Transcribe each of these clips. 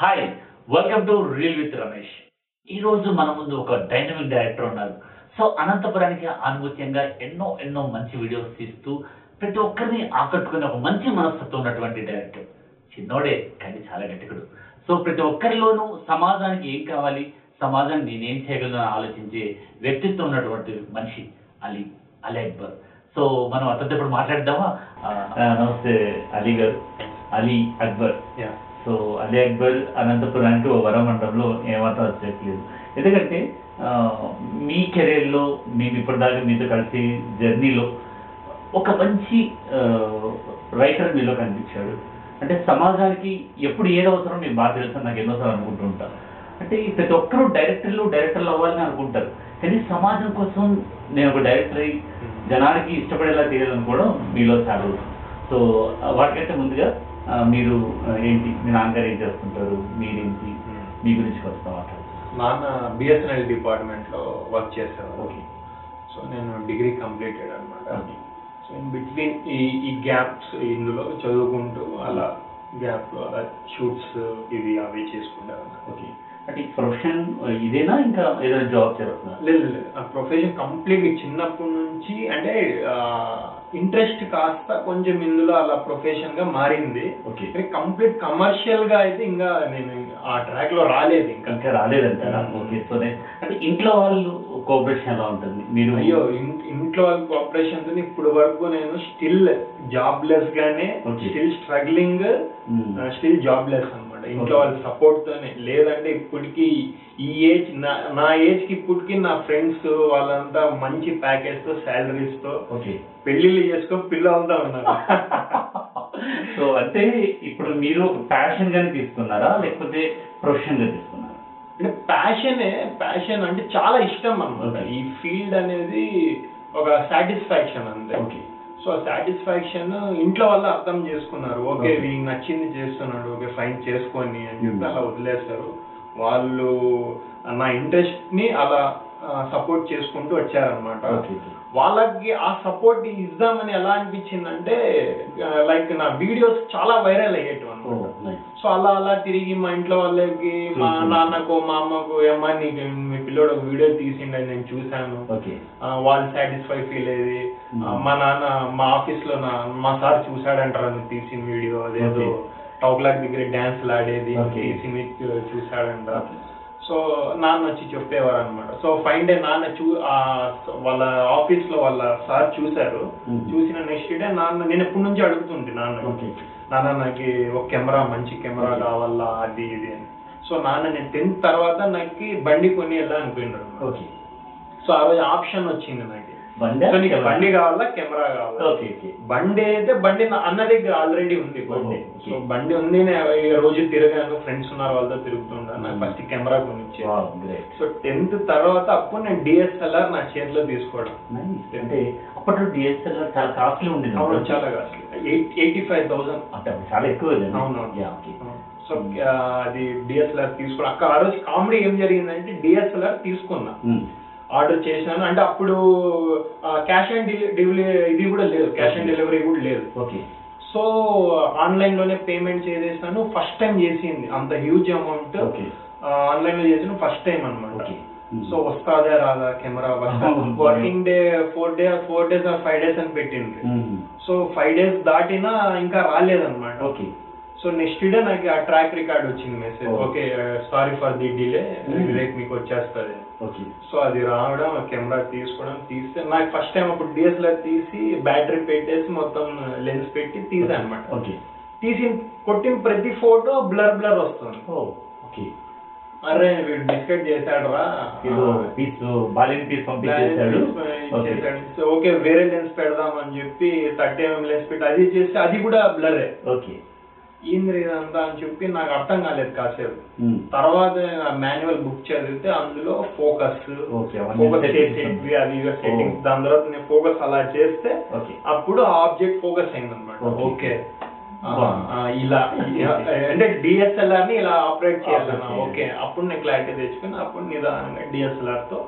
Hi welcome to reel with Ramesh ఈ రోజు మన ముందు ఒక డైనమిక్ డైరెక్టర్ ఉన్నారు. సో అనంతపురానికి అనుభూత్యంగా ఎన్నో ఎన్నో మంచి వీడియోస్ తీస్తూ ప్రతి ఒక్కరిని ఆకట్టుకునే ఒక మంచి మనస్తత్వం ఉన్నటువంటి డైరెక్టర్ చిన్నోడే కానీ చాలా గట్టికుడు. సో ప్రతి ఒక్కరిలోనూ సమాజానికి ఏం కావాలి? సమాజానికి నేనేం చేయగలను అని ఆలోచించే వ్యక్తిత్వం ఉన్నటువంటి మనిషి అలీ అలీ అక్బర్. సో మనం అతనితో ఇప్పుడు మాట్లాడదామా? నమస్తే అలీ గారు. అలీ అక్బర్. యా సో అలీ అక్బర్ అనంతపురానికి ఓ వరమండలంలో ఏమాత్రం వచ్చేట్లేదు ఎందుకంటే మీ కెరీర్లో మేము ఇప్పటిదాకా మీతో కలిసి జర్నీలో ఒక మంచి రైటర్ మీలో కనిపించాడు. అంటే సమాజానికి ఎప్పుడు ఏది అవసరం మీకు బాగా తెలుసు నాకు ఎన్నోసార్లు అనుకుంటూ అంటే ప్రతి ఒక్కరూ డైరెక్టర్లు డైరెక్టర్లు అవ్వాలని అనుకుంటారు కానీ సమాజం కోసం నేను ఒక డైరెక్టర్ అయి జనానికి ఇష్టపడేలా తీయాలనుకోవడం మీలో చాలా సో వాటికంటే ముందుగా మీరు ఏంటి? మీ నాన్నగారు ఏం చేస్తుంటారు? మీరేంటి? మీ గురించి కొంత మాట్లాడు నాన్న బిఎస్ఎన్ఎల్ డిపార్ట్మెంట్లో వర్క్ చేసేవారు. ఓకే. సో నేను డిగ్రీ కంప్లీటెడ్ అనమాట సో ఇన్ బిట్వీన్ ఈ ఈ గ్యాప్స్ ఇందులో చదువుకుంటూ అలా గ్యాప్లో అలా షూట్స్ ఇవి అవి చేసుకుంటాను ఓకే. అంటే ప్రొఫెషన్ ఇదేనా? ఇంకా ఏదైనా జాబ్ చేస్తున్నారు? లేదు లేదు. ఆ ప్రొఫెషన్ కంప్లీట్ చిన్నప్పటి నుంచి అంటే ఇంట్రెస్ట్ కాస్త కొంచెం ఇందులో అలా ప్రొఫెషన్గా మారింది. ఓకే. కంప్లీట్ కమర్షియల్గా అయితే ఇంకా నేను ఆ ట్రాక్లో రాలేదు ఇంకా. రాలేదంటారా ఓకే సో అంటే ఇంట్లో వాళ్ళు కోఆపరేషన్ ఎలా ఉంటుంది? మీరు అయ్యో ఇంట్లో వాళ్ళ కోఆపరేషన్తో ఇప్పుడు వరకు నేను స్టిల్ జాబ్లెస్ గానే. Still struggling. స్టిల్ జాబ్లెస్ అన్నమాట. ఇంట్లో. వాళ్ళ సపోర్ట్ తోనే. లేదంటే ఇప్పటికి ఈ ఏజ్ నా నా ఏజ్కి ఇప్పటికి నా ఫ్రెండ్స్ వాళ్ళంతా మంచి ప్యాకేజ్తో సాలరీస్తో ఓకే. పెళ్ళిళ్ళు చేసుకొని పిల్లలతో ఉన్నారు. సో అంటే ఇప్పుడు మీరు ఒక ప్యాషన్ గానే తీసుకున్నారా? లేకపోతే ప్రొఫెషన్గా తీసుకున్నారా? అంటే ప్యాషనే ప్యాషన్ అంటే చాలా ఇష్టం Okay. ఈ ఫీల్డ్ అనేది ఒక సాటిస్ఫాక్షన్ అంతే. ఓకే. సో సాటిస్ఫాక్షన్ ఇంట్లో వల్ల అర్థం చేసుకున్నారు ఓకే. వీనికి నచ్చింది చేస్తున్నాడు ఓకే ఫైన్ చేసుకొని అని చెప్పి Hmm. అలా వదిలేస్తారు వాళ్ళు నా ఇంట్రెస్ట్ని అలా సపోర్ట్ చేసుకుంటూ వచ్చారనమాట వాళ్ళకి ఆ సపోర్ట్ ఇద్దామని ఎలా అనిపించిందంటే లైక్ నా వీడియోస్ చాలా వైరల్ అయ్యేటివి ఓ అనమాట సో అలా అలా తిరిగి మా ఇంట్లో వాళ్ళకి మా చూసి. నాన్నకు మా అమ్మకు నీకు పిల్లోడు ఒక వీడియో తీసిండని నేను చూశాను వాళ్ళు సాటిస్ఫై ఫీల్ అయ్యేది. మా నాన్న మా ఆఫీస్లో నా మా సార్ చూసాడంటారు నువ్వు తీసిన వీడియో అదేదో. టౌక్లాక్ దగ్గర డాన్స్ ఆడేది. తీసింది చూసాడంట. సో నాన్న వచ్చి చెప్పేవారు అనమాట సో ఫైన్ డే నాన్న చూ వాళ్ళ ఆఫీస్లో వాళ్ళ సార్ చూశారు. చూసిన నెక్స్ట్ డే నాన్న నేను ఎప్పటి నుంచి అడుగుతుంటే నాన్న ఓకే నాన్న నాకు ఒక కెమెరా మంచి కెమెరా. కావాలా అది ఇది అని సో నాన్న నేను టెన్త్ తర్వాత నాకు బండి కొని వెళ్ళా అనుకున్నారు ఓకే. సో ఆ రోజు ఆప్షన్ వచ్చింది నాకు. బండి? సో నీకు బండి కావాలా కెమెరా కావాలా? బండి అయితే బండి అన్న దగ్గర ఆల్రెడీ ఉంది బండి. సో బండి ఉంది నేను రోజు తిరగాను ఫ్రెండ్స్ ఉన్నారు వాళ్ళతో తిరుగుతుంటాను. నాకు first camera great. So tenth తర్వాత అప్పుడు నేను డిఎస్ఎల్ఆర్ నా చేతిలో తీసుకోవడం. అంటే అప్పట్లో డిఎస్ఎల్ఆర్ చాలా కాస్ట్లీ ఉండేది. అవును చాలా కాస్ట్లీ. Eighty five thousand. చాలా ఎక్కువ? అవునవును. సో ఆ, అది డిఎస్ఎల్ఆర్ తీసుకోవడం అక్కడ ఆ రోజు కామెడీ ఏం జరిగిందంటే డిఎస్ఎల్ఆర్ తీసుకున్నా. మ్మ్. ఆర్డర్ చేసినాను. అంటే అప్పుడు క్యాష్ ఆన్ డెలివరీ ఇది కూడా లేదు. క్యాష్ ఆన్ డెలివరీ కూడా లేదు. ఓకే సో ఆన్లైన్లోనే పేమెంట్ చేసేసాను ఫస్ట్ టైం చేసింది. అంత హ్యూజ్ అమౌంట్ ఆన్లైన్లో చేసిన ఫస్ట్ టైం అన్నమాట. ఓకే సో వస్తాదా రాదా camera working day four day four days or five days అని పెట్టింది. సో ఫైవ్ డేస్ దాటినా ఇంకా రాలేదన్నమాట. ఓకే సో నెక్స్ట్ డే నాకు ఆ ట్రాక్ రికార్డ్ వచ్చింది message Oh. Okay sorry for the delay. రేపు మీకు వచ్చేస్తుంది. ఓకే సో అది రావడం కెమెరా తీసుకోవడం తీస్తే నాకు ఫస్ట్ టైం అప్పుడు డిఎస్ఎల్ఆర్ తీసి బ్యాటరీ పెట్టేసి మొత్తం లెన్స్ పెట్టి తీసా అనమాట ఓకే తీసి కొట్టిన ప్రతి ఫోటో బ్లర్ బ్లర్ వస్తుంది. ఓకే అరే వీడు బిస్కెట్ చేశాడు రా. ఏదో పీస్ బాలిని పీస్ పంపించేశాడు. ఓకే చేశాడు ఓకే వేరే లెన్స్ పెడదాం అని చెప్పి థర్టీ ఎంఎం లెన్స్ పెట్టి అది చేస్తే అది కూడా బ్లరే ఓకే ఏంద్ర ఇదంతా అని చెప్పి నాకు అర్థం కాలేదు కాసేపు. తర్వాత మాన్యువల్ బుక్ చదివితే అందులో ఫోకస్ ఫోకస్ చేసేవి. అది సెట్టింగ్స్ దాని తర్వాత నేను ఫోకస్ అలా చేస్తే అప్పుడు ఆబ్జెక్ట్ ఫోకస్ అయింది అనమాట. ఓకే. ఇలా అంటే డిఎస్ఎల్ఆర్ని ఇలా ఆపరేట్ చేయాలన్నా ఓకే. అప్పుడు నేను క్లారిటీ తెచ్చుకుని అప్పుడు నిదానంగా డిఎస్ఎల్ఆర్తో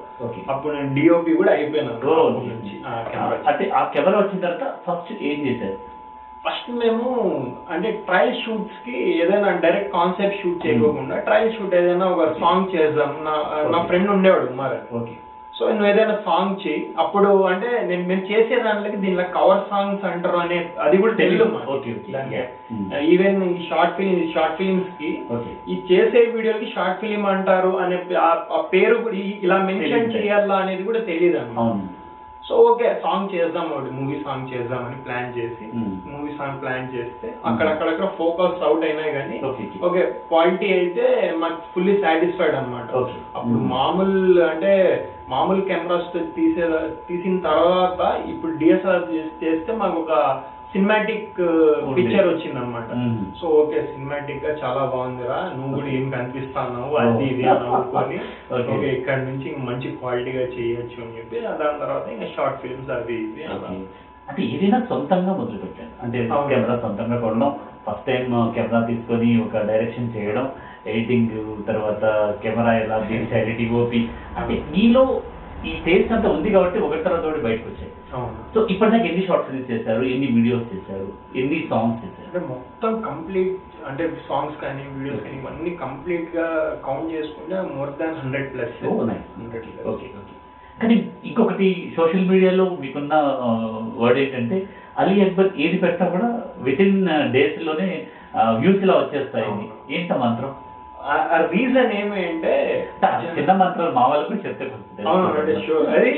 అప్పుడు నేను డిఓపి కూడా అయిపోయాను. ఓ, అప్పటి నుంచి. ఆ కెమెరా అంటే ఆ కెమెరా వచ్చిన తర్వాత ఫస్ట్ ఏం చేశారు? ఫస్ట్ మేము అంటే ట్రయల్ షూట్స్కి ఏదైనా డైరెక్ట్ కాన్సెప్ట్ షూట్ చేయకోకుండా ట్రయల్ షూట్ ఏదైనా ఒక సాంగ్ చేద్దాం. నా నా ఫ్రెండ్ ఉండేవాడు ఉమార్. ఓకే సో నువ్వు ఏదైనా సాంగ్ చేయి. అప్పుడు అంటే నేను మేము చేసే దాంట్లోకి దీనిలో కవర్ సాంగ్స్ అంటారు అనే అది కూడా తెలియదు. దానికి. Hmm. ఈవెన్ ఈ షార్ట్ ఫిలిం షార్ట్ ఫిలిమ్స్కి ఈ చేసే వీడియోకి షార్ట్ ఫిలిం అంటారు అనే ఆ- పేరు కూడా ఇలా మెన్షన్. చేయాలా అనేది కూడా తెలియదు అన్నమాట. సో ఓకే సాంగ్ చేద్దాం ఒకటి మూవీ సాంగ్ చేద్దామని ప్లాన్ చేసి Hmm. మూవీ సాంగ్ ప్లాన్ చేస్తే అక్కడక్కడక్కడ ఫోకస్ అవుట్ అయినాయి కానీ ఓకే, క్వాలిటీ అయితే మాకు ఫుల్లీ సాటిస్ఫైడ్ అన్నమాట Okay. అప్పుడు Hmm. మామూలు అంటే మామూలు కెమెరాస్ తీసే తీసిన తర్వాత ఇప్పుడు డిఎస్ఆర్ చేస్తే మాకు ఒక సినిమాటిక్. పిక్చర్ వచ్చింది అనమాట. సో ఓకే సినిమాటిక్గా చాలా బాగుందిరా నువ్వు కూడా ఏం కనిపిస్తున్నావు Oh. అది ఇది అని అనుకొని. ఓకే ఇక్కడ నుంచి ఇంక మంచి క్వాలిటీగా చేయొచ్చు అని చెప్పి దాని తర్వాత ఇంకా షార్ట్ ఫిల్మ్స్ అలా. ఓకే. అంటే ఏదైనా సొంతంగా మొదలు పెట్టాను అంటే. కెమెరా సొంతంగా కొనడం ఫస్ట్ టైం కెమెరా తీసుకొని ఒక డైరెక్షన్ చేయడం ఎడిటింగ్ తర్వాత కెమెరా ఎలా దీని సైడ్ ఓపి అంటే మీలో ఈ టేస్ట్ అంతా ఉంది కాబట్టి ఒకటి తర్వాత ఒకటి బయటకు వచ్చాయి సో ఇప్పటిదాకా ఎన్ని షార్ట్ ఫిల్మ్స్ చేశారు? ఎన్ని వీడియోస్ చేశారు? ఎన్ని సాంగ్స్ చేశారు? అంటే మొత్తం కంప్లీట్ అంటే సాంగ్స్ కానీ వీడియోస్ కానీ ఇవన్నీ కంప్లీట్గా కౌంట్ చేసుకుంటే more than hundred plus nice okay okay కానీ ఇంకొకటి సోషల్ మీడియాలో మీకున్న వర్డ్ ఏంటంటే అలీ అక్బర్ ఏది పెట్టినా కూడా విత్ ఇన్ డేస్లోనే వ్యూస్ ఇలా వచ్చేస్తాయి. ఏంట మంత్రం? ఆ రీజన్ ఏమి అంటే చిన్న మంత్రాలు మా వాళ్ళకు కూడా చెప్తే అది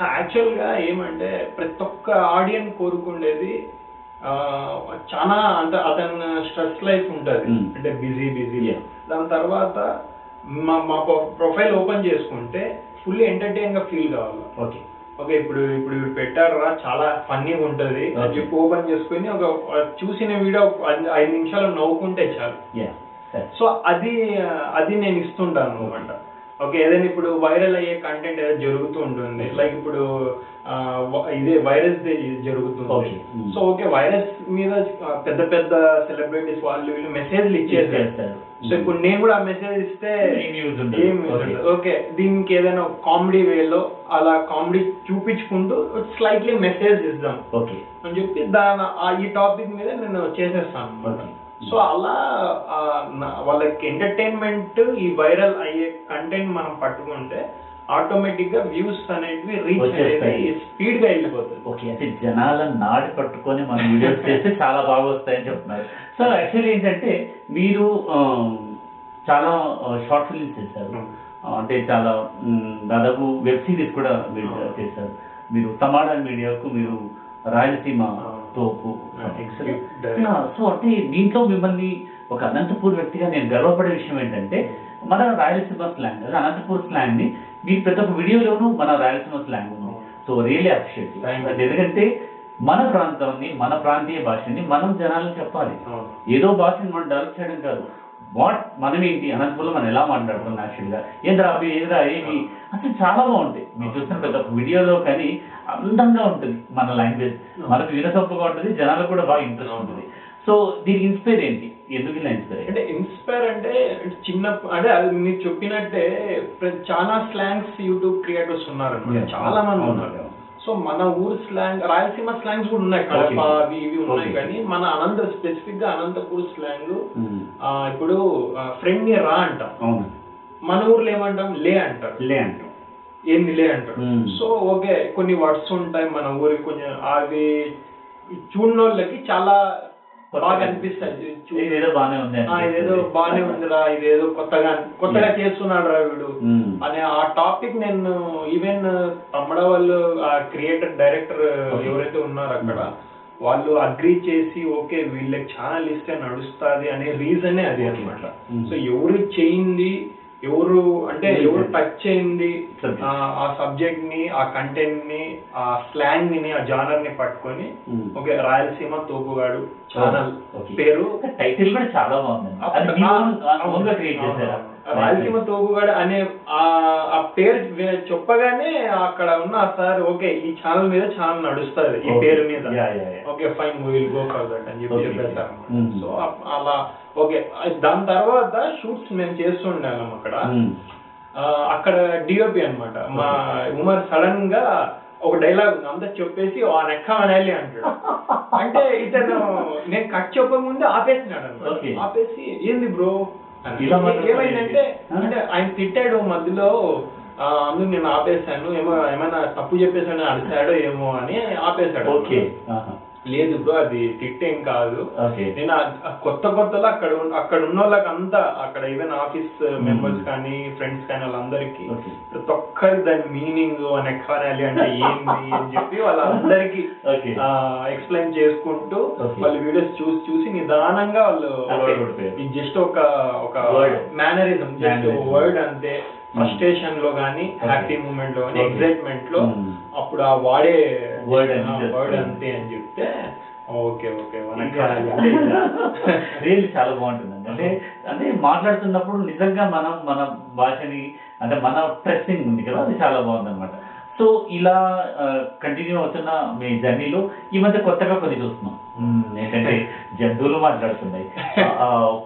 యాక్చువల్గా ఏమంటే ప్రతి ఒక్క ఆడియన్ కోరుకునేది ఆ, చాలా అంటే అతని స్ట్రెస్ లైఫ్ ఉంటది. అంటే బిజీ బిజీ. దాని తర్వాత మా మా ప్రొఫైల్ ఓపెన్ చేసుకుంటే ఫుల్లీ ఎంటర్టైన్గా ఫీల్ కావాలి. ఓకే ఓకే ఇప్పుడు ఇప్పుడు ఇవి పెట్టారా చాలా ఫన్నీగా ఉంటది. అని. చెప్పి ఓపెన్ చేసుకుని ఒక చూసిన వీడియో ఐదు- నిమిషాలు నవ్వుకుంటే చాలు. సో అది అది నేను ఇస్తుంటాను అనమాట ఓకే ఏదైనా ఇప్పుడు వైరల్ అయ్యే కంటెంట్ ఏదో జరుగుతూ ఉంటుంది. లైక్ ఇప్పుడు ఇదే వైరస్ జరుగుతుంది. సో ఓకే వైరస్ మీద పెద్ద పెద్ద సెలబ్రిటీస్ వాళ్ళు వీళ్ళు మెసేజ్లు ఇచ్చేస్తారు. సో ఇప్పుడు నేను కూడా ఆ మెసేజ్ ఇస్తే ఏం. ఓకే దీనికి ఏదైనా కామెడీ వేలో అలా కామెడీ చూపించుకుంటూ స్లైట్లీ మెసేజ్ ఇద్దాం. ఓకే అని చెప్పి దాని ఆ- ఈ టాపిక్ మీద నేను చేసేస్తాను. సో అలా వాళ్ళకి ఎంటర్టైన్మెంట్ ఈ వైరల్ అయ్యే కంటెంట్ మనం పట్టుకుంటే ఆటోమేటిక్గా వ్యూస్ అనేటివి రీచ్. అనేది స్పీడ్గా వెళ్ళిపోతుంది ఓకే అంటే జనాలను నాడి పట్టుకొని మనం వీడియోస్ చేస్తే చాలా బాగా వస్తాయని చెప్తున్నారు సో యాక్చువల్లీ ఏంటంటే మీరు చాలా షార్ట్ ఫిల్మ్స్ చేశారు అంటే చాలా దాదాపు వెబ్ సిరీస్ కూడా మీరు. చేశారు మీరు సమాడ మీడియాకు మీరు రాయలసీమ. తోపు. సో అంటే దీంట్లో మిమ్మల్ని ఒక అనంతపూర్ వ్యక్తిగా నేను గర్వపడే విషయం ఏంటంటే మన రాయలసీమ స్లాంగ్ అదే అనంతపూర్ స్లాంగ్ని మీరు ప్రతి ఒక్క వీడియోలోనూ మన రాయలసీమ స్లాంగ్ ఉంది సో రియలీ అప్రిషియేట్. ఎందుకంటే మన ప్రాంతాన్ని మన ప్రాంతీయ భాషని మనం జనాలకు చెప్పాలి. ఏదో భాషని మనం డెవలప్ చేయడం కాదు వాట్ మనం ఏంటి? అనంతపురంలో మనం ఎలా మాట్లాడుతున్నాం యాక్చువల్గా? ఏంద్రా అవి ఏదిరా ఏమి అసలు చాలా బాగుంటాయి. మీరు చూస్తున్న ప్రతి ఒక్క వీడియోలో కానీ అందంగా ఉంటుంది మన లాంగ్వేజ్. మనకు వినసొప్పగా ఉంటుంది జనాలకు కూడా బాగా ఇంట్రెస్ట్ ఉంటుంది. సో దీనికి ఇన్స్పైర్ ఏంటి? ఎందుకు ఇలా ఇన్స్పైర్ అంటే ఇన్స్పైర్ అంటే చిన్న అంటే అది మీరు చెప్పినట్టే చాలా స్లాంగ్స్ యూట్యూబ్ క్రియేటర్స్ ఉన్నారు. చాలా మంది. ఉన్నారు. సో మన ఊరు స్లాంగ్ రాయలసీమ స్లాంగ్స్ కూడా ఉన్నాయి. కడప. అవి ఇవి ఉన్నాయి. కానీ మన అనంత స్పెసిఫిక్గా అనంతపూర్ స్లాంగ్ ఇప్పుడు ఫ్రెండ్ని రా అంటాం. మన ఊర్లో ఏమంటాం? లే అంటారు. లే అంటాం. ఏంది లే అంటారు? Hmm. సో ఓకే కొన్ని వర్డ్స్ ఉంటాయి మన ఊరికి కొంచెం అవి చూడనోళ్ళకి చాలా బాగా అనిపిస్తాయి చూ- ఇదేదో బాగానే ఉంది ఇదేదో బానే ఉందిరా ఇదేదో కొత్తగా కొత్తగా చేస్తున్నాడు రా వీడు. అనే ఆ టాపిక్ నేను ఈవెన్ తమ్మడ వాళ్ళు ఆ క్రియేటర్ డైరెక్టర్. ఎవరైతే ఉన్నారో అక్కడ వాళ్ళు అగ్రి చేసి ఓకే వీళ్ళకి ఛానల్ ఇస్తే నడుస్తుంది అనే రీజనే అది. అనమాట. సో ఎవరు చేయింది ఎవరు అంటే Hmm. ఎవరు టచ్ చేయింది. ఆ- సబ్జెక్ట్ని ఆ కంటెంట్ని ఆ స్లాంగ్ని ఆ జానర్ని పట్టుకొని Hmm. Okay Rayalaseema తోపుగాడు channel Okay. పేరు టైటిల్ కూడా చాలా బాగుంది రాయలసీమ తోపుగాడు అనే ఆ పేరు చెప్పగానే అక్కడ ఉన్న సార్ ఓకే ఈ ఛానల్ మీద ఛానల్ నడుస్తుంది ఈ. పేరు మీద. Okay fine will go for that అని చెప్పి. చెప్పేశారు. సో అలా ఓకే దాని తర్వాత షూట్స్ మేము చేస్తుండాము అక్కడ Hmm. అక్కడ డిఓపి అన్నమాట మా ఉమర్ సడన్గా ఒక డైలాగ్ ఉంది అంతా చెప్పేసి ఆ నెక్క అనాలి అంటాడు అంటే ఇతను నేను కట్ చెప్పకముందే ఆపేసినాడు. అనమాట ఆపేసి ఏంది బ్రో ఏమైందంటే? అంటే ఆయన తిట్టాడు మధ్యలో అందుకు నేను ఆపేశాను ఏమో ఏమైనా తప్పు చెప్పేసాను అడిచాడో ఏమో అని ఆపేశాడు ఓకే. లేదు బ్రో అది తిట్టేం కాదు ఓకే నేను ఆ- కొత్త కొత్తలో అక్కడ ఉన్న- అక్కడ ఉన్న వాళ్ళకి అంతా అక్కడ ఈవెన్ ఆఫీస్ మెంబర్స్ కానీ ఫ్రెండ్స్ కానీ వాళ్ళందరికీ ప్రతి ఒక్కరి దాని మీనింగ్ నెక్కానాలి అంటే ఏంది అని చెప్పి వాళ్ళందరికీ ఎక్స్ప్లెయిన్ చేసుకుంటూ Okay. వాళ్ళ వీడియోస్ చూసి చూసి నిదానంగా వాళ్ళు అలవాటు పడిపోయారు. ఇది జస్ట్ ఒక ఒక Word. Mannerism just Mannerism. Word అంతే ఫ్రస్ట్రేషన్లో గానీ. హ్యాపీ మూమెంట్లో గానీ. ఎక్సైట్మెంట్లో Hmm. అప్పుడు ఆ వాడే చెప్తారు. వర్డ్ అంతే అని చెప్తే ఓకే ఓకే రియల్లీ చాలా బాగుంటుందండి అంటే అంటే మాట్లాడుతున్నప్పుడు నిజంగా మనం మన భాషని అంటే మన టెస్టింగ్ ఉంది కదా అది చాలా బాగుంది అనమాట సో ఇలా కంటిన్యూ అవుతున్న మీ జర్నీలో ఈ మధ్య కొత్తగా కొన్ని చూస్తున్నాం ఏంటంటే జంతువులు మాట్లాడుతున్నాయి.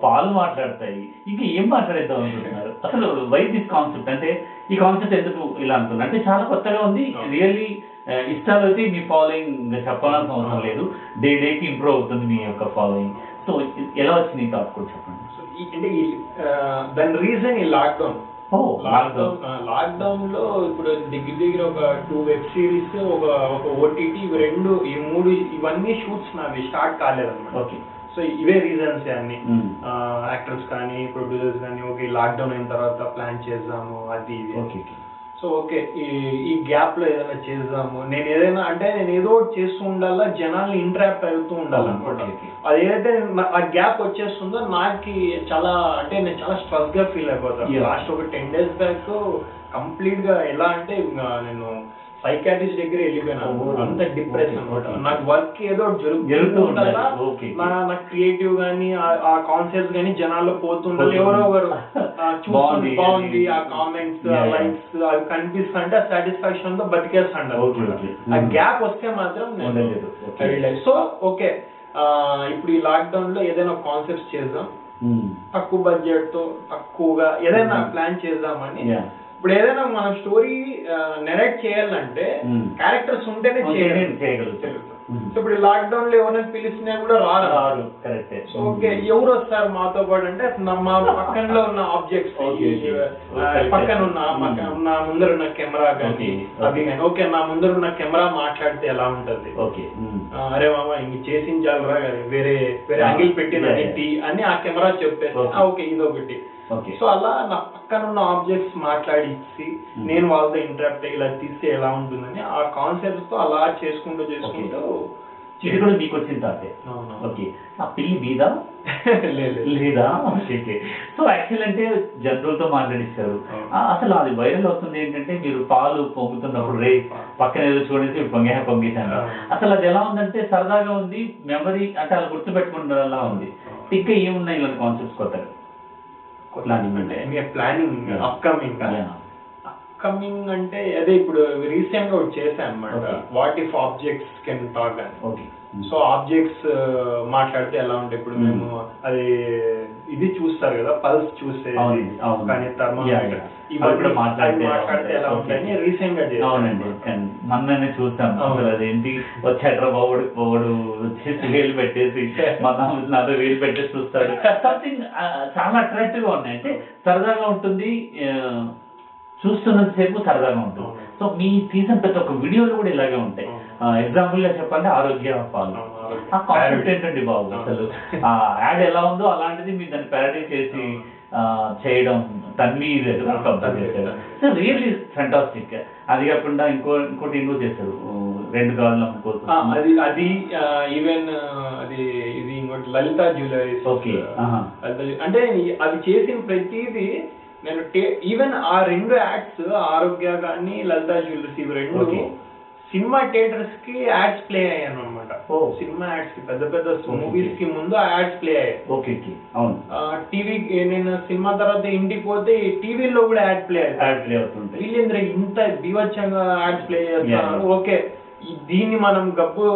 పాలు మాట్లాడతాయి. ఇంకా ఏం మాట్లాడేద్దాం అనుకుంటున్నారు? అసలు వై దిస్ కాన్సెప్ట్ అంటే ఈ కాన్సెప్ట్ ఎందుకు ఇలా అనుకున్నారు అంటే చాలా కొత్తగా ఉంది. రియల్లీ ఇష్టాలు అయితే మీ ఫాలోయింగ్ చెప్పాల్సిన అవసరం లేదు. డే డేకి ఇంప్రూవ్ అవుతుంది మీ యొక్క ఫాలోయింగ్ సో ఎలా వచ్చింది ఈ థాట్ కూడా చెప్పండి? అంటే దాని రీజన్ ఈ లాక్డౌన్ లాక్డౌన్ లాక్డౌన్. లో ఇప్పుడు దగ్గర దగ్గర ఒక టూ వెబ్ సిరీస్ ఒక ఒక ఓటీటీ ఇవి రెండు ఈ మూడు ఇవన్నీ షూట్స్ నావి స్టార్ట్ కాలేదన్నమాట. ఓకే. సో ఇవే రీజన్స్ అన్ని. యాక్టర్స్ కానీ ప్రొడ్యూసర్స్ కానీ ఓకే లాక్డౌన్ అయిన తర్వాత ప్లాన్ చేద్దాము అది ఇది. ఓకే. సో ఓకే ఈ ఈ గ్యాప్లో ఏదైనా చేద్దాము నేను ఏదైనా అంటే నేను ఏదో ఒకటి చేస్తూ ఉండాలా జనాల్ని ఇంటరాక్ట్ అవుతూ ఉండాలన్నమాట. అది ఏదైతే ఆ గ్యాప్ వచ్చేస్తుందో నాకు చాలా అంటే నేను చాలా స్ట్రెస్గా ఫీల్ అయిపోతాను. లాస్ట్ ఒక టెన్ డేస్ బ్యాక్ కంప్లీట్గా ఎలా అంటే నేను సైకాట్రిస్ట్ దగ్గర వెళ్ళిపోయినాను అంత డిప్రెషన్ అనమాట. నాకు వర్క్ ఏదో జరుగుతూ ఉండాలి. ఉండాలా Okay. నా నా క్రియేటివ్ గానీ ఆ- కాన్సెప్ట్స్ గానీ జనాల్లో పోతుండాలి. ఎవరో ఒకరు ఆ, చూస్తుంటే బాగుంది, ఆ కామెంట్స్. లైక్స్ అవి కనిపిస్తుంటే ఆ సాటిస్ఫాక్షన్తో బతికేస్తాడు. ఆ. గ్యాప్ వస్తే మాత్రం నేను. సో ఓకే ఇప్పుడు ఈ లాక్డౌన్లో ఏదైనా కాన్సెప్ట్స్ చేద్దాం మ్మ్. తక్కువ బడ్జెట్తో తక్కువగా ఏదైనా. ప్లాన్ చేద్దామని Yeah. ఇప్పుడు ఏదైనా మనం స్టోరీ నెరేట్ చేయాలంటే. క్యారెక్టర్స్ ఉంటేనే ఉంటేనే చేయగలం చేయగలుగుతాం. సో ఇప్పుడు లాక్డౌన్లో ఎవరైనా పిలిచినా కూడా రారు. రారు కరెక్టే. ఓకే ఎవరు వస్తారు మాతో పాటు అంటే నా- మా పక్కనలో ఉన్న ఆబ్జెక్ట్స్. పక్కన ఉన్న పక్కన ఉన్న ముందర ఉన్న కెమెరా కానీ అవి కానీ ఓకే నా ముందర ఉన్న కెమెరా మాట్లాడితే ఎలా ఉంటది? ఓకే అరే మామ ఇంక చేసించాలరా వేరే వేరే యాంగిల్ పెట్టిన అని ఆ కెమెరా చెప్పేసి. ఆ, ఓకే ఇది ఒకటి ఓకే సో అలా నా పక్కన ఉన్న ఆబ్జెక్ట్స్ మాట్లాడిచ్చి Hmm. నేను వాళ్ళతో ఇంటరాక్ట్ ఇలా తీస్తే ఎలా ఉంటుందని ఆ కాన్సెప్ట్స్తో అలా చేసుకుంటూ చేసుకుంటూ ఇది కూడా మీకు వచ్చిన తాతే అవును. ఓకే ఆ పిల్లి మీదా? లేదు లేదా. ఓకే సో యాక్చువల్ అంటే జంతువులతో మాట్లాడిస్తారు అసలు అది వైరల్ అవుతుంది ఏంటంటే మీరు పాలు పొంగుతున్నప్పుడు రే పక్కన ఏదో చూడేసి పొంగే పొంగేశాను. అసలు అది ఎలా ఉందంటే సరదాగా ఉంది మెమరీ అంటే అలా గుర్తుపెట్టుకుంటా ఉంది. ఇంకా ఏమున్నాయి ఇలాంటి కాన్సెప్ట్స్ కొత్తగా? Planning అంటే. ప్లానింగ్. అప్కమింగ్ అప్కమింగ్ అంటే అదే ఇప్పుడు రీసెంట్గా ఒకటి చేశాను అనమాట. What if objects can talk అని. ఓకే సో ఆబ్జెక్ట్స్ మాట్లాడితే ఎలా ఉంటాయి ఇప్పుడు Hmm. మేము అది ఇది చూస్తారు కదా పల్స్ చూస్తే. కానీ థర్మామీటర్. ఇవన్నీ మాట్లాడితే ఎలా? ఉంటాయని రీసెంట్గా చేశాను అవునండి అన్నమాట. కానీ మొన్ననే చూస్తాం. అసలు అదేంటి వచ్చాడ్రా బావుడు బావుడు వచ్చేసి వేలు పెట్టేసి మన నాతో వేలు పెట్టేసి చూస్తాడు సంథింగ్ చాలా అట్రాక్టివ్గా ఉన్నాయి అంటే సరదాగా ఉంటుంది ఆ, చూస్తున్నంత సేపు సరదాగా ఉంటుంది. సో మీ సీజన్ ప్రతి ఒక్క వీడియోలు కూడా ఇలాగే ఉంటాయి. ఎగ్జాంపుల్గా చెప్పాలంటే ఆరోగ్య పాలు. ఆ కాన్సెప్ట్. ఏంటండి బాబు. అసలు ఆ యాడ్ ఎలా ఉందో అలాంటిది మీరు దాన్ని ప్యారడీ చేసి చేయడం తన్వి చేశారు. సో రియల్లీ ఫెంటాస్టిక్ అది కాకుండా ఇంకో ఇంకోటి ఇంకో చేశారు రెండు కాళ్ళు అమ్ముకోవచ్చు అది అది ఈవెన్ అది ఇది ఇంకోటి లలిత జ్యువెలరీస్ ఆహా. అంటే అది చేసిన ప్రతిదీ నేను ఈవెన్ ఆ రెండు యాడ్స్ ఆరోగ్య కానీ లలిత జ్యువెలరీస్ ఇవి రెండు. సినిమా థియేటర్స్కి యాడ్స్ ప్లే అయ్యాను అనమాట. సినిమా యాడ్స్కి పెద్ద పెద్ద. మూవీస్కి ముందు ఆ యాడ్స్ ప్లే అయ్యాయి. ఓకే అవును. టీవీ నేను సినిమా తర్వాత ఇంటికి పోతే టీవీలో కూడా యాడ్ ప్లే యాడ్ ప్లే అవుతుంటాయి. వీళ్ళేంద్ర ఇంత బీవచ్చంగా యాడ్స్ ప్లే Yeah. ఓకే. దీన్ని మనం గబ్బు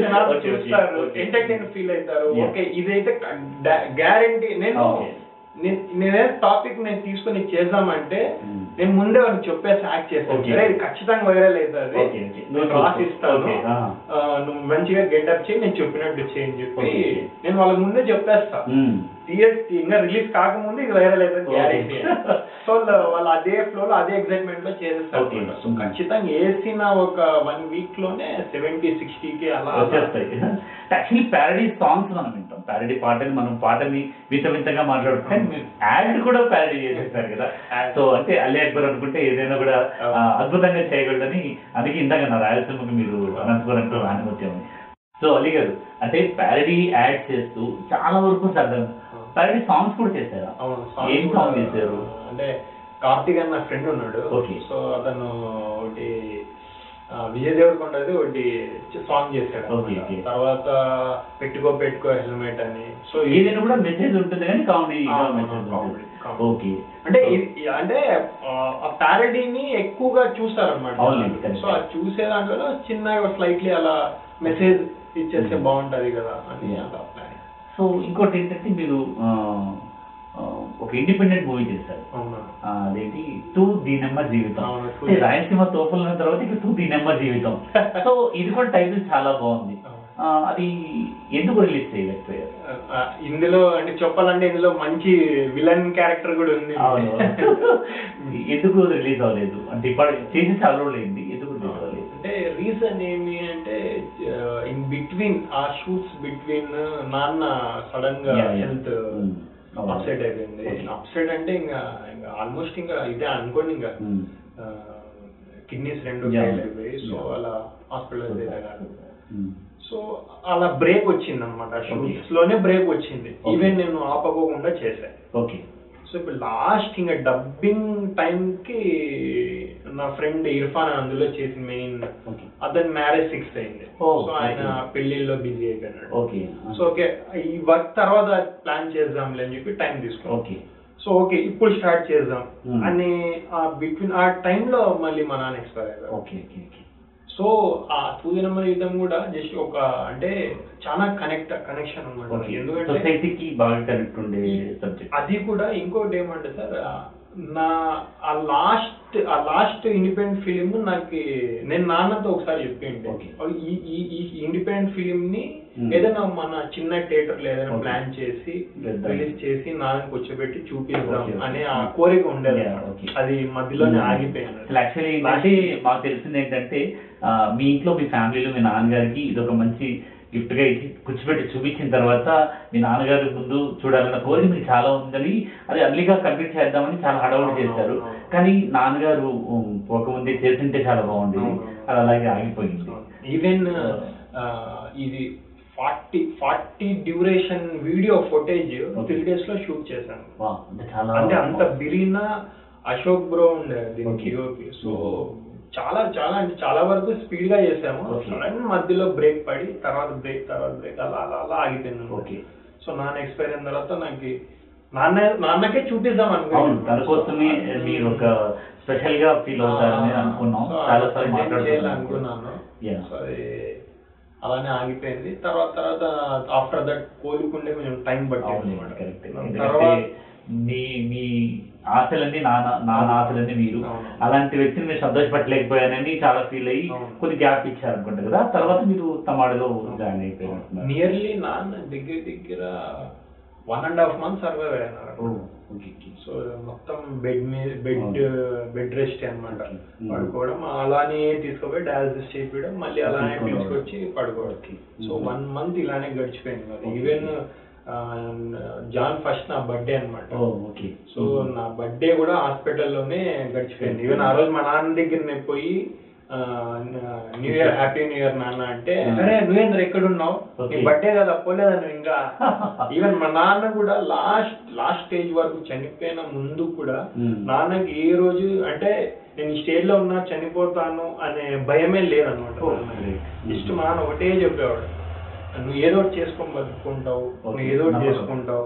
జనాలు చూస్తారు. ఎంటర్టైన్ ఫీల్ అవుతారు. ఓకే ఇదైతే గ్యారంటీ నేను. నేను టాపిక్ నేను తీసుకొని చేద్దామంటే. నేను ముందే వాళ్ళకి చెప్పేసి యాక్ట్ చేస్తాను. అరే ఇది ఖచ్చితంగా వైరల్ అవుతుంది Okay, okay. నేను రాసి ఇస్తాను Okay, ah. ఆ, నువ్వు మంచిగా గెటప్ చేయి నేను చెప్పినట్టు చేయి అని చెప్పి. నేను వాళ్ళకి ముందే చెప్పేస్తా. థియేటర్ ఇంకా రిలీజ్ కాకముందు ఇది వైరల్ అవుతుంది. గ్యారెంటీ సో వాళ్ళు అదే ఫ్లో లో అదే ఎక్సైట్మెంట్లో చేసేస్తారు. సో ఖచ్చితంగా వేసిన ఒక వన్ వీక్లోనే సెవెంటీ సిక్స్టీ కి అలా వచ్చేస్తాయి యాక్చువల్లీ ప్యారడీ సాంగ్స్ మనం వింటాం ప్యారడీ పాటని మనం పాటని వింత వింతగా మాట్లాడుతాం మీరు యాడ్ కూడా ప్యారడీ చేసేస్తారు కదా. సో అంటే అల్లీ అక్బర్ అనుకుంటే ఏదైనా కూడా అద్భుతంగా చేయగలడని అందుకే ఇందాక నా రాయలసీమకి మీరు అనంతపురంతో ఆనుమత్యం సో అలీ గారు అంటే ప్యారడీ యాడ్ చేస్తూ చాలా వరకు సరదా ప్యారడీ సాంగ్స్ కూడా చేశారా? ఏం సాంగ్ చేశారు? అంటే కార్తీక్ అన్న ఫ్రెండ్ ఉన్నాడు. Okay. సో అతను ఒకటి విజయ్ దేవరకొండది ఒకటి సాంగ్ చేశాడు అన్నమాట. తర్వాత పెట్టుకో పెట్టుకో హెల్మెట్ అని సో ఏదైనా కూడా మెసేజ్ ఉంటుంది కానీ కామెడీ comedy. ఓకే అంటే ఇది- అంటే ఆ, ఆ ప్యారడీని ఎక్కువగా అవునండి, correct. సో అది చూసే దాంట్లో చిన్నగా స్లైట్లీ అలా మెసేజ్ ఇచ్చేస్తే Hmm. బాగుంటది కదా అని. అలా ప్లాన్ సో ఇంకోటి ఏంటంటే మీరు ఆ, ఒక ఇండిపెండెంట్ మూవీ చేశారు. అదేంటి? టూ జీవితం. అవును, Two అంటే రాయలసీమ తోపల తర్వాత ఇక టూ దీనమ్మ జీవితం. సో ఇది కూడా టైటిల్ చాలా బాగుంది. అది ఎందుకు రిలీజ్ చేయలేకపోయారు? ఇందులో అంటే చెప్పాలంటే ఇందులో మంచి విలన్ క్యారెక్టర్ కూడా ఉంది. ఎందుకు రిలీజ్ అవ్వలేదు? అంటే ఇప్పుడు చేసి చాలా రోజులు అయింది. ఎందుకు రిలీజ్ అవ్వలేదు? అంటే రీజన్ ఏమి అంటే ఇన్ బిట్వీన్ ఆ షూట్స్ బిట్వీన్ నాన్న సడన్గా. Health Mm. అప్సెట్ అయిపోయింది. అప్సెట్ అంటే ఇంకా ఇంకా ఆల్మోస్ట్ ఇంకా ఇదే అనుకోండి ఇంకా Mm. కిడ్నీస్ రెండు. ఫెయిల్ అయిపోయి సో Yeah. అలా హాస్పిటల్. సో అలా బ్రేక్ వచ్చింది అనమాట లోనే బ్రేక్ వచ్చింది. ఈవెన్ నేను ఆపకోకుండా చేశాను ఓకే సో ఇప్పుడు లాస్ట్ ఇంకా డబ్బింగ్ టైం కి నా ఫ్రెండ్ ఇర్ఫాన్ అందులో చేసిన మెయిన్ అతని మ్యారేజ్ ఫిక్స్ అయింది. Oh, సో ఆయన okay. పెళ్ళిలో బిజీ అయిపోయినాడు. ఓకే సో ఓకే ఈ వర్క్ తర్వాత ప్లాన్ చేద్దాంలే అని చెప్పి టైం ఓకే సో ఓకే ఇప్పుడు స్టార్ట్ చేద్దాం. Hmm. అని ఆ బిట్వీన్ ఆ టైంలో మళ్ళీ మా నాన్న ఎక్స్పైర్ అయ్యారు. సో ఆ తూదినమ్మ యుద్ధం కూడా జస్ట్ ఒక అంటే చాలా కనెక్ట్ కనెక్షన్ అనమాట ఎందుకంటే సొసైటీకి బాగా కనెక్ట్ ఉండే సబ్జెక్ట్ అది కూడా ఇంకోటి ఏమంటే సార్ నా ఆ లాస్ట్ ఆ లాస్ట్ ఇండిపెండెంట్ ఫిలిం నాకు నేను నాన్నతో ఒకసారి Okay. ఈ ఈ ఇండిపెండెంట్ ఫిలిం ని Hmm. ఏదైనా మన చిన్న థియేటర్లో ఏదైనా. ప్లాన్ చేసి. రిలీజ్ చేసి నాన్నకి కూర్చోబెట్టి చూపిద్దాం. అనే ఆ కోరిక ఉండేది. అది మధ్యలోనే ఆగిపోయింది అసలు యాక్చువల్లీ మాకు తెలిసింది ఏంటంటే మీ ఇంట్లో మీ ఫ్యామిలీలో మీ నాన్నగారికి ఇది ఒక మంచి గిఫ్ట్గా ఇచ్చి కూర్చోబెట్టి చూపించిన తర్వాత మీ నాన్నగారి ముందు చూడాలన్న కోరిక మీకు చాలా ఉందని అది అర్లీగా కంప్లీట్ చేద్దామని చాలా హడావుడి చేశారు. కానీ నాన్నగారు పోకముందే చేసింటే చాలా అవును. అది అలాగే ఆగిపోయింది. ఈవెన్ ఇది forty forty duration video footage. Three డేస్లో షూట్ చేశాను. అంటే చాలా అంటే అంత బిరీనా అశోక్ బ్రో ఉండే దీనికి సో చాలా చాలా అంటే చాలా వరకు స్పీడ్గా చేసాము. సడన్ మధ్యలో బ్రేక్ పడి తర్వాత బ్రేక్ తర్వాత బ్రేక్ అలా అలా అలా ఆగిపోయింది ఓకే సో నాన్న ఎక్స్పైర్ అయిన తర్వాత నాకు నాన్న నాన్నకే చూపిద్దాం అవును తన కోసమే మీరు ఒక స్పెషల్గా ఫీల్ అవుతారని అనుకున్నాం. చాలా సార్లు మాట్లాడుకున్నాం. అనుకున్నాను అలానే ఆగిపోయింది. తర్వాత తర్వాత ఆఫ్టర్ దట్ కోలుకుండే కొంచెం టైం పట్టింది తర్వాత మీ మీ ఆశలన్నీ నాన్న నాన్న ఆశలన్నీ మీరు. అలాంటి వ్యక్తిని మీరు సంతోషపెట్టలేకపోయానని చాలా ఫీల్ అయ్యి. కొద్ది గ్యాప్ ఇచ్చారు అనుకుంటా కదా తర్వాత మీరు తమాడులో జాయిన్ అయిపోయినట్టున్నారు నియర్లీ నాన్న దగ్గర దగ్గర one and half month survive okay. So మొత్తం బెడ్ మీద బెడ్ బెడ్ రెస్ట్ Okay. పడుకోవడం అలానే తీసుకుపోయి డయాలసిస్ చేయించడం మళ్ళీ అలానే తీసుకొచ్చి పడుకోవడం Okay. సో. వన్ మంత్ ఇలానే గడిచిపోయింది. ఈవెన్ జాన్ ఫస్ట్ నా బర్త్డే ఓకే సో నా బర్త్డే కూడా హాస్పిటల్లోనే గడిచిపోయింది ఈవెన్ ఆ రోజు మా నాన్న దగ్గర నేను పోయి new year happy new year నాన్న అంటే. అరే నువ్వేంద్ర ఎక్కడున్నావు నీ Okay. బర్త్డే కదా పోలేదా నువ్వు ఇంకా ఈవెన్ మా నాన్న కూడా లాస్ట్ లాస్ట్ స్టేజ్ వరకు చనిపోయిన ముందు కూడా. నాన్నకి ఏ రోజు అంటే నేను ఈ స్టేజ్లో ఉన్నా చనిపోతాను అనే భయమే లేదనమాట. జస్ట్ మా నాన్న ఒకటే చెప్పేవాడు నువ్వు ఏదో ఒకటి చేసుకొని బతుకుంటావు నువ్వు ఏదో ఒకటి. చేసుకుంటావు.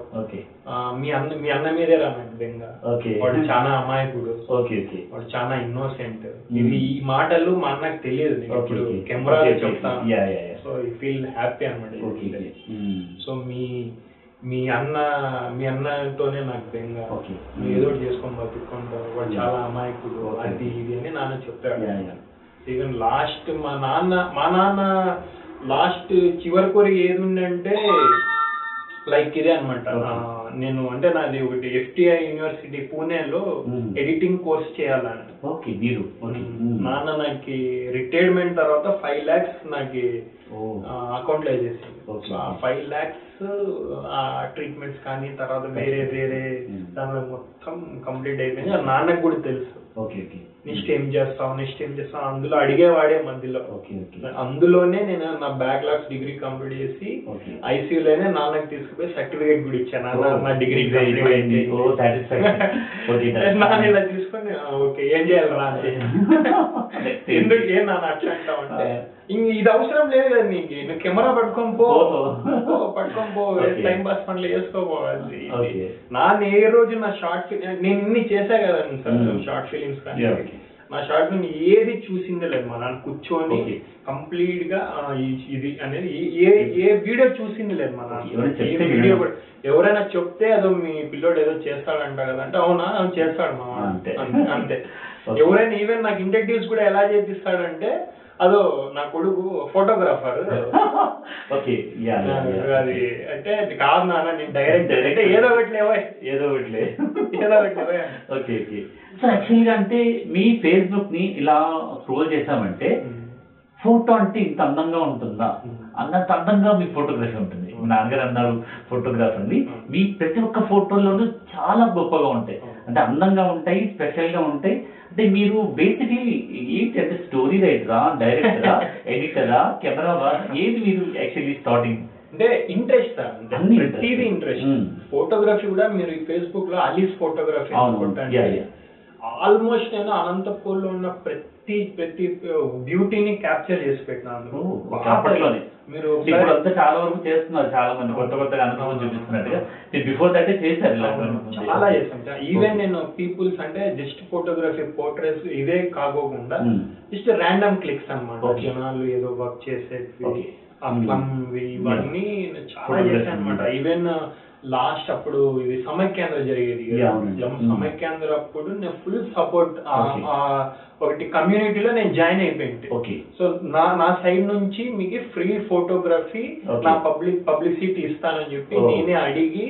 మీ అన్న మీ అన్న మీదే రా నాకు బెంగ. ఓకే. వాడు చాలా అమాయకుడు. Okay okay. వాడు చాలా ఇన్నోసెంట్ Hmm. ఇది ఈ మాటలు మా అన్నకు తెలియదు నేను ఇప్పుడు ఓకే. చెప్తాను yeah yeah yeah. So I feel happy అనమాట. సో మీ మీ అన్న మీ అన్నతోనే నాకు బెంగ. నువ్వు ఏదో ఒకటి చేసుకొని బతుకుంటావు. వాడు Yeah. చాలా అమాయకుడు. అది ఇది అని నాన్న yeah. ఈవెన్ లాస్ట్ మా నాన్న మా నాన్న లాస్ట్ చివరి కోరిక ఏది ఉందంటే లైక్ ఇదే అనమాట. నేను అంటే నాది ఒకటి ఎఫ్టిఐ యూనివర్సిటీ పూణేలో. ఎడిటింగ్ కోర్స్ చేయాలని. ఓకే మీరు. నాన్న నాకు రిటైర్మెంట్ తర్వాత ఫైవ్ లాక్స్ నాకు ఓ. అకౌంట్లో వేసేసింది Okay. ఫైవ్ లాక్స్ ఆ ట్రీట్మెంట్స్ కానీ తర్వాత వేరే వేరే Mm. దానిలో మొత్తం కంప్లీట్ అయిపోయింది. నాన్నకు కూడా తెలుసు. ఓకే నెక్స్ట్ ఏం చేస్తావు నెక్స్ట్ ఏం చేస్తావు అందులో అడిగేవాడే మధ్యలో అందులోనే నేను నా బ్యాక్లాగ్స్ డిగ్రీ కంప్లీట్ చేసి ఐసీయూలోనే నాన్నకి తీసుకుపోయి సర్టిఫికేట్ కూడా ఇచ్చాను. నా డిగ్రీ కంప్లీట్. అయింది నాన్న ఇలా తీసుకొని "ఆ, ఓకే ఏం చేయాలి రా అంటే Next ఎందుకు ఏం అట్లా అంటావు అంటే? ఇది అవసరం లేదు కదా నీకు. నువ్వు కెమెరా పట్టుకొని పో. పట్టుకొని పో. టైం పాస్ పనులు చేసుకోపోవాలి. నాన్న ఏ రోజు నా షార్ట్ ఫిలిం నేను ఇన్ని చేశా కదా సార్. షార్ట్ ఫిలిమ్స్ కానీ. నా షార్ట్ ఫిల్మ్ ఏది చూసిందే లేదు మా నాన్న కూర్చొని. కంప్లీట్గా ఇది అనేది ఏ- ఏ వీడియో చూసింది లేదు మా నాన్న వీడియో ఎవరైనా చెప్తే అదో మీ పిల్లోడు ఏదో చేస్తాడంట కదా అంటే అవునా అవును చేస్తాడు మా వాడు." అంతే. అంతే. ఎవరైనా ఈవెన్ నాకు ఇంటర్వ్యూస్ కూడా ఎలా చేపిస్తాడంటే అదో నా కొడుకు ఫోటోగ్రాఫర్. ఓకే అది అంటే అది కాదు నాన్న నేను డైరెక్టర్ అంటే ఏదో ఒకటి లేవో ఏదో ఒకటిలే ఏదో ఒకటి లేవో ఓకే ఓకే. సో యాక్చువల్గా అంటే మీ ఫేస్బుక్ని ఇలా స్క్రోల్ చేసామంటే ఫోటో అంటే ఇంత అందంగా ఉంటుందా? అన్నంత అందంగా మీ ఫోటోగ్రఫీ ఉంటుంది. నాన్నగారు అన్నారు ఫోటోగ్రాఫర్ అండి. మీ ప్రతి ఒక్క ఫోటోలోనూ చాలా గొప్పగా ఉంటాయి. అంటే అందంగా ఉంటాయి స్పెషల్గా ఉంటాయి. అంటే మీరు బేసిక్లీ ఏంటి అంటే స్టోరీ రైటరా డైరెక్టరా ఎడిటరా కెమెరా ఏది మీరు యాక్చువల్లీ స్టార్టింగ్ అంటే ఇంట్రెస్ట్ ప్రతిదీ interest. ఇంట్రెస్ట్. ఫోటోగ్రఫీ కూడా మీరు ఫేస్బుక్లో అలీస్ ఫోటోగ్రఫీ. ఆల్మోస్ట్ నేను అనంతపూర్లో ఉన్న ప్రతి ప్రతి బ్యూటీని క్యాప్చర్ చేసి పెట్టినాను అప్పట్లోనే. మీరు ఇప్పుడు అంతా చాలా వరకు చేస్తున్నారు చాలా మంది. కొత్త కొత్తగా అనుభవం చూపిస్తున్నట్టుగా. బిఫోర్ దట్ చేశారు చాలా చేస్తాం ఈవెన్ నేను పీపుల్స్ అంటే జస్ట్ ఫోటోగ్రఫీ పోర్ట్రేట్స్ ఇవే కాకోకుండా. జస్ట్ ర్యాండమ్ క్లిక్స్ అన్నమాట. Okay. జనాలు ఏదో వర్క్ చేసేవి Hmm. ఫ్లమ్వి ఇవన్నీ నేను చాలా. చేశాను అనమాట ఈవెన్ లాస్ట్ అప్పుడు ఇది సమైక్యాంధ్ర జరిగేది. సమైక్యాంధ్ర అప్పుడు నేను ఫుల్ సపోర్ట్. ఒకటి కమ్యూనిటీలో నేను జాయిన్ అయిపోయింది ఓకే సో నా నా సైడ్ నుంచి మీకు ఫ్రీ ఫోటోగ్రఫీ. నా పబ్లిక్ పబ్లిసిటీ ఇస్తానని చెప్పి. నేనే అడిగి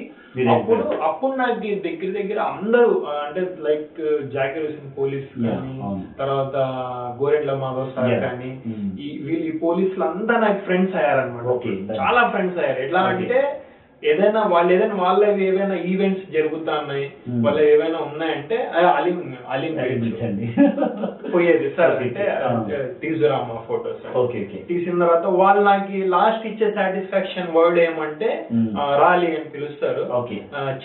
అప్పుడు. అప్పుడు నాకు దగ్గర దగ్గర అందరూ అంటే లైక్ జాకిర్ హుసేన్ పోలీస్ కానీ. తర్వాత గోరెంట్ల మాధవ్ సార్. కానీ Hmm. ఈ వీళ్ళు పోలీసులు అంతా నాకు ఫ్రెండ్స్ అయ్యారనమాట చాలా ఫ్రెండ్స్ అయ్యారు ఎట్లా. అంటే ఏదైనా వాళ్ళు ఏదైనా వాళ్ళవి ఏవైనా ఈవెంట్స్ జరుగుతున్నాయి Hmm. వాళ్ళు ఏవైనా ఉన్నాయంటే అలీం అలీం పోయేది సార్ అంటే. తీసుకురామా ఫోటోస్. Okay okay. తీసిన తర్వాత వాళ్ళు నాకు లాస్ట్ ఇచ్చే సాటిస్ఫాక్షన్ వర్డ్ ఏమంటే రాలి అని పిలుస్తారు.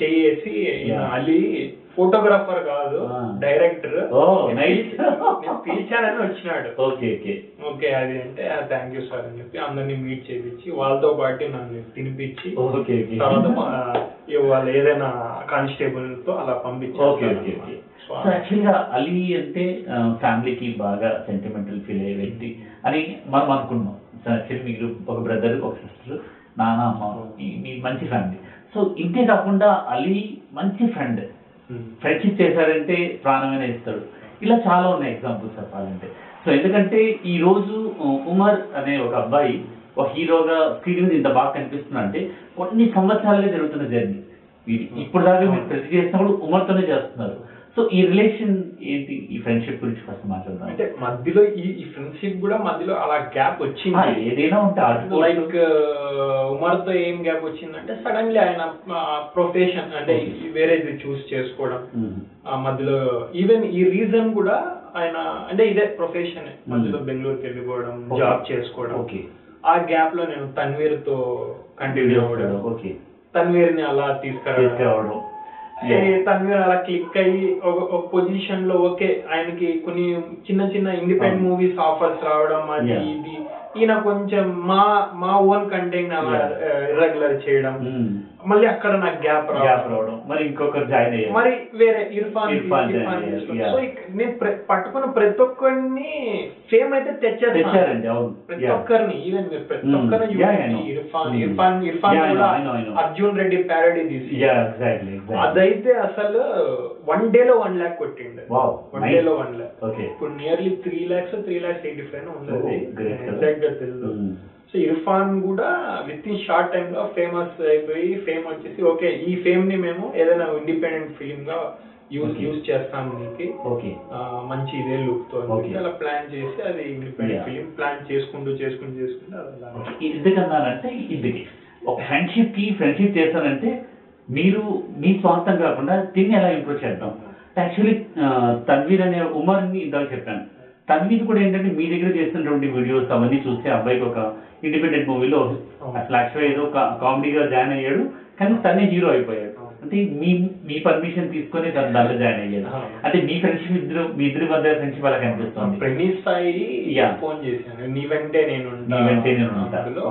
చెయ్యేసి Yeah. అలీ ఫోటోగ్రాఫర్ కాదు. డైరెక్టర్. నేను పిలిచానని వచ్చినాడు. Okay okay. ఓకే అది అంటే థ్యాంక్ యూ సార్ అని చెప్పి అందరినీ మీట్ చేపించి వాళ్ళతో పాటు నన్ను తినిపించి ఓకే తర్వాత వాళ్ళు ఏదైనా కానిస్టేబుల్తో అలా పంపించారు ఓకే ఓకే ఓకే. సో యాక్చువల్గా అలీ అంటే ఫ్యామిలీకి బాగా సెంటిమెంటల్ ఫీల్ అయ్యే వ్యక్తి అని మనం అనుకున్నాం. యాక్చువల్లీ మీరు ఒక బ్రదర్ ఒక సిస్టర్ నాన్న అమ్మ మీ మంచి ఫ్యామిలీ సో ఇంతే కాకుండా అలీ మంచి ఫ్రెండ్ ఫ్రెండ్షిప్ చేశారంటే ప్రాణమైన ఇస్తాడు. ఇలా చాలా ఉన్నాయి ఎగ్జాంపుల్స్ చెప్పాలంటే. సో ఎందుకంటే ఈ రోజు ఉమర్ అనే ఒక అబ్బాయి ఒక హీరోగా స్క్రీన్ మీద ఇంత బాగా కనిపిస్తున్నా అంటే కొన్ని సంవత్సరాలుగా జరుగుతున్న జర్నీ. ఇప్పుడు దాకా మీరు ప్రతి చేసినప్పుడు ఉమర్తోనే చేస్తున్నారు. సో ఈ రిలేషన్ ఏంటి? ఈ ఫ్రెండ్షిప్ గురించి ఫస్ట్ మాట్లాడదాం. అంటే మధ్యలో ఈ ఈ ఫ్రెండ్షిప్ కూడా మధ్యలో అలా గ్యాప్ వచ్చింది. ఏదైనా ఉంటే. లైక్ ఉమర్తో ఏం గ్యాప్ వచ్చిందంటే సడన్లీ ఆయన ప్రొఫెషన్ అంటే వేరేది చూస్ చేసుకోవడం. మ్మ్. ఆ మధ్యలో ఈవెన్ ఈ రీజన్ కూడా ఆయన అంటే ఇదే ప్రొఫెషన్. మధ్యలో బెంగళూరుకి వెళ్ళిపోవడం. జాబ్ చేసుకోవడం. ఓకే ఆ గ్యాప్లో నేను తన్వీర్తో కంటిన్యూ అవ్వడం. ఓకే తన్వీర్ని అలా తీసుకురావడం. ఏ తన్వీర్ అలా క్లిక్ అయ్యి ఒక పొజిషన్లో ఓకే ఆయనకి కొన్ని చిన్న చిన్న ఇండిపెండెంట్. మూవీస్ ఆఫర్స్ రావడం అది. ఇది. ఈయన కొంచెం మా మా ఓన్ కంటెంట్ అలా ఇర్రెగ్యులర్ చేయడం. మళ్ళీ అక్కడ నాకు గ్యాప్ గ్యాప్ రావడం మరి ఇంకొకరు జాయిన్ అయ్యారు మరి వేరే ఇర్ఫాన్ ఇర్ఫాన్ సో నేను పట్టుకున్న ప్రతి ఒక్కరిని ఫేమ్ అయితే తెచ్చేస్తాను తెచ్చారండి అవును ప్రతి. ఒక్కరిని ఈవెన్ మీరు ప్రతి Mm. ఒక్కరిని know. ఇర్ఫాన్. ఇర్ఫాన్ ఇర్ఫాన్ కూడా. అర్జున్ రెడ్డి ప్యారడీ తీసి. అదైతే అసలు వన్ డే లో వన్ ల్యాక్ కొట్టిండు వన్. డే లో వన్ ల్యాక్ Okay. ఇప్పుడు nearly three lakhs three lakhs eighty five కదా. ఎగ్జాక్ట్గా తెలుసు Mm. సో ఇర్ఫాన్ కూడా విత్ ఇన్ షార్ట్ టైమ్లో ఫేమస్ అయిపోయి ఫేమ్ వచ్చేసి ఓకే ఈ ఫేమ్ని మేము ఏదైనా ఇండిపెండెంట్ ఫిలిం గా యూజ్. యూజ్ చేస్తాం నీకు ఓకే మంచి ఇదే లుక్తో అలా ప్లాన్ చేసి అది ఇండిపెండెంట్. ఫిలిం ప్లాన్ చేసుకుంటూ చేసుకుంటూ చేసుకుంటూ. ఎందుకన్నానంటే ఇందుకే ఒక ఫ్రెండ్షిప్కి ఫ్రెండ్షిప్ చేస్తానంటే మీరు మీ స్వార్థం కాకుండా దీన్ని ఎలా ఇంప్రూవ్ చేద్దాం యాక్చువల్లీ తన్వీర్ అనే ఉమర్ని ఇందాక చెప్పాను తన్వీర్ కూడా ఏంటంటే మీ దగ్గర చేస్తున్నటువంటి వీడియోస్ అవన్నీ చూస్తే అబ్బాయికి ఒక ఇండిపెండెంట్ మూవీలో అసలు యాక్చువల్ ఏదో కామెడీగా జాయిన్ అయ్యాడు కానీ తనే హీరో అయిపోయాడు అంటే మీ మీ పర్మిషన్ తీసుకొని తను దాంట్లో జాయిన్ అయ్యాడు అంటే మీ ఫ్రెండ్షిప్ ఇద్దరు మీ ఇద్దరి మధ్య ఫ్రెండ్షిప్ అలా కనిపిస్తుంది సాయి Yeah. ఫోన్ చేశాను నీ వెంటే నేను. నీ వెంటే నేను. అందులో.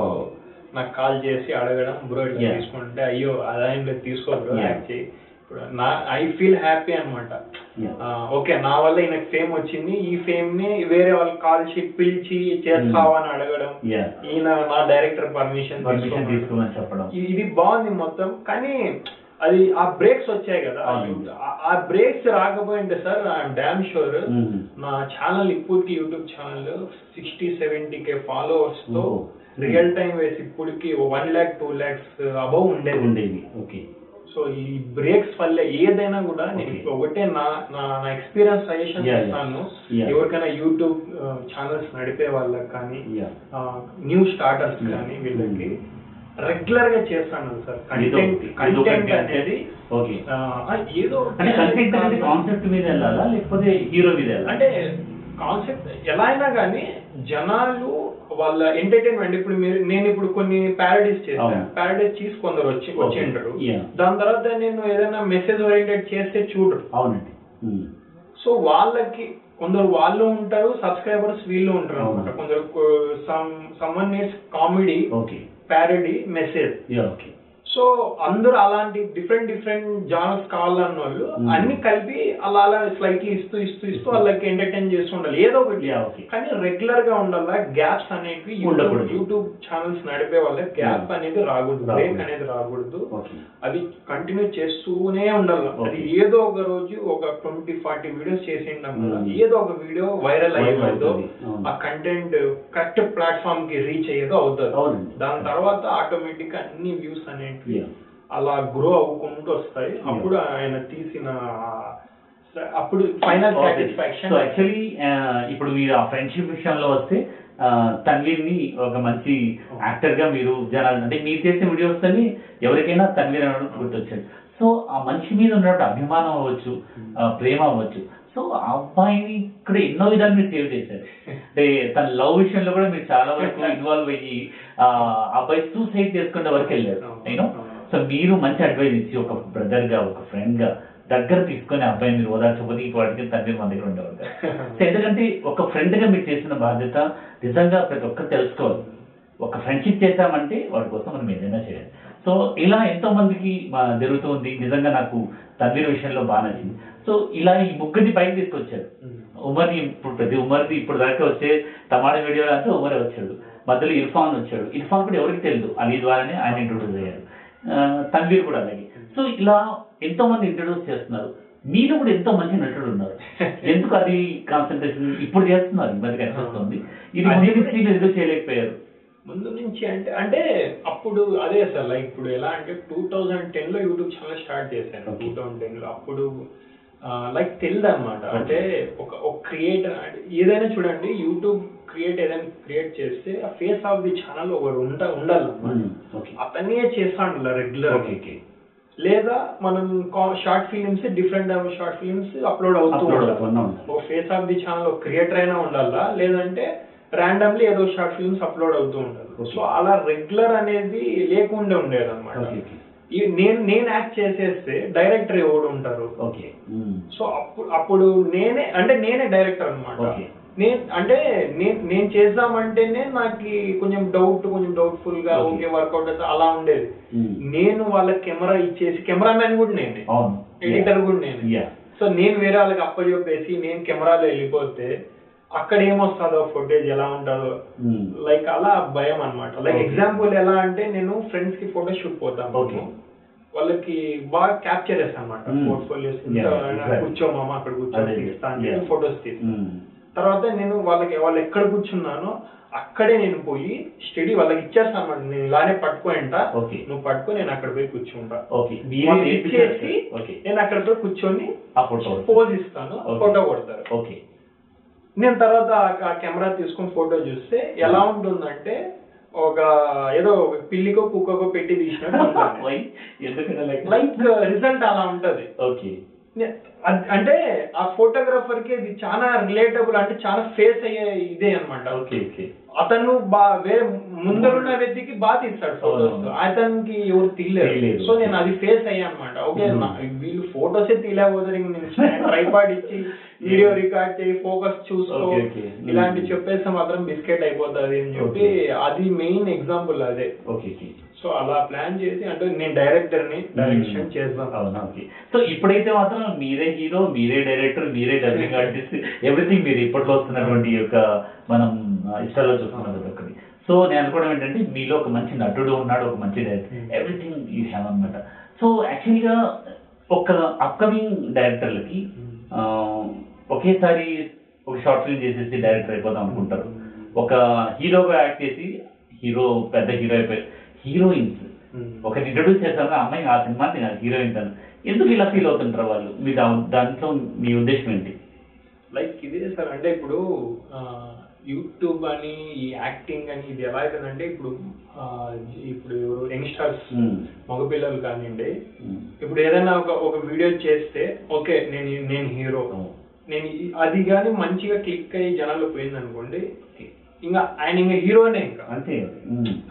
నాకు కాల్ చేసి అడగడం బ్రో ఇట్లా. తీసుకుంటే అయ్యో అదేం లేదు తీసుకో బ్రో ఇప్పుడు నా ఐ ఫీల్ హ్యాపీ అనమాట. ఓకే నా వల్ల ఈయనకు ఫేమ్ వచ్చింది. ఈ ఫేమ్ని వేరే వాళ్ళు కాల్ చేసి పిలిచి చేస్తావా అని అడగడం. Yeah. ఈయన నా డైరెక్టర్ పర్మిషన్ పర్మిషన్ తీసుకోమని. చెప్పడం. ఇది బాగుంది మొత్తం. కానీ అది ఆ బ్రేక్స్ వచ్చాయి కదా. ఆ- బ్రేక్స్ రాకపోయింటే సార్ డామ్ షూర్ Mm. నా ఛానల్ ఇప్పటికి YouTube channel sixty seventy K ఫాలోవర్స్తో Oh. Real time వేసి ఇప్పటికి one lakh two lakhs above ఉండేది. ఉండేది. ఓకే సో ఈ బ్రేక్స్ వల్ల ఏదైనా కూడా నేను. ఒకటే నా నా నా ఎక్స్పీరియన్స్ సజెషన్ Yeah. ఎవరికైనా యూట్యూబ్ ఛానల్స్ నడిపే వాళ్ళకి కానీ. New starters. కానీ వీళ్ళకి రెగ్యులర్గా చేస్తాను సార్. కంటెంట్ కంటెంట్ అనేది ఓకే ఏదో అంటే కంటెంట్ అనేది కాన్సెప్ట్ మీద వెళ్ళాలా? లేకపోతే హీరో మీద వెళ్ళాలా? అంటే కాన్సెప్ట్ ఎలా అయినా కానీ జనాలు వాళ్ళ ఎంటర్టైన్మెంట్ ఇప్పుడు మీరు నేను ఇప్పుడు కొన్ని ప్యారడీస్ చేశాను అవును. ప్యారడీస్ చేసి కొందరు వచ్చి. వచ్చింటారు Yeah. దాని తర్వాత నేను ఏదైనా మెసేజ్ ఓరియంటెడ్ చేస్తే చూడరు అవునండి ఉమ్. సో వాళ్ళకి కొందరు వాళ్ళు ఉంటారు సబ్స్క్రైబర్స్ వీళ్ళు ఉంటారు. అనమాట కొందరు some someone needs comedy okay parody message okay so అందరూ అలాంటి డిఫరెంట్ డిఫరెంట్ జానర్స్ కావాలన్న వాళ్ళు Hmm. అన్ని కలిపి అలా అలా స్లైట్లీ ఇస్తూ ఇస్తూ ఇస్తూ వాళ్ళకి ఎంటర్టైన్ చేస్తూ ఉండాలి ఏదో ఒకటి. కానీ రెగ్యులర్గా ఉండాలా గ్యాప్స్ అనేవి ఉండకూడదు. యూట్యూబ్ ఛానల్స్ నడిపే వాళ్ళకి గ్యాప్ Hmm. అనేది రాకూడదు. బ్రేక్ అనేది రాకూడదు అది కంటిన్యూ చేస్తూనే ఉండాలి. అది ఏదో ఒక రోజు ఒక ట్వంటీ ఫార్టీ వీడియోస్ Hmm. ఏదో ఒక వీడియో వైరల్ అయ్యేదో. ఆ కంటెంట్ కరెక్ట్ ప్లాట్ఫామ్కి రీచ్ అయ్యేదో అవుతుంది. దాని తర్వాత ఆటోమేటిక్ అన్ని వ్యూస్ అనేవి అలా గ్రో అవ్వుకుంటూ వస్తాయి. అప్పుడు ఆయన తీసిన అప్పుడు ఫైనల్ సాటిస్ఫాక్షన్ యాక్చువల్లీ ఇప్పుడు మీరు ఆ ఫ్రెండ్షిప్ విషయంలో వస్తే ఆ, తన్వీర్ని ఒక మంచి యాక్టర్గా మీరు జనాలు అంటే మీరు చేసే వీడియోస్ అని ఎవరికైనా తన్వీర్ అనడం గుర్తొచ్చాడు సో ఆ మనిషి మీద ఉన్నటువంటి అభిమానం అవ్వచ్చు ఆ, ప్రేమ అవ్వచ్చు. సో ఆ అబ్బాయిని ఇక్కడ ఎన్నో విధాలు మీరు సేవ్ చేశారు. అంటే తన లవ్ విషయంలో కూడా మీరు చాలా వరకు ఇన్వాల్వ్ అయ్యి ఆ అబ్బాయి సూసైడ్ చేసుకునే వరకు వెళ్ళారు. యూనో సో మీరు మంచి అడ్వైజ్ ఇచ్చి ఒక బ్రదర్గా ఒక ఫ్రెండ్గా దగ్గర తీసుకొని ఆ అబ్బాయిని మీరు ఓదార్చకపోతే ఈ వాటికి తండ్రి మన దగ్గర ఉండేవారు. సో ఎందుకంటే ఒక ఫ్రెండ్గా మీరు చేసిన బాధ్యత నిజంగా ప్రతి ఒక్కరు తెలుసుకోవాలి. ఒక ఫ్రెండ్షిప్ చేశామంటే వాడి కోసం మనం ఏదైనా చేయాలి. సో ఇలా ఎంతో మందికి జరుగుతుంది నిజంగా నాకు తన్వీర్ విషయంలో బాగా నచ్చింది. సో ఇలా ఈ ముగ్గురిని పైకి తీసుకొచ్చారు. ఉమర్ని ఇప్పుడు ప్రతి ఉమర్ది ఇప్పుడు దాకా వచ్చే టమాటా వీడియో అంటే ఉమరే వచ్చాడు. మధ్యలో ఇర్ఫాన్ వచ్చాడు. ఇర్ఫాన్ కూడా ఎవరికి తెలియదు. అలీ ద్వారానే ఆయన ఇంట్రొడ్యూస్ అయ్యారు. తన్వీర్ కూడా అలాగే. సో ఇలా ఎంతో మంది ఇంట్రొడ్యూస్ చేస్తున్నారు. మీరు కూడా ఎంతో మంచి నటుడు ఉన్నారు. ఎందుకు అది కాన్సన్ట్రేషన్ ఇప్పుడు చేస్తున్నారు? మధ్య కనిపిస్తుంది. ఇది మీరు ఎందుకు చేయలేకపోయారు? ముందు నుంచి అంటే అంటే అప్పుడు అదే సార్ లైక్ ఇప్పుడు ఎలా అంటే టూ థౌజండ్ టెన్లో యూట్యూబ్ ఛానల్ స్టార్ట్ చేశాను. టూ థౌజండ్ టెన్లో అప్పుడు లైక్ తెలియదు అనమాట. అంటే ఒక ఒక క్రియేటర్ ఏదైనా చూడండి యూట్యూబ్ క్రియేట్ ఏదైనా క్రియేట్ చేస్తే ఆ ఫేస్ ఆఫ్ ది ఛానల్ ఒకడు ఉంట ఉండాలన్నమాట. ఓకే. అతనే చేస్తాడు రెగ్యులర్ లేదా మనం short films different short films upload అవుతూ ఉండాలి. ఉండాలి. ఒక ఫేస్ ఆఫ్ ది ఛానల్ ఒక క్రియేటర్ అయినా ఉండాలా? లేదంటే ర్యాండమ్లీ ఏదో షార్ట్ ఫిల్మ్స్ అప్లోడ్ అవుతూ ఉండాలి. Okay. సో అలా రెగ్యులర్ అనేది లేకుండా ఉండేది అనమాట నేను నేను యాక్ట్ చేసేస్తే డైరెక్టర్ ఎవడు ఉంటారు? ఓకే. సో అప్పుడు అప్పుడు నేనే అంటే నేనే డైరెక్టర్ అనమాట. నేను అంటే నేను నేను చేద్దామంటేనే నాకు కొంచెం డౌట్ కొంచెం డౌట్ఫుల్గా. ఓకే వర్కౌట్ అయితే అలా ఉండేది. నేను వాళ్ళ కెమెరా ఇచ్చేసి కెమెరామ్యాన్ కూడా నేనే. ఎడిటర్ కూడా నేనే. సో నేను వేరే వాళ్ళకి అప్పచెప్పేసి నేను కెమెరాలో వెళ్ళిపోతే అక్కడ ఏమొస్తుందో ఫుటేజ్ ఎలా ఉంటుందో లైక్ అలా భయం అన్నమాట లైక్. ఎగ్జాంపుల్ ఎలా అంటే నేను ఫ్రెండ్స్కి ఫోటో షూట్ పోతాను. వాళ్ళకి బాగా క్యాప్చర్ చేస్తాను అనమాట Hmm. Portfolios Yeah, exactly. కూర్చో మామ అక్కడ కూర్చో అదే, తీస్తా అని yeah. చెప్పి ఫొటోస్ తీస్తాను తర్వాత నేను వాళ్ళకి వాళ్ళు ఎక్కడ కూర్చున్నానో అక్కడే నేను పోయి స్టడీ వాళ్ళకి ఇచ్చేస్తాను అనమాట నేను ఇలానే పట్టుకోంట నువ్వు పట్టుకో నేను అక్కడ పోయి కూర్చుంటా. ఇచ్చేసి ఓకే నేను అక్కడ పోయి కూర్చొని పోజ్ ఇస్తాను. ఫోటో కొడతారు. ఓకే నేను తర్వాత ఆ- కెమెరా తీసుకుని ఫోటో చూస్తే ఎలా ఉంటుందంటే ఒక ఏదో ఒక పిల్లికో కుక్కకో పెట్టి తీసినట్టు ఎందుకంటే లైక్ రిజల్ట్ అలా ఉంటది. ఓకే. అంటే ఆ ఫోటోగ్రాఫర్కి ఇది చాలా రిలేటబుల్ అంటే చాలా ఫేస్ అయ్యే ఇదే అన్నమాట. Okay okay. అతను బా వేరే ముందరున్న వ్యక్తికి బాగా తీస్తాడు ఫోటోస్. అతనికి ఎవరు తీయలేరు. సో నేను అది ఫేస్ అయ్యా అనమాట ఓకే వీళ్ళు ఫోటోస్ తీయలేకపోతే ఇంక నేను ట్రైపాడ్ ఇచ్చి వీడియో రికార్డ్ చేయి ఫోకస్ చూసుకో. ఇలాంటి చెప్పేస్తే మాత్రం బిస్కెట్ అయిపోతుంది అని చెప్పి అది మెయిన్ ఎగ్జాంపుల్ అదే. ఓకే. సో అలా ప్లాన్ చేసి అంటే నేను డైరెక్టర్ని డైరెక్షన్ చేద్దాం అవునా? ఓకే సో ఇప్పుడైతే మాత్రం మీరే హీరో మీరే డైరెక్టర్ మీరే డబ్బింగ్ ఆర్టిస్ట్ ఎవ్రీథింగ్ మీరు ఇప్పట్లో వస్తున్నటువంటి యొక్క మనం ఇష్టాల్లో చూస్తున్నది ఒకటి. సో నేను అనుకోవడం ఏంటంటే మీలో ఒక మంచి నటుడు ఉన్నాడు ఒక మంచి డైరెక్టర్. ఎవ్రీథింగ్ యూ హ్యావ్ అనమాట సో యాక్చువల్గా ఒక అప్కమింగ్ డైరెక్టర్లకి ఒకేసారి ఒక షార్ట్ ఫిల్మ్ చేసేసి డైరెక్టర్ అయిపోదాం అనుకుంటారు. ఒక హీరోగా యాక్ట్ చేసి హీరో పెద్ద హీరో అయిపోయి హీరోయిన్స్. ఒక ఇంట్రడ్యూస్ చేశాను అమ్మాయి ఆ సినిమా నేను హీరోయిన్ తను. ఎందుకు ఇలా ఫీల్ అవుతుంటారు వాళ్ళు? మీ దా- దాంట్లో మీ ఉద్దేశం ఏంటి? లైక్ ఇదే సార్ అంటే ఇప్పుడు యూట్యూబ్ అని ఈ యాక్టింగ్ అని ఇది ఎలా అవుతుందంటే ఇప్పుడు ఇప్పుడు యంగ్స్టర్స్ మగపిల్లలు కానివ్వండి ఇప్పుడు ఏదైనా ఒక ఒక వీడియో చేస్తే ఓకే నేను నేను హీరో. నేను అది కానీ మంచిగా క్లిక్ అయ్యి జనాలు పోయింది అనుకోండి ఇంకా ఆయన ఇంకా హీరోనే ఇంకా అంతే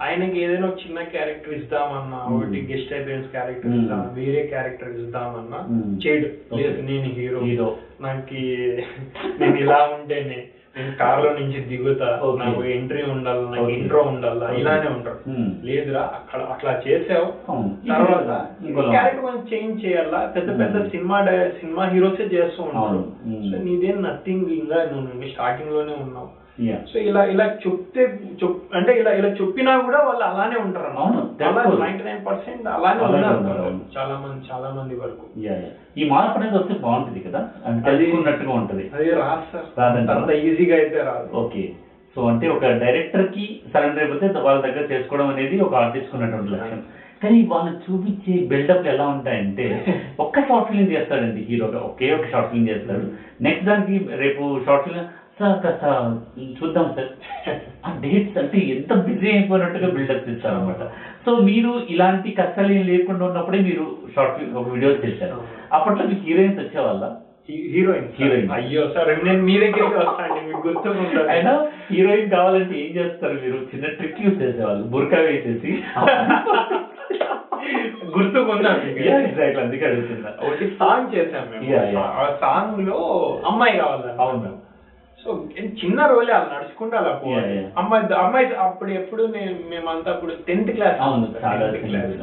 ఆయనకి ఏదైనా ఒక చిన్న క్యారెక్టర్ ఇద్దామన్నా Hmm. ఒకటి గెస్ట్ అపియరెన్స్ క్యారెక్టర్. ఇద్దాం వేరే క్యారెక్టర్ ఇద్దామన్నా Hmm. చేయడు. లేదు నేను హీరో హీరో నాకు నేను ఇలా ఉంటేనే నేను కార్లో నుంచి దిగుతా. నాకు ఎంట్రీ ఉండాలి నాకు. ఇంట్రో ఉండాలా. ఇలానే ఉంటారు. లేదురా అక్కడ అట్లా చేసావు. తర్వాత. క్యారెక్టర్ కొంచెం చేంజ్ చేయాలా పెద్ద పెద్ద. సినిమా సినిమా హీరోసే చేస్తూ. Hmm. సో నీదేం నథింగ్ ఇంకా నువ్వు స్టార్టింగ్లోనే ఉన్నావు సో ఇలా ఇలా చెప్తే చెప్ అంటే ఇలా ఇలా చెప్పినా కూడా వాళ్ళు అలానే ఉంటారు అవును. నైన్టీ నైన్ పర్సెంట్ అలానే ఉన్నారు. చాలా మంది చాలా మంది వరకు. ఈ మార్పు అనేది వస్తే బాగుంటుంది కదా? అంటే అది- తెలుసుకున్నట్టుగా ఉంటది. అది రాదు సార్? అంత ఈజీగా అయితే రాదు. ఓకే. సో అంటే ఒక డైరెక్టర్కి సరెండర్ అయిపోతే వాళ్ళ దగ్గర చేసుకోవడం అనేది ఒక ఆర్టిస్ట్ ఉన్నటువంటి లక్ష్యం. కానీ వాళ్ళు చూపించే బిల్డప్ ఎలా ఉంటాయంటే ఒక్క షార్ట్ ఫిల్మ్ చేస్తాడండి హీరోగా. ఒకే ఒక షార్ట్ ఫిల్మ్ చేస్తాడు. నెక్స్ట్ దానికి రేపు షార్ట్ ఫిల్మ్ కాస్త చూద్దాం సార్ ఆ డేట్స్ అంటే ఎంత బిజీ అయిపోయినట్టుగా బిల్డప్ చేస్తారు అనమాట సో మీరు ఇలాంటి కష్టాలు ఏం లేకుండా ఉన్నప్పుడే మీరు షార్ట్ ఒక వీడియో చేశారు. అప్పట్లో మీకు హీరోయిన్స్ వచ్చేవాళ్ళ? Heroine Heroine. అయ్యో సార్ నేను మీ దగ్గరికి వస్తాను మీకు గుర్తుకుంటుంది అయినా హీరోయిన్ కావాలంటే ఏం చేస్తారు మీరు? చిన్న ట్రిక్ యూస్ చేసేవాళ్ళు బుర్కా వేసేసి. గుర్తుకుందా? ఎగ్జాక్ట్ అందుకే అడుగుతున్నా. ఒకటి సాంగ్ చేసాం మేము. ఆ సాంగ్లో అమ్మాయి కావాలి అవును. సో చిన్న రోజులే అలా నడుచుకుంటూ అలా పోవాలి. Yeah, yeah. అమ్మాయి అమ్మాయి అప్పుడు ఎప్పుడు మేము మేమంతా అప్పుడు టెన్త్ క్లాస్ అవును చాలా క్లాస్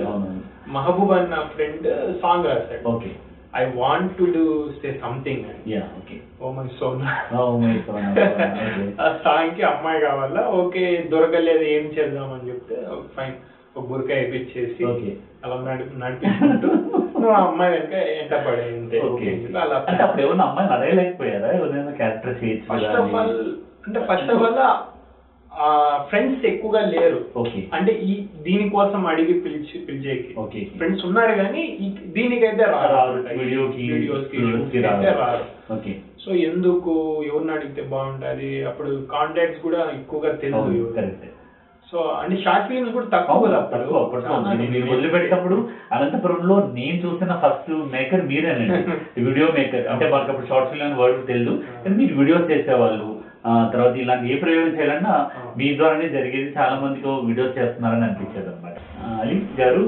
మహబూబ్ అన్న ఫ్రెండ్ సాంగ్ రాశాడు. Okay I want to do say something అని. Yeah okay oh my Sona oh my god okay ఆ సాంగ్కి అమ్మాయి కావాలా? ఓకే దొరకలేదు ఏం చేద్దాం అని చెప్తే ఫైన్ ఒక బురక వేయించేసి Okay. అలా నడి నడిపించుకుంటూ నువ్వు ఆ అమ్మాయి వెనక ఎంట పడే అంతే ఓకే అలా అంటే అప్పుడు ఏమన్నా అమ్మాయిని అడగలేకపోయారా? ఎవరైనా క్యారెక్టర్ చేయొచ్చు ఫస్ట్ ఆఫ్ ఆల్? అంటే ఫస్ట్ ఆఫ్ ఆల్ ఫ్రెండ్స్ ఎక్కువగా లేరు. ఓకే. అంటే ఈ దీనికోసం అడిగి పిలిచి పిలిచేకి. ఫ్రెండ్స్ ఉన్నారు కానీ దీనికైతే రారు. వీడియోకి, రారు. సో ఎందుకు? ఎవరిని అడిగితే బాగుంటది. అప్పుడు కాంటాక్ట్స్ కూడా ఎక్కువగా. కరెక్ట్ సో అంటే షార్ట్ ఫిల్మ్స్ కూడా తక్కువ. తక్కువ నేను మీరు వదిలిపెట్టినప్పుడు అనంతపురంలో నేను చూసిన ఫస్ట్ మేకర్ మీరేనండి వీడియో మేకర్. అంటే మనకు అప్పుడు షార్ట్ ఫిల్మ్ అని వర్డ్ తెలియదు కానీ మీరు వీడియోస్ చేసేవాళ్ళు. తర్వాత ఇలాంటి ఏ ప్రయోగం చేయాలన్నా మీ ద్వారానే జరిగేది చాలా మందికి వీడియోస్ చేస్తున్నారని అనిపించేది అనమాట అలీ గారు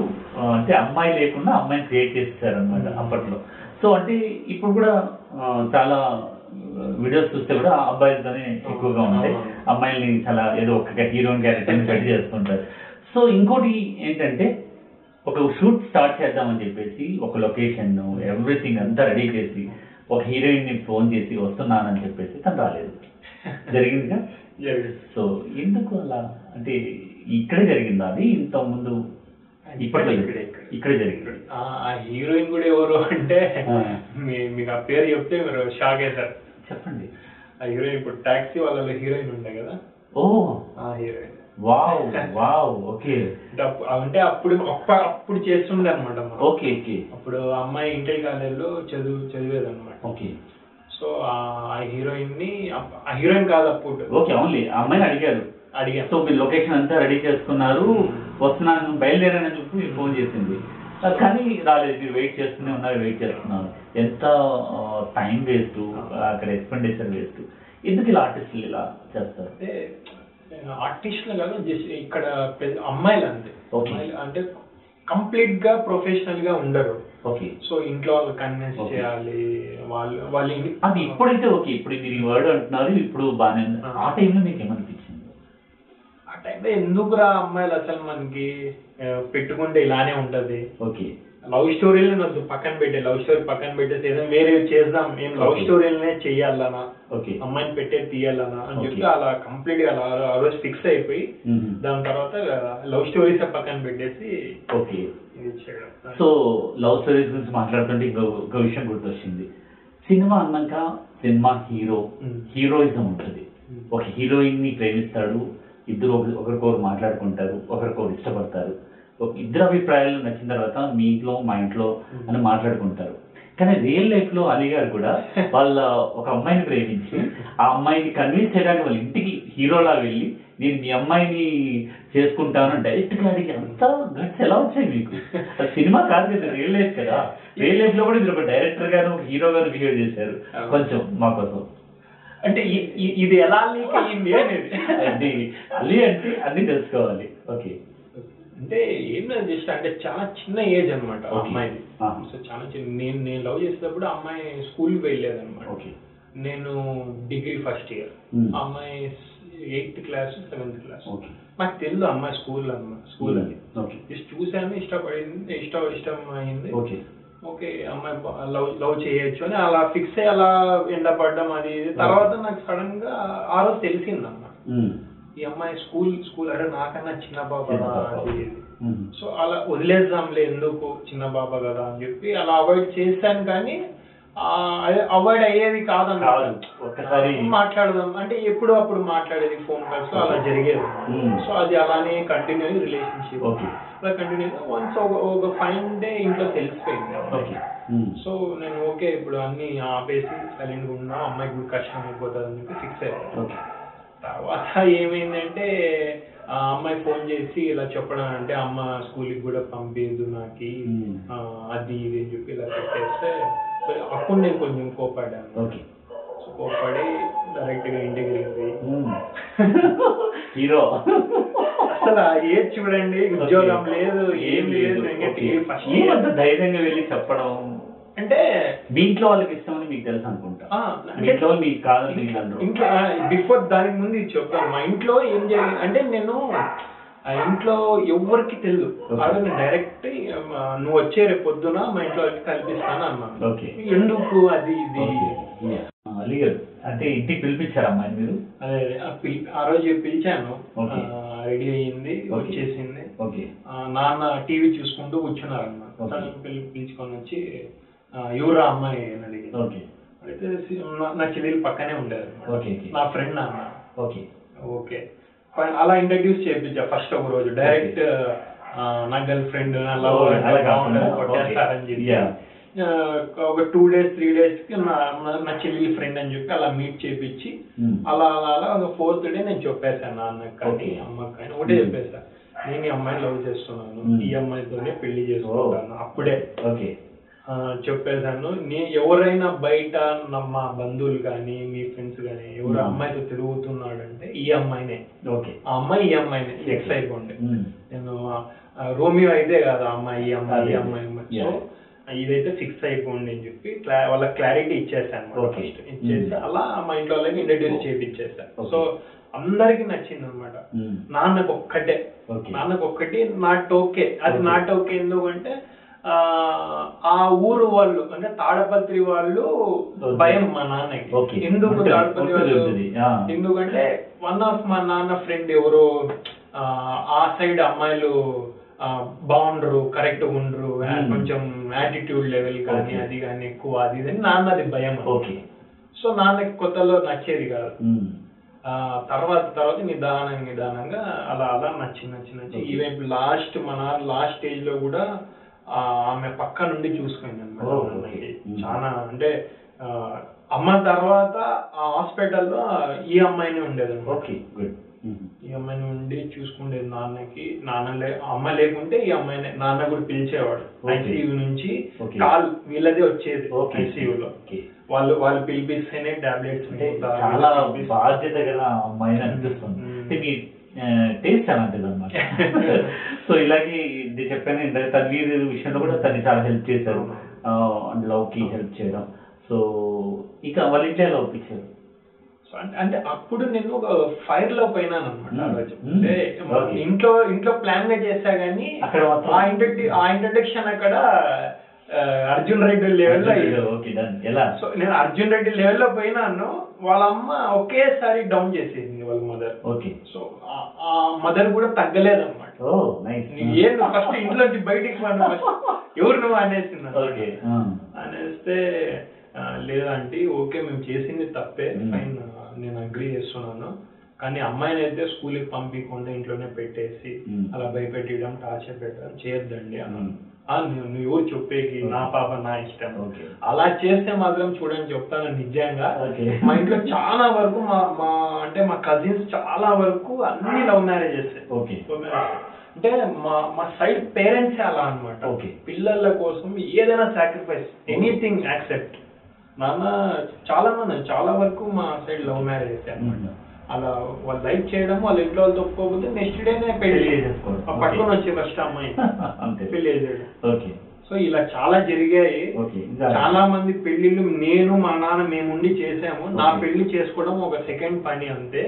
అంటే అమ్మాయి లేకుండా అమ్మాయిని క్రియేట్ చేసేసారు అనమాట అప్పట్లో. సో అంటే ఇప్పుడు కూడా చాలా వీడియోస్ చూస్తే కూడా అబ్బాయిలతోనే ఎక్కువగా ఉంటాయి. అమ్మాయిల్ని చాలా ఏదో ఒక హీరోయిన్ క్యారెక్టర్ని పెట్టి చేస్తుంటారు సో ఇంకోటి ఏంటంటే ఒక షూట్ స్టార్ట్ చేద్దామని చెప్పేసి ఒక లొకేషన్ ఎవ్రీథింగ్ అంతా రెడీ చేసి ఒక హీరోయిన్ని ఫోన్ చేసి వస్తున్నానని చెప్పేసి తను రాలేదు. జరిగిందిగా? జరిగింది. సో ఎందుకు అలా? అంటే ఇక్కడే జరిగిందా అది? ఇంత ముందు ఇప్పట్లో ఇక్కడే, జరిగింది? ఆ హీరోయిన్ కూడా ఎవరు అంటే మీకు ఆ పేరు చెప్తే మీరు షాక్ అవుతారు. చెప్పండి. ఆ హీరోయిన్ ఇప్పుడు టాక్సీ వాళ్ళలో హీరోయిన్ ఉండే కదా? ఓ. ఆ హీరోయిన్. Wow wow okay. అంటే అప్పు- అంటే అప్పుడు అప్ప- అప్పుడు చేస్తుండే అనమాట ఓకే ఓకే. అప్పుడు అమ్మాయి ఇంటర్ కాలేజీలో చదువు చదివేది అనమాట ఓకే. సో ఆ హీరోయిన్ని ఆ హీరోయిన్ కాదు అప్పుడు ఓకే ఓన్లీ ఆ అమ్మాయిని అడిగారు. అడిగాను. సో మీరు లొకేషన్ అంతా రెడీ చేసుకున్నారు. వస్తున్నాను బయలుదేరానని చెప్పి మీరు ఫోన్ చేసింది. కానీ రాలేదు మీరు వెయిట్ చేస్తూనే ఉన్నారు వెయిట్ చేస్తున్నారు. ఎంత టైం వేస్ట్ అక్కడ ఎక్స్పెండిచర్ వేస్ట్ ఎందుకు ఇలా ఆర్టిస్టులు ఇలా చేస్తారు? అంటే ఆర్టిస్టులు కాదు జస్ట్ ఇక్కడ పెద్ద అమ్మాయిలు అంతే. అమ్మాయిలు అంటే కంప్లీట్గా ప్రొఫెషనల్గా ఉండరు. ఓకే సో ఇంట్లో వాళ్ళు కన్విన్స్. చేయాలి వాళ్ళు వాళ్ళ అది ఇప్పుడైతే ఓకే ఇప్పుడు మీరు ఈ వర్డ్ అంటున్నారు ఇప్పుడు బాగానే ఆ. టైంలో మీకు ఏమనిపించింది? ఆ టైంలో ఎందుకురా అమ్మాయిలు అసలు మనకి? పెట్టుకుంటే ఇలానే ఉంటది. ఓకే. లవ్ స్టోరీలు వద్దు పక్కన పెట్టే లవ్ స్టోరీ పక్కన పెట్టేసి ఏదైనా వేరే చేద్దాం. మేము లవ్. స్టోరీలనే చెయ్యాలనా ఓకే. అమ్మాయిని పెట్టే తీయాలనా? అని చెప్పి Okay. అలా కంప్లీట్గా అలా ఆ రోజు ఫిక్స్ అయిపోయి. దాని తర్వాత లవ్ స్టోరీస్ పక్కన పెట్టేసి ఓకే. సో లవ్ స్టోరీస్ గురించి మాట్లాడుతుంటే ఇంకో విషయం గుర్తొచ్చింది. సినిమా అన్నాక సినిమా హీరో. హీరోయిజం ఉంటుంది. ఒక హీరోయిన్ని ప్రేమిస్తాడు. ఇద్దరు ఒకరి- ఒకరికొకరు మాట్లాడుకుంటారు. ఒకరికొకరు ఇష్టపడతారు. ఒక ఇద్దరు అభిప్రాయాలు నచ్చిన తర్వాత మీ ఇంట్లో మా ఇంట్లో అని మాట్లాడుకుంటారు. కానీ రియల్ లైఫ్లో అలీ గారు కూడా వాళ్ళ ఒక అమ్మాయిని ప్రేమించి ఆ అమ్మాయిని కన్విన్స్ చేయడానికి వాళ్ళ ఇంటికి హీరోలా వెళ్ళి నేను మీ అమ్మాయిని చేసుకుంటాను డైరెక్ట్గా అడిగి అంత గట్స్ ఎలా వచ్చాయి మీకు? అది సినిమా కాదు కదా రియల్ లైఫ్ కదా. రియల్ లైఫ్లో కూడా మీరు ఒక డైరెక్టర్ గాను ఒక హీరో గాను బిహేవ్ చేశారు. కొంచెం మా కోసం. అంటే ఇది ఎలా లీక్ అయ్యింది అనేది. అది అలీ అంటే అన్ని తెలుసుకోవాలి. ఓకే. అంటే ఏం లేదు జస్ట్ అంటే చాలా చిన్న ఏజ్ అనమాట. అమ్మాయిది. సో చాలా చిన్న నేను నేను లవ్ చేసేటప్పుడు అమ్మాయి స్కూల్కి వెళ్ళలేదు అనమాట నేను డిగ్రీ ఫస్ట్ ఇయర్. అమ్మాయి ఎయిత్ క్లాస్ సెవెంత్ క్లాస్. నాకు తెలుసు అమ్మాయి స్కూల్ అన్నమాట స్కూల్ అని. జస్ట్ చూసాను ఇష్టపడింది ఇష్టం ఇష్టం అయింది. ఓకే. అమ్మాయి లవ్ లవ్ చేయొచ్చు అని అలా ఫిక్స్ అయ్యి అలా ఎండ పడ్డం అది. తర్వాత నాకు సడన్గా ఆ రోజు తెలిసింది అన్న ఈ అమ్మాయి స్కూల్ స్కూల్ అంటే నాకన్నా చిన్న బాబా. అది ఇది. సో అలా వదిలేద్దాంలే ఎందుకు చిన్న బాబా కదా అని చెప్పి అలా అవాయిడ్ చేశాను కానీ అవాయిడ్ అయ్యేది కాదన్నమాట కాదు. ఒక్కసారి మాట్లాడదాం. అంటే ఎప్పుడు అప్పుడు మాట్లాడేది ఫోన్ కాల్స్లో అలా జరిగేది. సో అది అలానే కంటిన్యూ రిలేషన్షిప్ ఓకే. అలా కంటిన్యూ వన్స్ ఒక ఫైవ్ డే ఇంట్లో తెలిసిపోయింది సో నేను ఓకే ఇప్పుడు అన్ని ఆపేసి సైలెంట్ ఉన్నా. అమ్మాయికి కూడా కష్టం అయిపోతుంది అని చెప్పి ఫిక్స్ అయ్యాను. తర్వాత ఏమైందంటే ఆ అమ్మాయి ఫోన్ చేసి ఇలా చెప్పడం అంటే అమ్మ స్కూల్కి కూడా పంపించదు నాకు. అది ఇది అని చెప్పి ఇలా పెట్టేస్తే మరి అప్పుడు నేను కొంచెం కోపాడాను ఓకే. కోపడి డైరెక్ట్గా ఇంటికి వెళ్ళిపోయి హీరో. అసలు ఏజ్ చూడండి ఉద్యోగం లేదు ఏం లేదు ధైర్యంగా వెళ్ళి చెప్పడం. అంటే మీ ఇంట్లో వాళ్ళకి ఇష్టం అని మీకు తెలుసు అనుకుంటా. ఆ, మీ ఇంట్లో వాళ్ళు మీకు కాదని ఇంట్లో బిఫోర్ దానికి ముందు ఇది చెప్తాను మా ఇంట్లో ఏం జరిగింది అంటే నేను ఆ ఇంట్లో ఎవరికి తెలియదు నేను డైరెక్ట్ నువ్వు వచ్చే రేపు పొద్దున మా ఇంట్లో వాళ్ళకి కల్పిస్తాను అన్నాను. ఓకే. ఎందుకు అది ఇది? గారు అంటే ఇంటికి పిలిపించారు అమ్మాయిని మీరు? అదే ఆ పిలి- ఆ రోజు పిలిచాను. Ready Okay. వచ్చేసింది. నాన్న టీవీ చూసుకుంటూ కూర్చున్నారు అన్నమాట పిలుచుకొని వచ్చి ఎవరా అమ్మాయి అని అడిగింది ఓకే. అయితే నా- నా చెల్లెలు పక్కనే ఉండేది ఓకే ఓకే. నా ఫ్రెండ్ అన్న. ఓకే. ఓకే. అలా ఇంట్రడ్యూస్ చేయించా ఫస్ట్ ఒక రోజు. డైరెక్ట్ నా గర్ల్ ఫ్రెండ్ నా లవ్ అలా కాకుండా, కొట్టేస్తారని చెప్పి Yeah. ఆ, ఒక టూ డేస్ త్రీ డేస్కి నా నా- నా చెల్లి ఫ్రెండ్ అని చెప్పి అలా మీట్ చేపించి Hmm. అలా అలా అలా ఒక ఫోర్త్ డే నేను చెప్పేశాను నాన్నకి కానీ Okay. అమ్మకి కానీ. ఒకటే చెప్పేసా నేను ఈ అమ్మాయిని లవ్ చేస్తున్నాను. Hmm. ఈ అమ్మాయితోనే పెళ్ళి చేసుకుంటాను. అప్పుడే. ఓకే. చెప్పేశాను నీ ఎవరైనా బయట మా బంధువులు కానీ మీ ఫ్రెండ్స్ కానీ ఎవరు. అమ్మాయితో తిరుగుతున్నాడంటే ఈ అమ్మాయినే ఓకే ఆ అమ్మాయి ఈ అమ్మాయినే ఫిక్స్ అయిపోండి. నేను రోమియో అయితే కాదు అమ్మాయి ఈ అమ్మాయి ఈ. అమ్మాయి. సో. ఇదైతే ఫిక్స్ అయిపోండి అని చెప్పి వాళ్ళ క్లారిటీ ఇచ్చేసాను. ఇచ్చేసి. అలా మా ఇంట్లో వాళ్ళకి ఇంట్రడ్యూస్ చేయించేసాను Okay. సో అందరికి నచ్చింది అనమాట. నాన్నకు ఒక్కటే. నాన్నకు ఒక్కటి నాట్ ఓకే అది. నాట్ ఓకే ఎందుకంటే ఆ, ఊరు వాళ్ళు అంటే తాడపత్రి వాళ్ళు. భయం మా నాన్నకి. ఎందుకు తాడపత్రి వాళ్ళు. ఎందుకంటే వన్ ఆఫ్ మా నాన్న ఫ్రెండ్ ఎవరో ఆ, సైడ్ అమ్మాయిలు బాగుండరు కరెక్ట్ ఉండరు. కొంచెం యాటిట్యూడ్ లెవెల్ కానీ. అది కానీ ఎక్కువ అది ఇది నాన్నది భయం ఓకే సో నాన్నకి కొత్తలో నచ్చేది కాదు తర్వాత తర్వాత నిదానంగా నిదానంగా అలా అలా నచ్చి నచ్చి నచ్చి. ఈవెన్ లాస్ట్ మన లాస్ట్ స్టేజ్లో కూడా ఆమె పక్క నుండి చూసుకుంది అనమాట. చాలా అంటే అమ్మ తర్వాత ఆ హాస్పిటల్లో ఈ అమ్మాయిని ఉండేది ఓకే గుడ్. ఈ అమ్మాయిని ఉండి చూసుకునేది నాన్నకి నాన్న లే అమ్మ లేకుంటే ఈ అమ్మాయిని నాన్న కూడా పిలిచేవాడు. ఐసీయూ నుంచి. కాల్ వీళ్ళదే వచ్చేది ఓకే. ఐసీయూలో. వాళ్ళు వాళ్ళు పిలిపిస్తేనే టాబ్లెట్స్ చాలా బాధ్యత గల అమ్మాయిని అనిపిస్తుంది. టేస్ట్ అలాంటిది అనమాట సో ఇలాగే ఇది చెప్పాను తన్వీర్ విషయంలో కూడా తను చాలా హెల్ప్ చేశారు. అండ్ లవ్కి హెల్ప్ చేయడం. సో ఇక వాళ్ళ ఇంట్లో ఒప్పించారు? సో అంటే అప్పుడు నేను ఒక ఫైర్లో పోయినాను అనమాట. ఇంట్లో ఇంట్లో ప్లాన్గా చేశా మాత్రం- ఆ ఇంట్రడక్షన్ అక్కడ అర్జున్ రెడ్డి లెవెల్లో ఓకే డన్ ఎలా? సో నేను అర్జున్ రెడ్డి లెవెల్లో పోయినాను వాళ్ళ అమ్మ ఒకేసారి డౌన్ చేసేసింది వాళ్ళ మదర్ ఓకే. సో ఆ- మదర్ కూడా తగ్గలేదన్నమాట. ఏం ఫస్ట్ ఇంట్లోంచి బయటికి ఎవరు నువ్వు అనేసింది ఓకే. అనేస్తే లేదంటే ఓకే మేము చేసింది తప్పే. ఫైన్ నేను అగ్రీ చేస్తున్నాను. కానీ అమ్మాయిని అయితే స్కూల్కి పంపించకుండా ఇంట్లోనే పెట్టేసి. అలా భయపెట్టడం టార్చర్ పెట్టడం చేయొద్దండి అన్నాను నువ్వు చెప్పేకి నా పాప నా ఇష్టం. అలా చేస్తే మాత్రం చూడండి చెప్తాను నిజంగా. మా ఇంట్లో చాలా వరకు మా మా అంటే మా కజిన్స్ చాలా వరకు అన్ని లవ్ మ్యారేజెస్ ఓకే. అంటే మా మా సైడ్ పేరెంట్స్ అలా అన్నమాట. Okay. పిల్లల కోసం ఏదైనా సాక్రిఫైస్ ఎనీథింగ్ యాక్సెప్ట్ నాన్న చాలా మంది చాలా వరకు మా సైడ్ లవ్ మ్యారేజెస్ అన్నమాట అలా వాళ్ళు లైక్ చేయడం వాళ్ళ ఇంట్లో వాళ్ళు తప్పుకోకపోతే నెక్స్ట్ డేనే పెళ్ళి పట్టుకొని వచ్చే ఫస్ట్ అమ్మాయి పెళ్ళి ఓకే. సో ఇలా చాలా జరిగాయి. చాలా మంది పెళ్ళిళ్ళు నేను మా నాన్న మేము ఉండి చేసాము. నా. పెళ్ళి చేసుకోవడం ఒక సెకండ్ పని అంతే.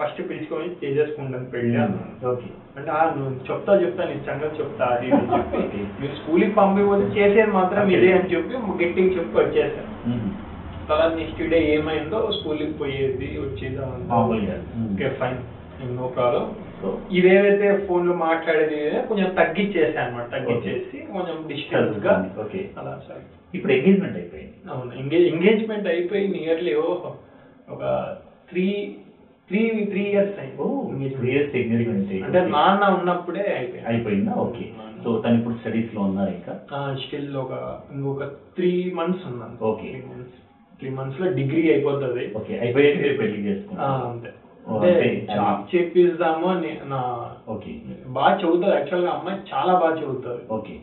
ఫస్ట్ పిలుచుకొని చేసేసుకుంటాను పెళ్ళి అన్నాను. ఓకే. అంటే ఆ నువ్వు చెప్తా చెప్తా నీ సంగతి చెప్తా అది అని చెప్పి. మీరు స్కూల్కి పంపిపోతే చేసేది మాత్రం. ఇదే అని చెప్పి గట్టిగా చెప్పి వచ్చేసాను. తర్వాత నెక్స్ట్ డే ఏమైందో స్కూల్కి పోయేది వచ్చేది. Okay fine no problem so ఇదేవైతే ఫోన్లో మాట్లాడేది కొంచెం తగ్గించేసాను అనమాట తగ్గించేసి కొంచెం డిస్టెన్స్గా ఓకే. అలా సరే. ఇప్పుడు ఎంగేజ్మెంట్ అయిపోయింది. అవును ఎంగేజ్ ఎంగేజ్మెంట్ అయిపోయి నియర్లీ ఒక three three three years oh three years engagement అంటే నాన్న ఉన్నప్పుడే అయిపోయింది. అయిపోయిందా? ఓకే. సో తను ఇప్పుడు స్టడీస్లో ఉన్నారు ఇంకా? స్టిల్ ఒక ఇంకొక త్రీ మంత్స్ ఉన్నాను. త్రీ మంత్స్ త్రీ మంత్స్లో డిగ్రీ అయిపోతుంది. ఓకే అయిపోయాక పెళ్ళి అంతే. అంటే. జాబ్ చేపిద్దాము అని నా ఓకే. బాగా చదువుతుంది యాక్చువల్గా అమ్మాయి చాలా బాగా చదువుతుంది ఓకే.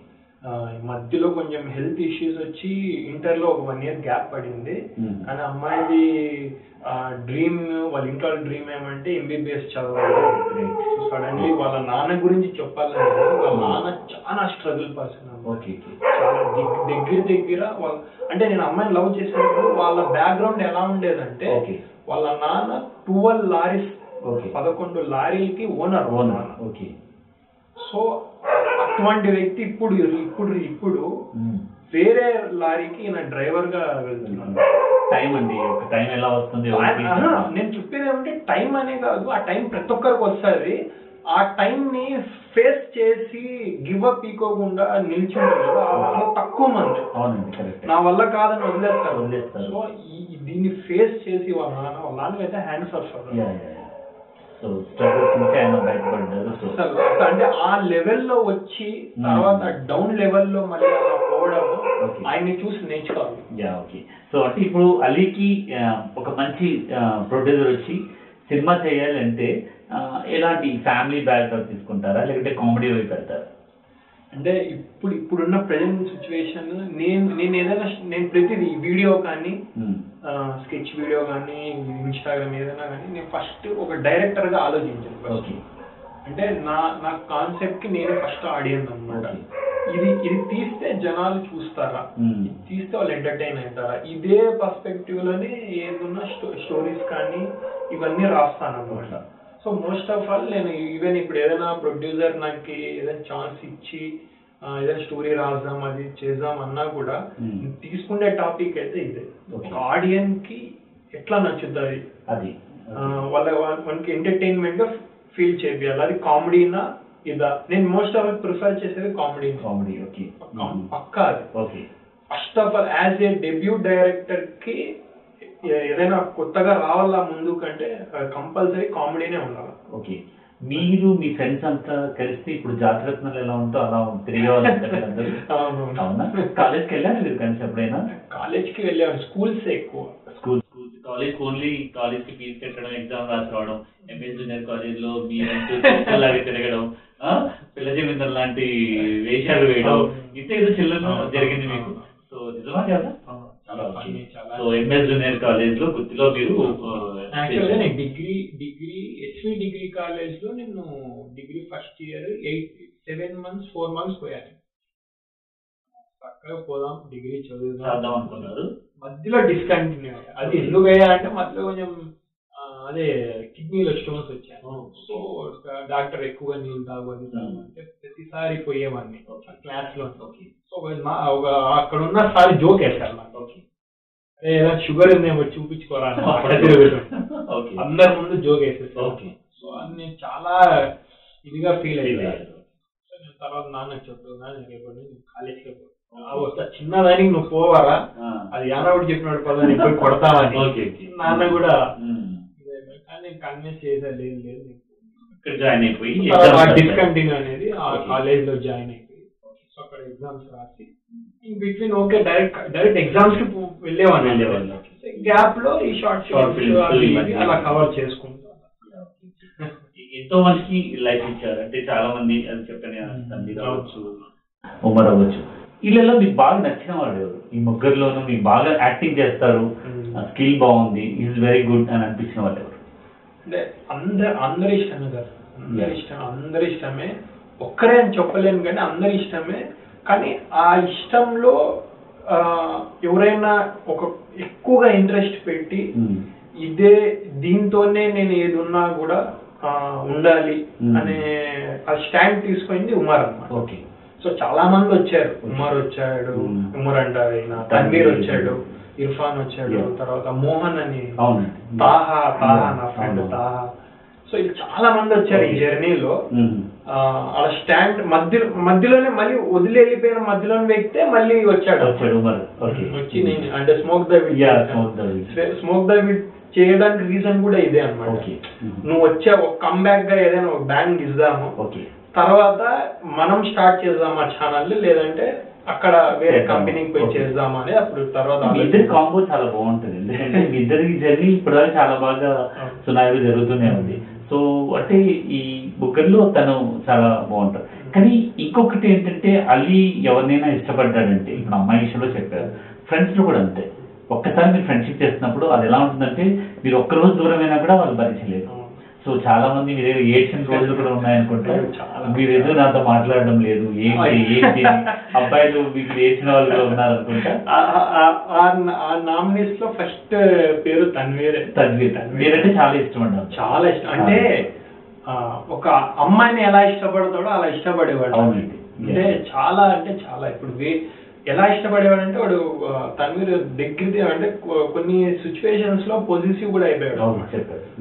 మధ్యలో కొంచెం హెల్త్ ఇష్యూస్ వచ్చి ఇంటర్లో ఒక వన్ ఇయర్ గ్యాప్ పడింది. Hmm. కానీ అమ్మాయిది డ్రీమ్ వాళ్ళ ఇంట్లో డ్రీమ్ ఏమంటే ఎంబీబీఎస్ చదవాలి. సో సడన్లీ వాళ్ళ నాన్న గురించి చెప్పాలంటే వాళ్ళ నాన్న చాలా స్ట్రగుల్ పర్సన్ ఓకే చాలా దగ్- దగ్గర దగ్గర వాళ్ళ అంటే నేను అమ్మాయిని లవ్ చేసినప్పుడు వాళ్ళ బ్యాక్గ్రౌండ్ ఎలా ఉండేదంటే. వాళ్ళ నాన్న ట్వెల్వ్ లారీస్. పదకొండు లారీలకి ఓనర్ ఓనర్ ఓకే సో అటువంటి వ్యక్తి ఇప్పుడు ఇప్పుడు ఇప్పుడు. వేరే లారీకి ఈయన డ్రైవర్గా వెళ్తున్నాడు. టైం అండి ఒక టైం ఎలా వస్తుంది నేను చెప్పేది ఏమంటే టైం అనే కాదు ఆ టైం ప్రతి ఒక్కరికి వస్తుంది. ఆ టైం ని ఫేస్ చేసి గివ్ అప్ ఈకోకుండా నిల్చుంటారు కదా తక్కువ మంది. నా వల్ల కాదని వదిలేస్తారు. వదిలేస్తారు. సో ఈ దీన్ని ఫేస్ చేసి వాళ్ళ నాన్న వాళ్ళ నాన్నకి అయితే హ్యాండ్స్ సో స్ట్రగుల్స్ నుంచి ఆయన బయటపడ్డారు. సో అసలు అసలు అంటే ఆ లెవెల్లో వచ్చి. తర్వాత డౌన్ లెవెల్లో మళ్ళీ పోవడం. ఆయన్ని చూసి నేర్చుకోవాలి. Yeah okay. సో అంటే ఇప్పుడు అలీకి ఒక మంచి ప్రొడ్యూసర్ వచ్చి సినిమా చేయాలంటే ఎలాంటి ఫ్యామిలీ బ్యాక్గ్రౌండ్ తీసుకుంటారా? లేకుంటే కామెడీ వైపు వెళ్తారా? అంటే ఇప్పుడు ఇప్పుడున్న ప్రజెంట్ సిచ్యువేషన్ నేను నేను ఏదైనా నేను ప్రతిదీ వీడియో కానీ. స్కెచ్ వీడియో కానీ ఇన్స్టాగ్రామ్ ఏదైనా కానీ నేను ఫస్ట్ ఒక డైరెక్టర్గా ఆలోచించాను. ఓకే అంటే నా నా కాన్సెప్ట్కి నేనే ఫస్ట్ ఆడియన్స్ అనమాట. ఇది ఇది తీస్తే జనాలు చూస్తారా ఉమ్. తీస్తే వాళ్ళు ఎంటర్టైన్ అవుతారా ఇదే పర్స్పెక్టివ్లోనే ఏదున్న స్టోరీస్ కానీ ఇవన్నీ రాస్తాను అనమాట సో మోస్ట్ ఆఫ్ ఆల్ నేను ఈవెన్ ఇప్పుడు ఏదైనా ప్రొడ్యూసర్ నాకు ఏదైనా ఛాన్స్ ఇచ్చి ఏదైనా స్టోరీ రాద్దాం అది చేద్దాం అన్నా కూడా Hmm. తీసుకునే టాపిక్ అయితే ఇదే. ఒక ఆడియన్స్కి ఎట్లా నచ్చుతుంది అది. ఆ, వాళ్ళ మనకి ఎంటర్టైన్మెంట్గా ఫీల్ చేయాలి అది కామెడీనా ఇదా? నేను మోస్ట్ ఆఫ్ ప్రిఫర్ చేసేది కామెడీ కామెడీ ఓకే పక్కా అది. Okay first of all as a debut డైరెక్టర్కి ఏదైనా కొత్తగా రావాలా ముందు కంటే కంపల్సరీ కామెడీనే ఉండాలి. ఓకే. మీరు మీ ఫ్రెండ్స్ అంతా కలిసి ఇప్పుడు జాతరత్నాలు ఎలా ఉంటో అలా తిరిగే వాళ్ళు ఉంటారు కదా అందరూ. అవునా? కాలేజ్కి వెళ్ళారు మీరు కలిసి ఎప్పుడైనా? కాలేజ్కి వెళ్ళేవాడు స్కూల్స్ ఎక్కువ. స్కూల్ స్కూల్ కాలేజ్ ఓన్లీ కాలేజ్కి ఫీజు కట్టడం ఎగ్జామ్ రాసి రావడం ఎంఎస్ జూనియర్ కాలేజ్లో మీ లాగా తిరగడం పిల్ల జమీందర్ లాంటి వేషాలు వేయడం ఇంత ఏదో చిల్లర జరిగింది మీకు. సో నిజమా కదా? సో ఎంఎస్ జూనియర్ కాలేజ్లో గుత్తిలో మీరు నేను డిగ్రీ డిగ్రీ హెచ్వి డిగ్రీ కాలేజ్లో నేను degree first year eight seven months four months పోయాను. చక్కగా పోదాం డిగ్రీ చదువుదాం. అనుకున్నారు. మధ్యలో డిస్కంటిన్యూ అది ఎందుకు అయ్యా అంటే మధ్యలో కొంచెం అదే కిడ్నీలో స్టోన్స్ వచ్చాను. సో డాక్టర్ ఎక్కువగా నీళ్ళు తాగు అని అంటే ప్రతిసారి పోయేవాడిని క్లాస్లో సో ఒక మా- ఒక అక్కడ ఉన్న సారి జోక్ వేశారు నాకు ఓకే "ఏ, ఏదో షుగర్ ఉందేమో చూపించుకోరా అందరి ముందు జోక్ వేసేసారు ఓకే. సో అది నేను చాలా ఇదిగా ఫీల్ అయ్యాను తర్వాత నాన్న రేపు నేను కాలేజ్కి వస్తా. చిన్నదానికి నువ్వు పోవారా ఆ. అది యానవుడు చెప్పినాడు పద నేను పోయి కొడతావని. నాన్న కూడా నేను కన్విన్స్ చేసా లేదు లేదు ఇక్కడ జాయిన్ అయిపోయి. డిస్కంటిన్యూ అనేది ఆ. కాలేజ్లో జాయిన్ అయిపోయి. సో అక్కడ ఎగ్జామ్స్ రాసి in between okay direct direct ఎగ్జామ్స్కి వెళ్ళేవాడిని. గ్యాప్లో ఈ షార్ట్ ఫిల్మ్స్. ఇవి అలా కవర్ చేసుకుంటాను ఎంతో మందికి లైఫ్ ఇచ్చారు. అంటే చాలా మంది అది చెప్పని సందీప్ అవ్వచ్చు ఉమర్ అవ్వచ్చు. వీళ్ళలో మీకు బాగా నచ్చిన వాడు ఎవరు? ఈ ముగ్గురులోనూ మీకు బాగా యాక్టింగ్ చేస్తారు. Hmm. స్కిల్ బాగుంది. ఈజ్ వెరీ గుడ్ అని అనిపించిన వాళ్ళు ఎవరు? అంటే అందరు అందరి ఇష్టమే కదా. అందరి. ఇష్టం అందరి ఇష్టమే. ఒక్కరే అని చెప్పలేను కానీ అందరి ఇష్టమే. కానీ ఆ ఇష్టంలో ఎవరైనా ఒక ఎక్కువగా ఇంట్రెస్ట్ పెట్టి ఇదే దీంతోనే నేను ఏది ఉన్నా కూడా ఉండాలి. అనే ఆ స్టాండ్ తీసుకుంది ఉమర్ అన్నమాట. ఓకే. సో చాలా మంది వచ్చారు. ఉమర్ వచ్చాడు. ఉమర్ అంటారు తన్వీర్ వచ్చాడు. ఇర్ఫాన్ వచ్చాడు Yeah. తర్వాత మోహన్ అని. అవునండి తాహా తాహా నా ఫ్రెండ్ అవును. తాహా. సో ఇది చాలా మంది వచ్చారు ఈ. జర్నీలో. ఉమ్. అలా స్టాండ్ మధ్య మధ్యలోనే మళ్ళీ వదిలి వెళ్ళిపోయిన మధ్యలోనే వ్యక్తే మళ్ళీ వచ్చాడు. వచ్చాడు ఉమర్ ఓకే వచ్చి నేను అంటే smoke the ya smoke the weed. Smoke the చేయడానికి రీజన్ కూడా ఇదే అన్నమాట. Okay um. నువ్వు వచ్చే ఒక కంబ్యాక్గా ఏదైనా ఒక బ్యాంగ్ ఇద్దాము. ఓకే తర్వాత మనం స్టార్ట్ చేద్దాం ఆ ఛానల్ లేదంటే అక్కడ వేరే. కంపెనీకి పోయి Okay. చేద్దాం అని అప్పుడు తర్వాత మీ ఇద్దరి కాంబో చాలా బాగుంటుంది ఎందుకంటే మీ ఇద్దరి జర్నీ ఇప్పటిదాకా చాలా బాగా సునాయాలు జరుగుతూనే ఉంది. సో అంటే ఈ ముగ్గురులో తను చాలా బాగుంటారు కానీ ఇంకొకటి ఏంటంటే అలీ ఎవరినైనా ఇష్టపడ్డాడంటే ఇప్పుడు అమ్మాయి విషయంలో చెప్పారు. ఫ్రెండ్స్లో కూడా అంతే. ఒక్కసారి మీరు ఫ్రెండ్షిప్ చేస్తున్నప్పుడు అది ఎలా ఉంటుందంటే మీరు ఒక్క రోజు దూరమైనా కూడా వాళ్ళు భరించలేరు. సో చాలా మంది మీరు ఏదో ఏడ్చిన రోజులు కూడా ఉన్నాయనుకుంటే చాలా. మీరు ఏదో నాతో మాట్లాడడం లేదు. ఏంటి ఏంటి. అబ్బాయిలు మీకు ఏడ్చిన వాళ్ళు కూడా ఉన్నారనుకుంటా? ఆ నామినీస్లో ఫస్ట్ పేరు తన్వీరే. తన్వీర్. మీరంటే చాలా ఇష్టం అండి చాలా ఇష్టం. అంటే ఒక అమ్మాయిని ఎలా ఇష్టపడతాడో అలా ఇష్టపడేవాడు. అంటే చాలా అంటే చాలా. ఇప్పుడు ఎలా ఇష్టపడేవాడు అంటే వాడు తన్వీర్ దగ్గర అంటే కొన్ని సిచ్యువేషన్స్లో పొజిటివ్ కూడా అయిపోయాడు.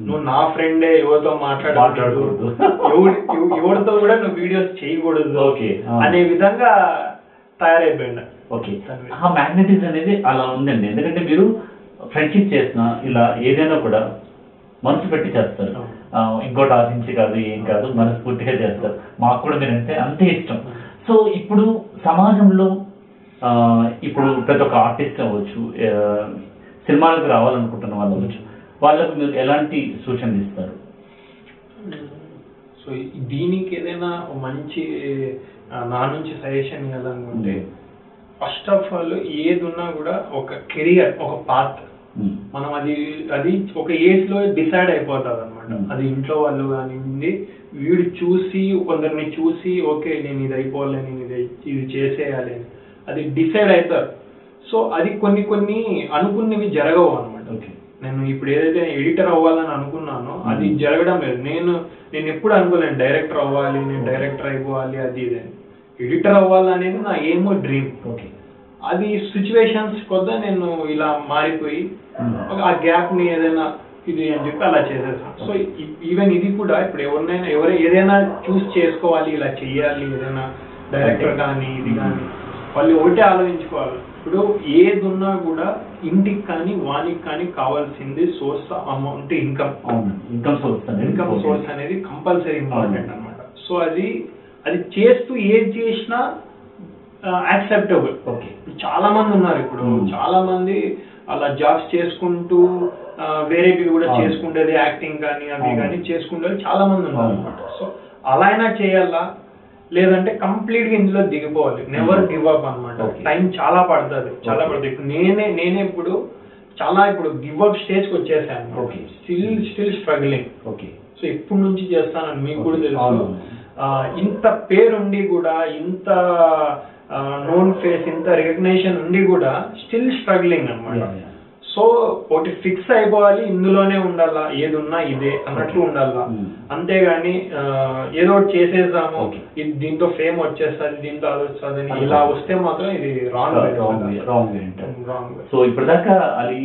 నువ్వు నా ఫ్రెండే ఎవరితో మాట్లాడకూడదు. మాట్లాడకూడదు. ఎవరి- ఎవ- ఎవరితో కూడా నువ్వు వీడియోస్ చేయకూడదు. అనే విధంగా తయారైపోయాడు. ఓకే. ఆ మ్యాగ్నెటిజం అనేది అలా ఉందండి. ఎందుకంటే మీరు ఫ్రెండ్షిప్ చేసిన ఇలా ఏదైనా కూడా మనసు పెట్టి చేస్తారు. ఇంకోటి ఆశించి కాదు ఏం కాదు మనస్ఫూర్తిగా చేస్తారు. మాకు కూడా మీరు అంటే అంతే ఇష్టం. సో ఇప్పుడు సమాజంలో ఇప్పుడు ప్రతి ఒక్క ఆర్టిస్ట్ అవ్వచ్చు సినిమాలకు రావాలనుకుంటున్న వాళ్ళు అవ్వచ్చు వాళ్ళకు మీరు ఎలాంటి సూచనలు ఇస్తారు? సో దీనికి ఏదైనా మంచి నా నుంచి సజెషన్ ఇవ్వాలనుకుంటే ఫస్ట్ ఆఫ్ ఆల్ ఏది ఉన్నా కూడా ఒక కెరియర్ ఒక పాత్. మనం అది అది ఒక ఏజ్లో డిసైడ్ అయిపోతుంది అనమాట. అది ఇంట్లో వాళ్ళు కానివ్వండి వీడు చూసి కొందరిని చూసి ఓకే నేను ఇది అయిపోవాలి నేను ఇది ఇది చేసేయాలి అని. అది డిసైడ్ అవుతారు సో అది కొన్ని కొన్ని అనుకున్నవి జరగవు అనమాట ఓకే. నేను ఇప్పుడు ఏదైతే ఎడిటర్ అవ్వాలని అనుకున్నానో అది జరగడం లేదు. నేను నేను ఎప్పుడు అనుకోలేను. డైరెక్టర్ అవ్వాలి నేను డైరెక్టర్ అయిపోవాలి అది ఇది ఎడిటర్ అవ్వాలనేది నా ఏమో డ్రీమ్ ఓకే. అది సిచ్యువేషన్స్ కొద్దా నేను ఇలా మారిపోయి ఆ గ్యాప్ని ఏదైనా ఇది అని చెప్పి అలా చేసేసాను. సో ఈవెన్ ఇది కూడా ఇప్పుడు ఎవరినైనా ఎవరు ఏదైనా చూస్ చేసుకోవాలి ఇలా చెయ్యాలి ఏదైనా డైరెక్టర్ కానీ ఇది కానీ వాళ్ళు ఒకటే ఆలోచించుకోవాలి. ఇప్పుడు ఏది ఉన్నా కూడా ఇంటికి కానీ వానికి కానీ కావాల్సింది సోర్స్ అమౌంట్ ఇన్కమ్ అవును. ఇన్కమ్ సోర్స్ అనేది ఇన్కమ్ సోర్స్ అనేది కంపల్సరీ ఇంపార్టెంట్ అన్నమాట. సో అది అది చేస్తూ ఏది చేసినా యాక్సెప్టబుల్ ఓకే. చాలా మంది ఉన్నారు ఇప్పుడు. చాలా మంది అలా జాబ్స్ చేసుకుంటూ వేరేవి కూడా. చేసుకుంటేది యాక్టింగ్ కానీ అవి. కానీ చేసుకుంటే చాలా మంది ఉన్నారు. అనమాట సో అలా అయినా చేయాలా? లేదంటే కంప్లీట్గా ఇందులో దిగిపోవాలి నెవర్. గివ్ అప్ అనమాట. టైం చాలా పడుతుంది చాలా. పడుతుంది ఇప్పుడు నేనే నేనే ఇప్పుడు చాలా ఇప్పుడు గివ్ అప్ స్టేజ్కి వచ్చేసాను. Still still struggling okay so ఇప్పటి నుంచి చేస్తానని మీకు కూడా. తెలుసు ఇంత పేరుండి కూడా ఇంత నోన్ ఫేస్ ఇంత రికగ్నేషన్ ఉండి కూడా స్టిల్ స్ట్రగ్లింగ్ yeah. సో ఒకటి ఫిక్స్ అయిపోవాలి ఇందులోనే ఉండాలా ఏది ఉన్నా ఇదే అన్నట్టు Okay. ఉండాలా. అంతేగాని ఏదో ఒకటి చేసేద్దాము. ఇది దీంతో ఫేమ్ వచ్చేస్తుంది దీంతో అది వస్తుంది. ఇలా వస్తే మాత్రం ఇది రాంగ్ రాంగ్ రాంగ్ సో ఇప్పటిదాకా అది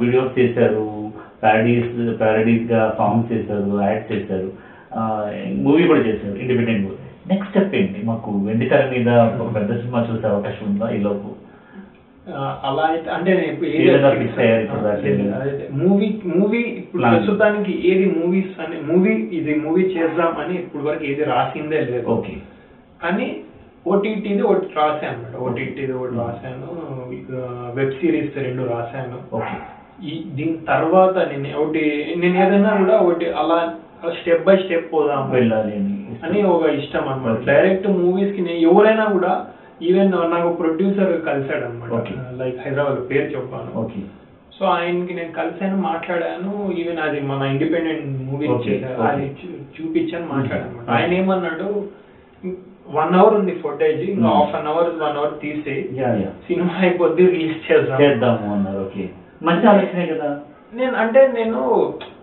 వీడియోస్ చేశారు ప్యారడీస్ ప్యారడీస్గా సాంగ్స్ చేశారు యాడ్స్ చేశారు మూవీ కూడా చేశారు ఇండిపెండెంట్ మూవీ నెక్స్ట్ స్టెప్ ఏంటి? మాకు వెండితెర మీద ఒక పెద్ద సినిమా చూసే అవకాశం ఉందా? ఈ లోపు? ఆ, అలా అయితే అంటే? మూవీ మూవీ ఇప్పుడు. ప్రస్తుతానికి ఏది మూవీస్ అని మూవీ ఇది మూవీ చేద్దాం అని ఇప్పుడు వరకు ఏది రాసిందే లేదు. ఓకే. కానీ ఓటీటీది ఒకటి రాశాను అనమాట ఓటీటీది ఒకటి రాశాను. వెబ్ సిరీస్ రెండు రాశాను. ఓకే. ఈ దీని తర్వాత నేను ఒకటి నేను ఏదైనా కూడా ఒకటి అలా స్టెప్ బై స్టెప్ పోదాం వెళ్ళాలి అని అని ఒక ఇష్టం అనమాట. డైరెక్ట్ మూవీస్కి నేను ఎవరైనా కూడా ఈవెన్ నాకు ప్రొడ్యూసర్ కలిసాడు అనమాట. లైక్ హైదరాబాద్ పేరు చెప్పాను. ఓకే సో ఆయనకి నేను కలిసాను మాట్లాడాను. ఈవెన్ అది మన ఇండిపెండెంట్ మూవీ. అది చూపించాను మాట్లాడాను అనమాట Hmm. ఆయన ఏమన్నాడు వన్ అవర్ ఉంది ఫుటేజ్ ఇంకా. Half an hour one hour తీసి సినిమా అయిపోద్ది రిలీజ్ చేద్దాం. చేద్దాము అన్నారు ఓకే మంచి ఆలోచనే కదా. నేను అంటే నేను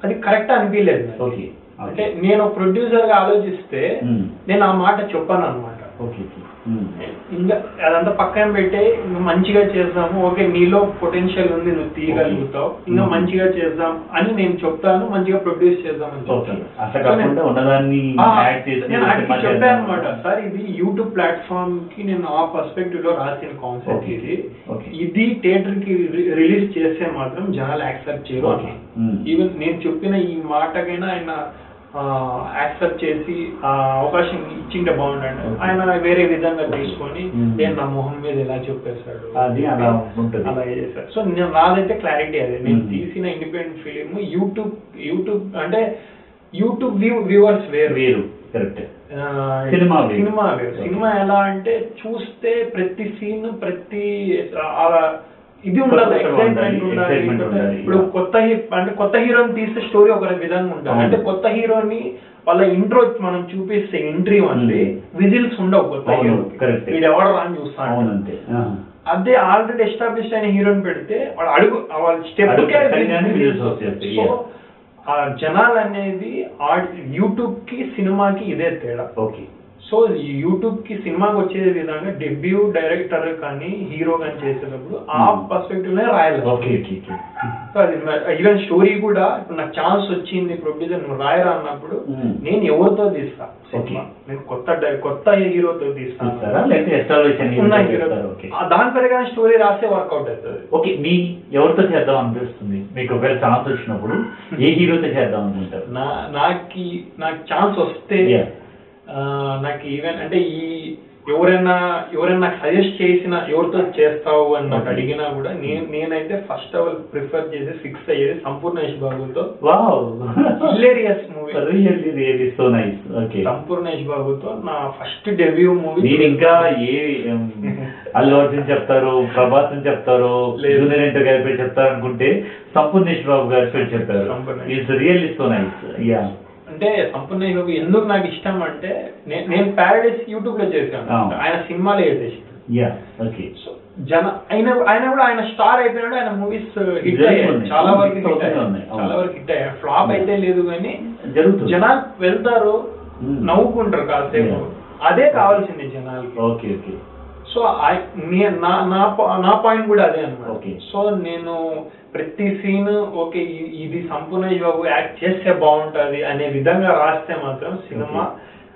అది కరెక్ట్ అనిపించలేదు. ఓకే అంటే నేను ప్రొడ్యూసర్గా ఆలోచిస్తే Hmm. నేను ఆ మాట చెప్పాను అనమాట ఓకే. ఇంకా అదంతా పక్కన పెట్టే మంచిగా చేద్దాము ఓకే నీలో పొటెన్షియల్ ఉంది నువ్వు తీయగలుగుతావు ఇంకా Hmm. మంచిగా చేద్దాం అని నేను చెప్తాను మంచిగా ప్రొడ్యూస్ చేద్దాం అని చెప్తాను చెప్పాను. అనమాట సార్ ఇది యూట్యూబ్ ప్లాట్ఫామ్కి నేను ఆ పర్స్పెక్టివ్లో రాసిన కాన్సెప్ట్. ఇది. ఇది థియేటర్కి రిలీజ్ చేస్తే మాత్రం జనాలు యాక్సెప్ట్ చేయరు Okay. Hmm. ఈవెన్ నేను చెప్పిన ఈ మాటకైనా ఆయన యాక్సెప్ట్ చేసి ఆ అవకాశం ఇచ్చింటే బాగుండండి. ఆయన వేరే విధంగా తీసుకొని. నేను నా మొహం మీద ఎలా చెప్పేశాడు అది అలా ఉంటుంది. అలా చేశాడు సో నేను నాదైతే క్లారిటీ అదే నేను. తీసిన ఇండిపెండెంట్ ఫిలిం యూట్యూబ్ యూట్యూబ్ అంటే యూట్యూబ్ వ్యూ వ్యూవర్స్ వేరు వేరు కరెక్ట్ సినిమా వేరు. సినిమా సినిమా ఎలా అంటే చూస్తే ప్రతి సీన్ ప్రతి ఆ, ఇది ఉండాలి ఎక్సైట్మెంట్ ఉండాలి. ఇప్పుడు కొత్త అంటే కొత్త హీరోని తీస్తే స్టోరీ ఒక విధంగా ఉండాలి అవును. అంటే కొత్త హీరోని వాళ్ళ ఇంట్రో మనం చూపిస్తే ఎంట్రీ Hmm. విజిల్స్ ఉండవు కొత్త హీరో. వీడు ఎవరు రాని చూస్తాను ఆహా. అదే ఆల్రెడీ ఎస్టాబ్లిష్ అయిన హీరోని పెడితే వాడు అడుగు వాళ్ళ స్టెప్ జనాలు అనేది యూట్యూబ్కి సినిమాకి ఇదే తేడా ఓకే సో యూట్యూబ్కి సినిమాకి వచ్చే విధంగా డెబ్యూ డైరెక్టర్ కానీ హీరో కానీ చేసేటప్పుడు ఆ Hmm. పర్స్పెక్టివ్లో రాయాలి. ఓకే సో అది ఈవెన్ స్టోరీ కూడా ఇప్పుడు నాకు ఛాన్స్ వచ్చింది ప్రొడ్యూసర్ నువ్వు రాయరా అన్నప్పుడు Hmm. నేను ఎవరితో తీస్తా సినిమా. నేను కొత్త కొత్త హీరోతో తీస్తాను దాని ప్రకారం స్టోరీ రాస్తే వర్కౌట్ అవుతుంది. ఓకే మీ ఎవరితో చేద్దాం అనిపిస్తుంది? మీకు ఒకవేళ ఛాన్స్ వచ్చినప్పుడు ఏ హీరోతో చేద్దాం అనుకుంటారు? నాకు నాకు ఛాన్స్ వస్తే నాకు ఈవెన్ అంటే ఈ ఎవరైనా ఎవరైనా నాకు సజెస్ట్ చేసిన ఎవరితో చేస్తావు అని నాకు. అడిగినా కూడా నేను నేనైతే ఫస్ట్ ఆఫ్ ఆల్ ప్రిఫర్ చేసి ఫిక్స్ అయ్యేది సంపూర్ణేష్ బాబుతో. Wow hilarious movie really really so nice okay Sampoornesh బాబుతో నా ఫస్ట్ డెబ్యూ మూవీ మీరు ఇంకా ఏ అల్లు అర్జున్ చెప్తారు ప్రభాస్ అని చెప్తారు లేదు. జూనియర్ ఎన్టీఆర్ గారి పేరు చెప్తారు అనుకుంటే సంపూర్ణేష్ బాబు గారి పేరు చెప్పారు. It's really so nice ya అంటే సంపూర్ణ యోగి ఎందుకు నాకు ఇష్టం అంటే నేను ప్యారడైస్ యూట్యూబ్లో చేశాను. ఆయన సినిమాలు చేసేసి యా ఓకే సో జన ఆయన ఆయన కూడా ఆయన స్టార్ అయిపోయినాడు ఆయన మూవీస్ హిట్ జరిగి అయ్యాయి. చాలా వరకు. చాలా వరకు హిట్ అయ్యాయి. ఫ్లాప్ అయితే లేదు కానీ జరుగుతుంది. జనాలు వెళ్తారు Hmm. నవ్వుకుంటారు కాసేపు. అదే కావాల్సింది జనాలకి. ఓకే ఓకే సో ఐ- నే- నా నా పాయింట్ కూడా అదే అనమాట. సో నేను ప్రతి సీన్ ఓకే ఇది సంపూర్ణ బాబు యాక్ట్ చేస్తే బాగుంటది అనే విధంగా రాస్తే మాత్రం సినిమా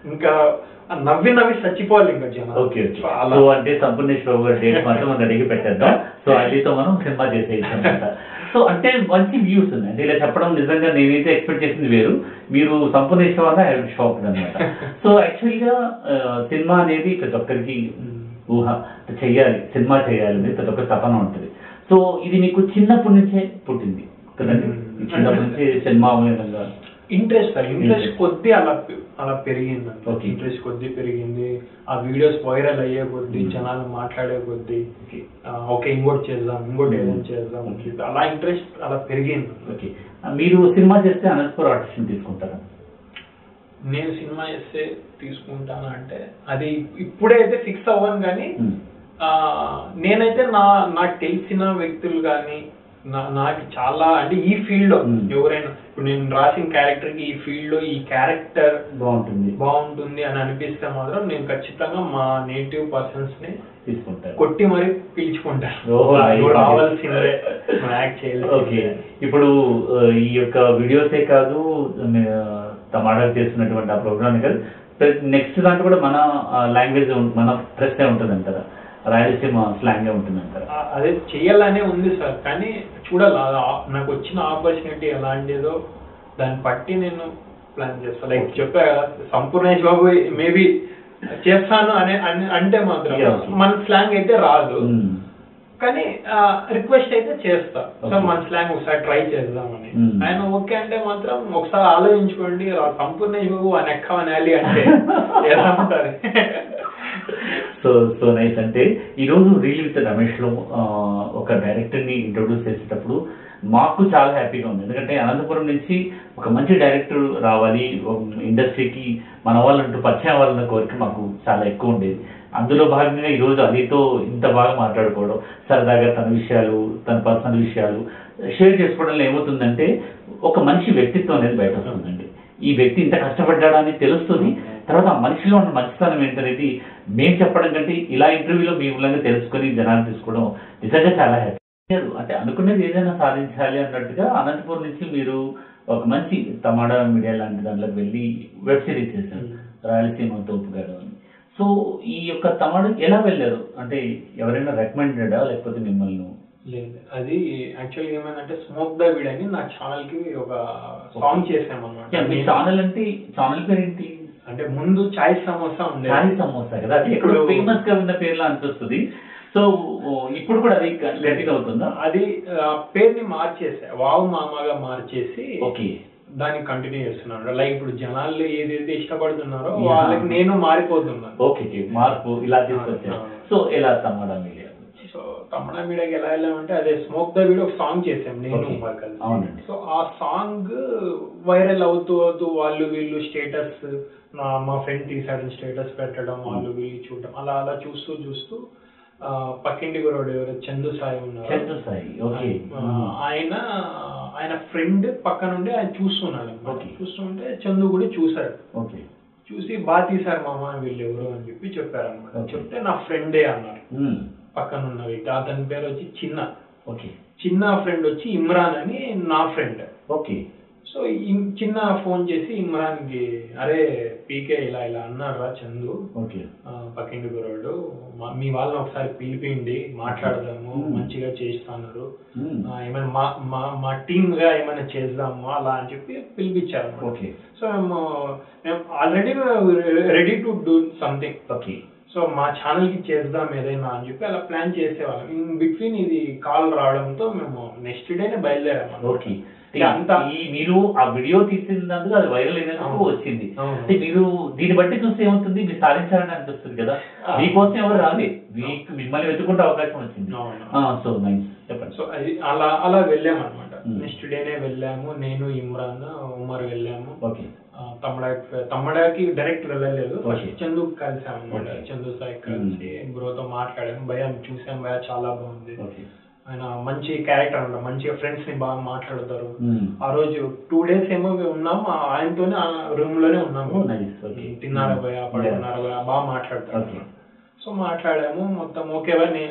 ఇంకా నవ్వి నవ్వి చచ్చిపోవాలి ఇంకా జనాలు. ఓకే సో అంటే సంపూర్ణేశ్వర గారి డేట్ మాత్రం మనం అడిగి పెట్టేద్దాం. సో అల్లితో మనం సినిమా చేసేయచ్చు సో అంటే మంచి వ్యూస్ ఉన్నాయి. అంటే ఇలా చెప్పడం నిజంగా నేనైతే ఎక్స్పెక్ట్ చేసింది వేరు. మీరు సంపూర్ణేశ్వర వల్ల షాక్ అనమాట సో యాక్చువల్గా సినిమా అనేది ప్రతి ఒక్కరికి ఊహ చెయ్యాలి సినిమా చేయాలి అనేది ప్రతి ఒక్క తపన ఉంటుంది సో ఇది మీకు చిన్నప్పటి నుంచే పుట్టింది కదండి. చిన్నప్పటి నుంచి సినిమా విధంగా ఇంట్రెస్ట్ ఇంట్రెస్ట్. కొద్ది అలా అలా పెరిగింది Okay. ఇంట్రెస్ట్ కొద్ది పెరిగింది ఆ వీడియోస్ వైరల్ అయ్యే కొద్ది. జనాలు మాట్లాడే కొద్ది ఓకే ఇంకోటి చేద్దాం ఇంకోటి. ఏదైనా చేద్దాం. అలా ఇంట్రెస్ట్ అలా పెరిగింది ఓకే మీరు సినిమా చేస్తే అనంతపురం ఆర్టిస్ట్ తీసుకుంటారా నేను సినిమా చేస్తే తీసుకుంటాను అంటే అది ఇప్పుడే అయితే ఫిక్స్ అవ్వను కానీ నేనైతే నా నాకు తెలిసిన వ్యక్తులు కానీ నాకు చాలా అంటే ఈ ఫీల్డ్లో. ఎవరైనా ఇప్పుడు నేను రాసిన క్యారెక్టర్కి ఈ ఫీల్డ్లో ఈ క్యారెక్టర్ బాగుంటుంది బాగుంటుంది అని అనిపిస్తే మాత్రం నేను ఖచ్చితంగా మా నేటివ్ పర్సన్స్ని తీసుకుంటారు కొట్టి మరీ. రావాల్సిందే చేయాలి ఓకే. ఇప్పుడు ఈ యొక్క వీడియోసే కాదు టమాటా చేస్తున్నటువంటి ఆ ప్రోగ్రామ్ కాదు. నెక్స్ట్ దాంట్లో కూడా మన లాంగ్వేజ్ మన ప్రెస్ ఉంటుంది అంటారా రాయలసీమ స్లాంగ్ ఉంటుంది అంటారా అదే చెయ్యాలనే ఉంది సార్ కానీ చూడాలి. నాకు వచ్చిన ఆపర్చునిటీ ఎలాంటిదో దాన్ని బట్టి నేను ప్లాన్ చేస్తాను లైక్ చెప్పా కదా సంపూర్ణేష్ బాబు మేబీ చేస్తాను అనే అంటే మాత్రం. మన స్లాంగ్ అయితే రాదు మ్మ్. కానీ రిక్వెస్ట్ అయితే చేస్తా సార్. మన స్లాంగ్ ఒకసారి ట్రై చేద్దామని Hmm. ఆయన ఓకే అంటే మాత్రం ఒకసారి ఆలోచించుకోండి సంపూర్ణేష్ బాబు అని ఎక్క అనాలి అంటే ఎలా ఉంటుంది సో సో నైస్ అంటే ఈరోజు రీల్ విత్ రమేష్లో ఒక డైరెక్టర్ని ఇంట్రొడ్యూస్ చేసేటప్పుడు మాకు చాలా హ్యాపీగా ఉంది. ఎందుకంటే అనంతపురం నుంచి ఒక మంచి డైరెక్టర్ రావాలి ఇండస్ట్రీకి మన వాళ్ళంటూ పరిచయం అవ్వాలన్న కోరిక మాకు చాలా ఎక్కువ ఉండేది. అందులో భాగంగా ఈరోజు అలీతో ఇంత బాగా మాట్లాడుకోవడం సరదాగా తన విషయాలు తన పర్సనల్ విషయాలు షేర్ చేసుకోవడంలో ఏమవుతుందంటే ఒక మనిషి వ్యక్తిత్వం అనేది బయట వస్తుందండి ఈ వ్యక్తి ఇంత కష్టపడ్డాడని తెలుస్తుంది. తర్వాత ఆ మనిషిలో ఉన్న మంచితనం ఏంటనేది మేము చెప్పడం కంటే ఇలా ఇంటర్వ్యూలో మీ మూలంగా తెలుసుకొని జనాలు తీసుకోవడం నిజంగా చాలా హ్యాపీ అంటే అనుకునేది ఏదైనా సాధించాలి అన్నట్టుగా అనంతపురం నుంచి మీరు ఒక మంచి తమాడా మీడియా లాంటి దాంట్లోకి వెళ్ళి వెబ్ సిరీస్ చేశారు. రాయలసీమ తోపుగాడు అని. సో ఈ యొక్క తమాడు ఎలా వెళ్ళారు? అంటే ఎవరైనా రికమెండెడా లేకపోతే మిమ్మల్ని? లేదు. అది యాక్చువల్గా ఏమైందంటే స్మోక్ ద వీడ్ అని నా ఛానల్కి ఒక సాంగ్ చేసామన్నమాట యా, మీ ఛానల్ అంటే ఛానల్ పేరు ఏంటి అంటే ముందు చాయ్ సమోసా ఉండేది. చాయ్ సమోసా కదా. ఇప్పుడు- ఫేమస్గా ఉన్న పేర్లా అనిపిస్తుంది. సో ఇప్పుడు కూడా అది కంటిన్యూ అవుతుందా? అది పేరుని మార్చేసా వావ్ మామగా మార్చేసి ఓకే. దాన్ని కంటిన్యూ చేస్తున్నాను. లైక్ ఇప్పుడు జనాలు ఏదైతే ఇష్టపడుతున్నారో. వాళ్ళకి నేను మారిపోతున్నాను. ఓకే మార్పు ఇలా తీసుకొచ్చారు. ఆ. సో ఎలా తమ్మడా మీడియా? సో తమిళ మీడియాకి ఎలా వెళ్ళామంటే అదే స్మోక్ ద వీడియో ఒక సాంగ్ చేసాం నేను. అవునండి. సో ఆ సాంగ్ వైరల్ అవుతూ అవుతూ వాళ్ళు వీళ్ళు స్టేటస్ నా మా ఫ్రెండ్ తీసాడని స్టేటస్ పెట్టడం వాళ్ళు వీళ్ళు చూడడం అలా అలా చూస్తూ చూస్తూ పక్కింటి గురోడు ఎవరు? చందు సాయి ఉన్నారు చంద్ర సాయి ఓకే. ఆయన ఆయన ఫ్రెండ్ పక్క నుండి ఆయన చూస్తున్నాడు. చూస్తుంటే చందు కూడా చూశాడు. ఓకే. చూసి బాగా తీశారు మామ వీళ్ళు ఎవరు అని చెప్పి చెప్పారు అనమాట. చెప్తే నా ఫ్రెండే అన్నారు పక్కన ఉన్న వ్యక్తి అతని పేరు వచ్చి చిన్న. ఓకే. చిన్న ఫ్రెండ్ వచ్చి ఇమ్రాన్ అని నా ఫ్రెండ్. ఓకే. సో చిన్న ఫోన్ చేసి ఇమ్రాన్కి అరే పీకే ఇలా ఇలా అన్నారా చందు. ఓకే. పక్కింటి గురోడు మా- వాళ్ళని ఒకసారి పిలిపిండి మాట్లాడదాము. మంచిగా చేస్తున్నారు ఏమైనా మా మా మా టీమ్గా ఏమైనా చేద్దాము అలా అని చెప్పి పిలిపించారు. ఓకే. సో మేము మేము already ready to do something. Okay. So మా ఛానల్కి చేద్దాం ఏదైనా అని చెప్పి అలా ప్లాన్ చేసేవాళ్ళం. ఇన్ బిట్వీన్ ఇది కాల్ రావడంతో మేము నెక్స్ట్ డేనే బయలుదేరాం ఓకే. మీరు ఆ వీడియో తీసినందుకు అది వైరల్ అయినందుకు. వచ్చింది. అంటే మీరు దీన్ని బట్టి చూస్తే ఏమవుతుంది? మీరు సాధించాలని అనిపిస్తుంది కదా. ఆ. మీకోసం ఎవరు రాలేదు మీకు మిమ్మల్ని వెతుకుంటే అవకాశం వచ్చింది. సో నైస్ చెప్పండి. సో అది అలా అలా వెళ్ళామన్నమాట. Hmm. నెక్స్ట్ డేనే వెళ్ళాము. నేను ఇమ్రాన్ ఉమర్ వెళ్ళాము. ఓకే తమ్మడాకి తమ్మడాకి డైరెక్ట్ వెళ్ళలేదు. చందు కలిసాము అనమాట. చందు సాయి కలిసి బ్రోతో మాట్లాడాము. భయ చూసాం భయ చాలా బాగుంది. ఓకే ఆయన మంచి క్యారెక్టర్ అనమాట మంచిగా ఫ్రెండ్స్ని బాగా మాట్లాడతారు. ఆ రోజు టూ డేస్ ఏమో ఉన్నాము ఆయనతోనే ఆ రూమ్లోనే ఉన్నాము. తిన్నారా భయ పడుకున్నారా భయ బాగా మాట్లాడతారు. సో మాట్లాడాము. మొత్తం ఓకే భయ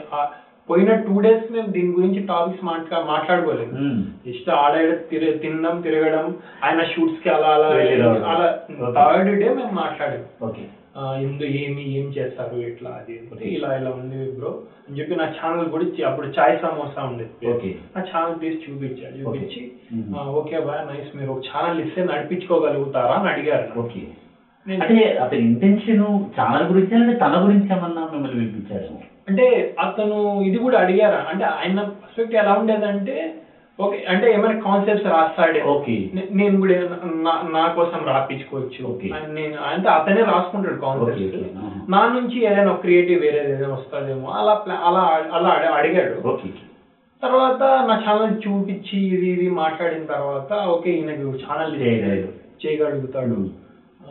పోయిన టూ డేస్ మేము దీని గురించి టాపిక్స్ మాట్లా మాట్లాడుకోలేదు. జస్ట్ ఆడ తిర తినడం తిరగడం. ఆయన షూట్స్కి అలా అలా. అలా. థర్డ్ డే మేము మాట్లాడాము. ఆ, ఇందు ఏమి ఏం చేస్తారు ఇట్లా అది అంటే ఇలా ఇలా ఉంది బ్రో అని చెప్పి నా ఛానల్ ఇచ్చి- అప్పుడు చాయ్ సమోసా ఉండేది. నా ఛానల్ తీసి చూపించాడు. చూపించి. ఆ, ఓకే బాయ్ నైస్ మీరు ఒక ఛానల్ ఇస్తే నడిపించుకోగలుగుతారా అని అడిగారు. ఓకే. అంటే అతని ఇంటెన్షన్ ఛానల్ గురించి అంటే తన గురించి ఏమన్నా మిమ్మల్ని పిలిపించారు అంటే అతను ఇది కూడా అడిగారా? అంటే ఆయన పర్స్పెక్ట్ ఎలా ఉండేదంటే ఓకే అంటే ఏమైనా కాన్సెప్ట్స్ రాస్తాడే. ఓకే. నేను కూడా నా- కోసం రాపించుకోవచ్చు. నేను అంటే అతనే రాసుకుంటాడు కాన్సెప్ట్స్. Uh-huh. నా నుంచి ఏదైనా క్రియేటివ్ వేరేది ఏదైనా వస్తుందేమో అలా అలా అలా అడి- అడిగాడు. ఓకే తర్వాత నా ఛానల్ చూపించి ఇది ఇది మాట్లాడిన తర్వాత ఓకే ఈయనకు ఛానల్ చేయగలడు. చేయగలుగుతాడు.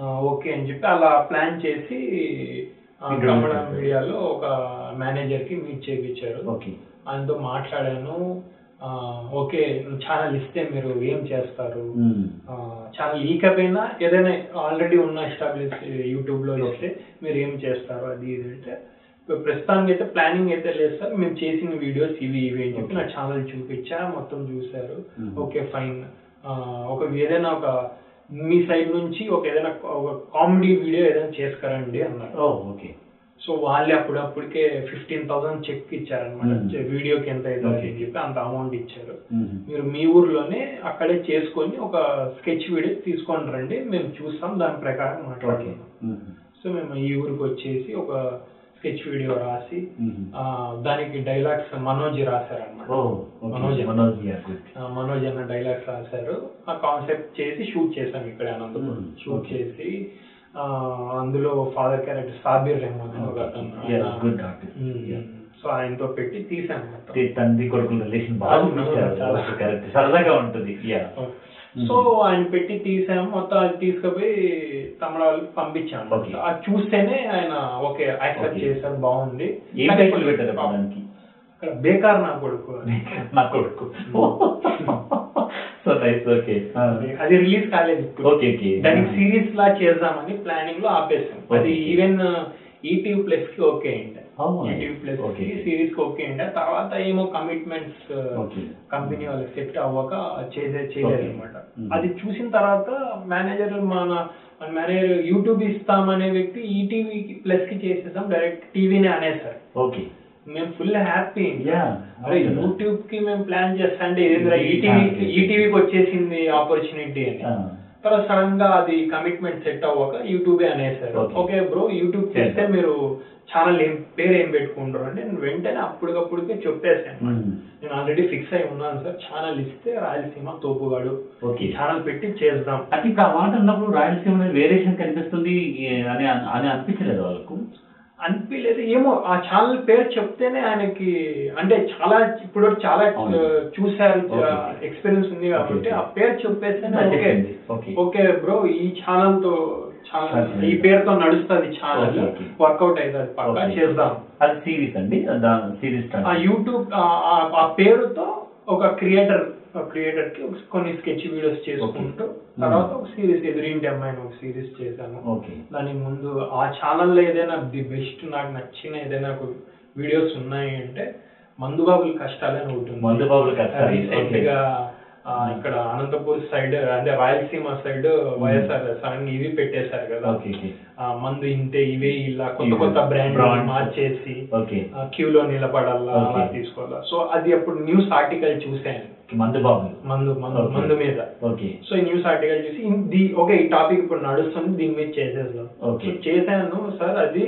ఓకే అని చెప్పి అలా ప్లాన్ చేసి. మీడియాలో ఒక మేనేజర్కి మీట్ చేయించారు ఆయనతో మాట్లాడాను. ఓకే ఛానల్ ఇస్తే మీరు ఏం చేస్తారు. ఛానల్ ఈకపోయినా ఏదైనా ఆల్రెడీ ఉన్న ఎస్టాబ్లిష్ యూట్యూబ్లో ఇస్తే మీరు ఏం చేస్తారు? అది ఇది అంటే ప్రస్తుతానికి అయితే ప్లానింగ్ అయితే లేదు సార్. మేము చేసిన వీడియోస్ ఇవి ఇవి అని చెప్పి నా ఛానల్ చూపించా మొత్తం చూశారు. Mhm. Okay fine. ఒక ఏదైనా ఒక మీ సైడ్ నుంచి ఒక ఏదైనా ఒక కామెడీ వీడియో ఏదైనా చేసుకురండి అన్నారు. ఓకే. సో వాళ్ళే అప్పుడప్పటికే ఫిఫ్టీన్ థౌసండ్ చెక్ ఇచ్చారనమాట. వీడియోకి ఎంత అవుతుంది Okay. అని చెప్పి అంత అమౌంట్ ఇచ్చారు. మీరు మీ ఊర్లోనే అక్కడే చేసుకొని ఒక స్కెచ్ వీడియో తీసుకొని రండి మేము చూస్తాం దాని ప్రకారం మాట్లాడుతున్నాం. సో మేము ఈ ఊరికి వచ్చేసి ఒక స్కెచ్ వీడియో రాసి దానికి డైలాగ్స్ మనోజ్ రాశారనమాట మనోజ్. మనోజ్ అన్న డైలాగ్స్ రాశారు ఆ కాన్సెప్ట్ చేసి షూట్ చేసాం ఇక్కడ అనంతపురం. షూట్. చేసి అందులో ఫాదర్ క్యారెక్టర్ సాబిర్ రెహమాన్ ఒక అతను. Yeah. సో ఆయనతో పెట్టి తీసాం మొత్తం. తే- తండ్రి కొడుకుల రిలేషన్ బాగా సరదాగా ఉంటుంది. సో ఆయన పెట్టి తీసాము మొత్తం అది తీసుకుపోయి తమిళ వాళ్ళకి పంపించాము. అది చూస్తేనే ఆయన ఓకే యాక్సెప్ట్. చేశారు బాగుంది. పెట్టారు అక్కడ బేకార్ నా కొడుకు అని. నా కొడుకు. సో నైస్ ఓకే అది రిలీజ్ కాలేదు ఓకే ఓకే దానికి సిరీస్ లా చేద్దామని ప్లానింగ్లో ఆపేసాం అది. ఈవెన్ ఈటీవీ ప్లస్కి ఓకే అవునా? ఈటీవీ ప్లస్కి. సిరీస్కి ఓకే అయింది తర్వాత ఏమో కమిట్మెంట్స్. కంపెనీ వాళ్ళకి సెట్ అవ్వక చేసే చేయలేదు. అనమాట Mm. అది చూసిన తర్వాత మేనేజర్ మన మన మేనేజర్ యూట్యూబ్ ఇస్తామనే వ్యక్తి ఈటీవీ ప్లస్కి చేసేసాం డైరెక్ట్ టీవీనే అనేసారు ఓకే మేము ఫుల్ హ్యాపీ. అరే. యూట్యూబ్కి మేము ప్లాన్ చేస్తా అంటే ఈటీవీ. ఈటీవీకి వచ్చేసింది ఆపర్చునిటీ అని తర్వాత సడన్గా అది కమిట్మెంట్ సెట్ అవ్వక యూట్యూబే అనేసారు. ఓకే బ్రో యూట్యూబ్ చేస్తే మీరు ఛానల్ ఏం పేరు ఏం పెట్టుకుంటారు అంటే నేను వెంటనే అప్పటికప్పుడుకే చెప్పేసాను Mm. నేను ఆల్రెడీ ఫిక్స్ అయి ఉన్నాను సార్ ఛానల్ ఇస్తే రాయలసీమ తోపుగాడు. ఈ ఛానల్ పెట్టి చేద్దాం అంటే ఇప్పుడు ఆ మాట అన్నప్పుడు రాయలసీమ వేరియేషన్ కనిపిస్తుంది అని అని అనిపించలేదు వాళ్ళకు అనిపించలేదు ఏమో ఆ ఛానల్ పేరు చెప్తేనే ఆయనకి అంటే చాలా ఇప్పుడు చాలా చూశారు. ఎక్స్పీరియన్స్ ఉంది కాబట్టి. ఆ పేరు చెప్పేస్తేనే ఓకే. ఓకే బ్రో ఈ ఛానల్తో. ఈ పేరుతో నడుస్తుంది ఛానల్. వర్కౌట్ అవుతుంది పక్కా. చేద్దాం అది సిరీస్ అండి సిరీస్ ఆ యూట్యూబ్ ఆ పేరుతో ఒక క్రియేటర్ క్రియేటర్కి ఒక కొన్ని స్కెచ్ వీడియోస్ చేసుకుంటూ. తర్వాత ఒక సిరీస్ ఎదురింటి అమ్మాయిని ఒక సిరీస్ చేశాను దానికి ముందు ఆ ఛానల్లో ఏదైనా ది బెస్ట్ నాకు నచ్చిన ఏదైనా వీడియోస్ ఉన్నాయి అంటే మందుబాబుల కష్టాలే అని ఒకటి ఉంది. మందుబాబుల కష్టాలు, రీసెంట్. గా ఇక్కడ అనంతపూర్ సైడ్ అంటే రాయలసీమ సైడ్ వైఎస్ఆర్ సడన్ ఇవి పెట్టేశారు కదా మందు ఇంతే ఇవే ఇలా కొత్త. కొత్త బ్రాండ్. మార్చేసి ఓకే క్యూలో నిలబడాలా అలా. తీసుకోవాలా సో అది అప్పుడు న్యూస్ ఆర్టికల్ చూసాను మందు బాబు మందు. మందు. మందు మీద ఓకే. సో ఈ న్యూస్ ఆర్టికల్ చూసి ది ఓకే ఈ టాపిక్ ఇప్పుడు నడుస్తుంది దీని మీద Okay. సో చేశాను సార్ అది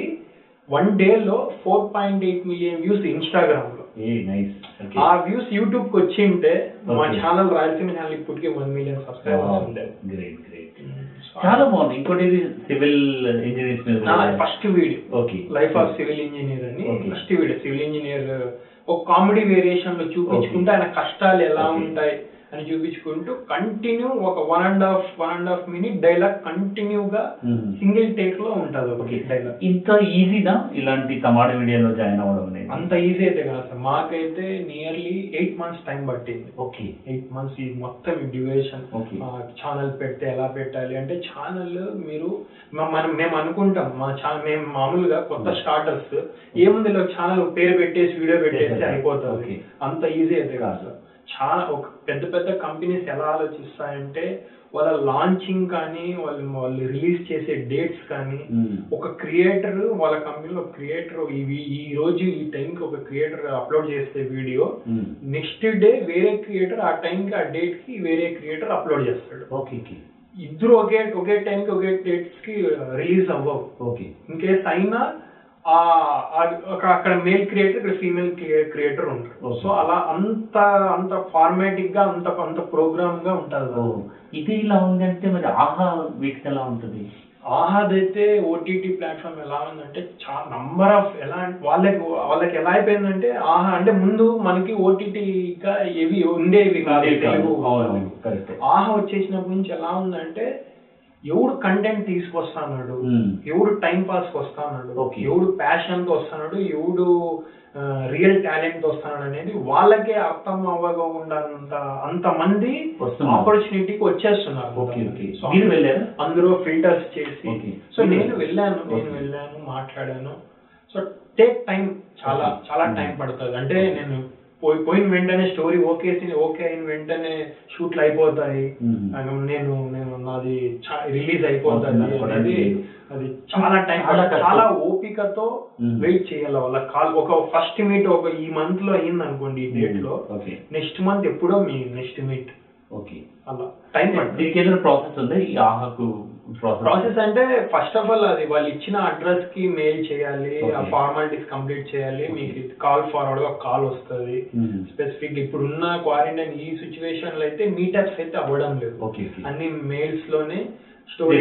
వన్ డే లో four point eight million views ఇన్స్టాగ్రామ్లో ఏ నైస్. ఓకే. ఆ వ్యూస్ యూట్యూబ్కి వచ్చి ఉంటే మా. ఛానల్ రాయలసీమ ఛానల్ ఇప్పటికే వన్ మిలియన్ సబ్స్క్రైబర్స్ ఉండేది చాలా బాగుంది. ఇంకోటి సివిల్ ఇంజనీర్స్ మీద. First video okay. Life of civil engineer అని. ఫస్ట్ వీడియో సివిల్ ఇంజనీర్ ఒక కామెడీ వేరియేషన్లో చూపించుకుంటే ఆయన కష్టాలు ఎలా. ఉంటాయి? అని చూపించుకుంటూ కంటిన్యూ ఒక one and half one and half minute dialogue కంటిన్యూగా Hmm. సింగిల్ టేక్లో ఉంటుంది ఓకే ఒక డైలాగ్ ఇంత ఈజీనా ఇలాంటి కమాడ మీడియాలో జాయిన్ అవ్వడం అనేది అంత ఈజీ అయితే కాదు సార్. మాకైతే నియర్లీ ఎయిట్ మంత్స్ టైం పట్టింది. ఓకే ఎయిట్ మంత్స్ ఈ మొత్తం డ్యూరేషన్. ఛానల్ పెడితే ఎలా పెట్టాలి? అంటే ఛానల్ మీరు మనం మేము అనుకుంటాం. మా ఛానల్ మేము మామూలుగా కొత్త స్టార్టర్స్ ఏముంది ఛానల్ పేరు పెట్టేసి వీడియో పెట్టేసి. అయిపోతుంది. అంత ఈజీ అయితే కాదు సార్. చాలా ఒక పెద్ద పెద్ద కంపెనీస్ ఎలా ఆలోచిస్తాయంటే వాళ్ళ లాంచింగ్ కానీ వాళ్ళు వాళ్ళు రిలీజ్ చేసే డేట్స్ కానీ Hmm. ఒక క్రియేటర్ వాళ్ళ కంపెనీలో క్రియేటర్ ఇవి ఈ రోజు ఈ టైంకి ఒక క్రియేటర్ అప్లోడ్ చేస్తే వీడియో. నెక్స్ట్ డే వేరే క్రియేటర్ ఆ టైంకి ఆ డేట్కి వేరే క్రియేటర్ అప్లోడ్ చేస్తాడు ఓకే ఇద్దరు ఒకే ఒకే టైంకి ఒకే డేట్స్కి రిలీజ్ అవ్వవు ఓకే ఇన్ కేస్ అయినా ఒక- అక్కడ మేల్ క్రియేటర్ ఇక్కడ ఫీమేల్ క్రియేటర్ ఉంటారు. సో అలా అంత అంత ఫార్మాటిక్గా అంత అంత ప్రోగ్రామ్గా ఉంటుంది ఓ ఇది ఇలా ఉందంటే మరి ఆహా వీటికి ఎలా ఉంటుంది? ఆహాద్ అయితే ఓటీటీ ప్లాట్ఫామ్ ఎలా ఉందంటే చాలా నంబర్ ఆఫ్ ఎలా వాళ్ళకి వాళ్ళకి ఎలా అయిపోయిందంటే ఆహా అంటే ముందు మనకి ఓటీటీగా ఏవి ఉండేవి కాదు. ఆహా వచ్చేసినప్పటి నుంచి ఎలా ఉందంటే ఎవడు కంటెంట్ తీసుకొస్తాడు. ఎవడు టైం పాస్ వస్తాడు. ఎవడు ప్యాషన్తో వస్తాడు ఎవడు రియల్ టాలెంట్తో వస్తాడు అనేది వాళ్ళకే అర్థం అవ్వకుండా అంత మంది. ఆపర్చునిటీకి వచ్చేస్తున్నారు? అందులో ఫిల్టర్స్ చేసి. సో నేను వెళ్ళాను నేను. వెళ్ళాను మాట్లాడాను సో టేక్ టైం చాలా. చాలా. టైం పడుతుంది అంటే నేను పోయి పోయిన వెంటనే స్టోరీ ఓకే ఓకే అయిన వెంటనే షూట్లు అయిపోతాయి. నేను నేను నాది రిలీజ్ అయిపోతుంది అనేది. అది చాలా టైం చాలా ఓపికతో. వెయిట్ చేయాలి వాళ్ళ కాల్. ఒక ఫస్ట్ మీట్ ఒక ఈ మంత్లో అయింది అనుకోండి ఈ డేట్లో నెక్స్ట్ మంత్ ఎప్పుడో మీ నెక్స్ట్ మీట్. ఓకే. అలా. టైం పడుతుంది. దీనికి ఏదైనా ప్రాసెస్ ఉందా? ఈ ఆహాకు ప్రాసెస్ అంటే ఫస్ట్ ఆఫ్ ఆల్ అది వాళ్ళు ఇచ్చిన అడ్రస్కి మెయిల్ చేయాలి ఆ. ఫార్మాలిటీస్ కంప్లీట్ చేయాలి మీకు కాల్ ఫార్వర్డ్గా కాల్ వస్తుంది. స్పెసిఫిక్ ఇప్పుడున్న క్వారంటైన్ ఈ సిచ్యువేషన్లో అయితే మీటప్స్ అయితే అవ్వడం లేదు. అన్ని మెయిల్స్లోనే స్టోరీ.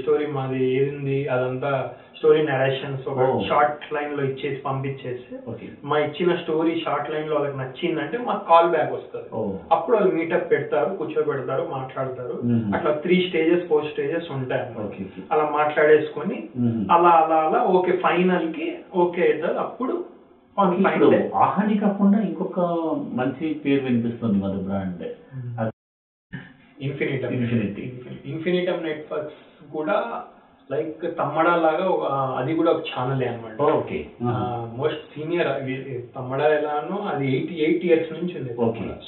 స్టోరీ మాది ఏది అదంతా స్టోరీ నరేషన్స్ ఒక Oh. షార్ట్ లైన్లో ఇచ్చేసి పంపించేసి ఓకే మా ఇచ్చిన స్టోరీ షార్ట్ లైన్లో వాళ్ళకి నచ్చిందంటే మాకు కాల్ బ్యాక్ వస్తుంది ఓ అప్పుడు వాళ్ళు మీటప్ పెడతారు కూర్చోబెడతారు మాట్లాడతారు Mhm. అట్లా త్రీ స్టేజెస్ ఫోర్ స్టేజెస్ ఉంటాయి అన్నమాట. ఓకే ఓకే అలా మాట్లాడేసుకొని Mhm. అలా అలా అలా ఓకే ఫైనల్కి ఓకే అవుతుంది అప్పుడు ఇప్పుడు. ఆహాని కాకుండా ఇంకొక మంచి పేరు వినిపిస్తుంది మన brand Infinitum Infinity. Infinitum networks కూడా లైక్ తమ్మడా లాగా ఒక అది కూడా ఒక ఛానల్ అనమాట ఓకే మోస్ట్ సీనియర్ తమ్మడా ఎలానో అది ఎయిట్ ఎయిట్ ఇయర్స్ నుంచి ఉంది.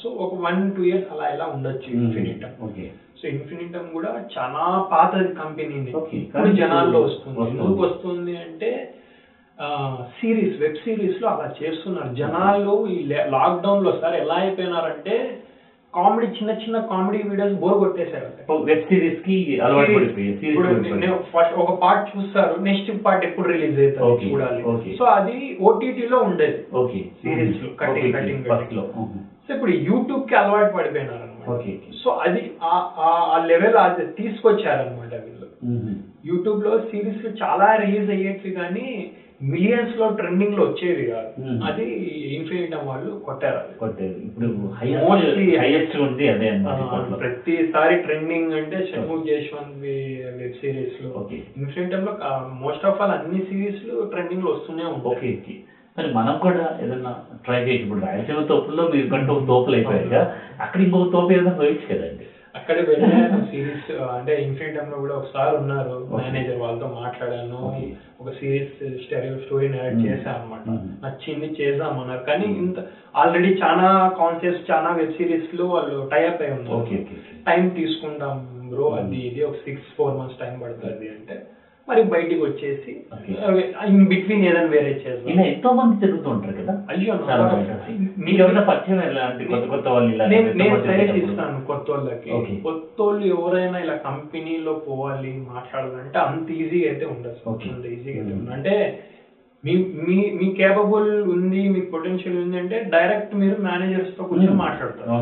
సో ఒక వన్ టూ ఇయర్స్ అలా ఎలా ఉండొచ్చు ఇన్ఫినిటమ్ ఓకే సో ఇన్ఫినిటమ్ కూడా చాలా పాత కంపెనీ. ఇప్పుడు జనాల్లో వస్తుంది. వస్తుంది. ఎందుకు వస్తుంది అంటే సిరీస్ వెబ్ సిరీస్లో అలా చేస్తున్నారు. జనాలు ఈ లాక్డౌన్లో సార్ ఎలా అయిపోయినారంటే కామెడీ చిన్న చిన్న కామెడీ వీడియోస్ బోర్ కొట్టేశారు. వెబ్ సిరీస్కి అలవాటు పడిపోయి ఫస్ట్ ఒక పార్ట్ చూస్తారు నెక్స్ట్ పార్ట్ ఎప్పుడు రిలీజ్ అవుతుంది. చూడాలి. సో అది ఓటీటీ లో ఉండేది. ఓకే లో, cutting, cutting, ఫస్ట్లో సో ఇప్పుడు యూట్యూబ్కి అలవాటు పడిపోయినారు ఓకే సో అది ఆ- లెవెల్ అది తీసుకొచ్చారనమాట వీళ్ళు. యూట్యూబ్లో సిరీస్ చాలా రిలీజ్ అయ్యేవి కానీ మిలియన్స్లో ట్రెండింగ్లో వచ్చేవి కాదు Hmm. అది ఇన్ఫినిటమ్ వాళ్ళు కొట్టారు అది. కొట్టేది ఇప్పుడు హైయెస్ట్ ఉంది అదే. ప్రతిసారి ట్రెండింగ్ అంటే షణ్ముఖ్ జశ్వంత్ వెబ్ సిరీస్లో Okay. ఇన్ఫినిటమ్లో మోస్ట్ ఆఫ్ ఆల్ అన్ని సిరీస్లో ట్రెండింగ్లో వస్తూనే ఉంటాయి ఓకే మరి మనం కూడా ఏదన్నా ట్రై చేయొచ్చు ఇప్పుడు రాయలసీమ తోపుల్లో మీరు కంటూ ఒక తోపులు అయిపోయాక అక్కడ ఇంకొక తోపు ఏదైనా పోయొచ్చు కదండి అక్కడ వెళ్ళాను సిరీస్ అంటే ఇన్ఫినిటమ్లో కూడా ఒకసారి ఉన్నారు. మేనేజర్ వాళ్ళతో మాట్లాడాను. ఒక సిరీస్ స్టోరీ స్టోరీ నేరేట్. చేశాను అనమాట. నచ్చింది చేద్దామన్నారు కానీ ఇంత ఆల్రెడీ చాలా కాన్సెప్ట్స్ చాలా వెబ్ సిరీస్లో వాళ్ళు టైఅప్ అయి ఉన్నారు టైం తీసుకుంటాం బ్రో. అది ఇది ఒక సిక్స్ ఫోర్ మంత్స్ టైం పడుతుంది అంటే మరి బయటికి వచ్చేసి. ఇన్ బిట్వీన్ ఏదైనా వేరే చేద్దాం ఇలా ఎంతో మంది తిరుగుతూ ఉంటారు కదా అయ్యో మీకు ఎవరైనా పరిచయం ఎలాంటి కొత్త కొత్త వాళ్ళు ఇలా నేను సజెస్ట్? ఇస్తాను కొత్త వాళ్ళకి. కొత్త వాళ్ళు ఎవరైనా ఇలా కంపెనీలో పోవాలి మాట్లాడాలంటే అంత ఈజీగా అయితే ఉండదు. అంత ఈజీగా అయితే Hmm. ఉండదు అంటే మీ మీ మీ కేపబుల్ ఉంది మీకు పొటెన్షియల్ ఉంది అంటే డైరెక్ట్ మీరు మేనేజర్స్తో కూర్చొని Hmm. మాట్లాడతారు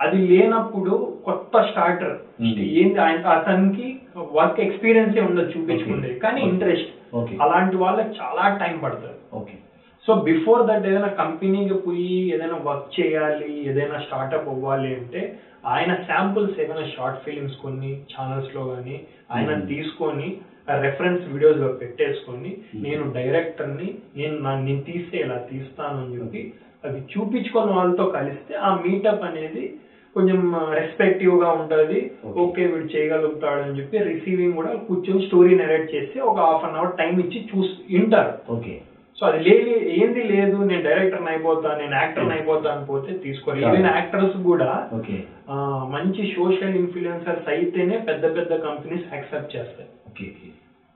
అది లేనప్పుడు కొత్త స్టార్టర్ Hmm. ఏంటి ఆయన అతనికి వర్క్ ఎక్స్పీరియన్స్ ఉండదు చూపించుకుంటే. కానీ. ఇంట్రెస్ట్ అలాంటి వాళ్ళకి చాలా టైం పడుతుంది ఓకే సో బిఫోర్ దట్ ఏదైనా కంపెనీకి పోయి ఏదైనా వర్క్ చేయాలి ఏదైనా స్టార్ట్అప్ అవ్వాలి అంటే ఆయన శాంపుల్స్ ఏదైనా షార్ట్ ఫిలిమ్స్ కొన్ని ఛానల్స్లో కానీ ఆయన Hmm. తీసుకొని రెఫరెన్స్ వీడియోస్లో పెట్టేసుకొని నేను డైరెక్టర్ని నేను నేను తీస్తే ఇలా తీస్తాను అని చెప్పి అది చూపించుకొని వాళ్ళతో కలిస్తే ఆ మీటప్ అనేది కొంచెం రెస్పెక్టివ్గా ఉంటది. ఓకే వీడు చేయగలుగుతాడు అని చెప్పి రిసీవింగ్ కూడా కూర్చొని స్టోరీ నెరేట్ చేసి ఒక హాఫ్ అన్ అవర్ టైం ఇచ్చి చూసి వింటారు ఓకే సో అది లేదు ఏంది లేదు నేను డైరెక్టర్ అయిపోతా నేను యాక్టర్ అయిపోతా అని పోతే తీసుకోరు Yeah. ఈవెన్ యాక్టర్స్ కూడా మంచి సోషల్ ఇన్ఫ్లుయెన్సర్స్ అయితేనే పెద్ద పెద్ద కంపెనీస్ యాక్సెప్ట్ చేస్తాయి ఓకే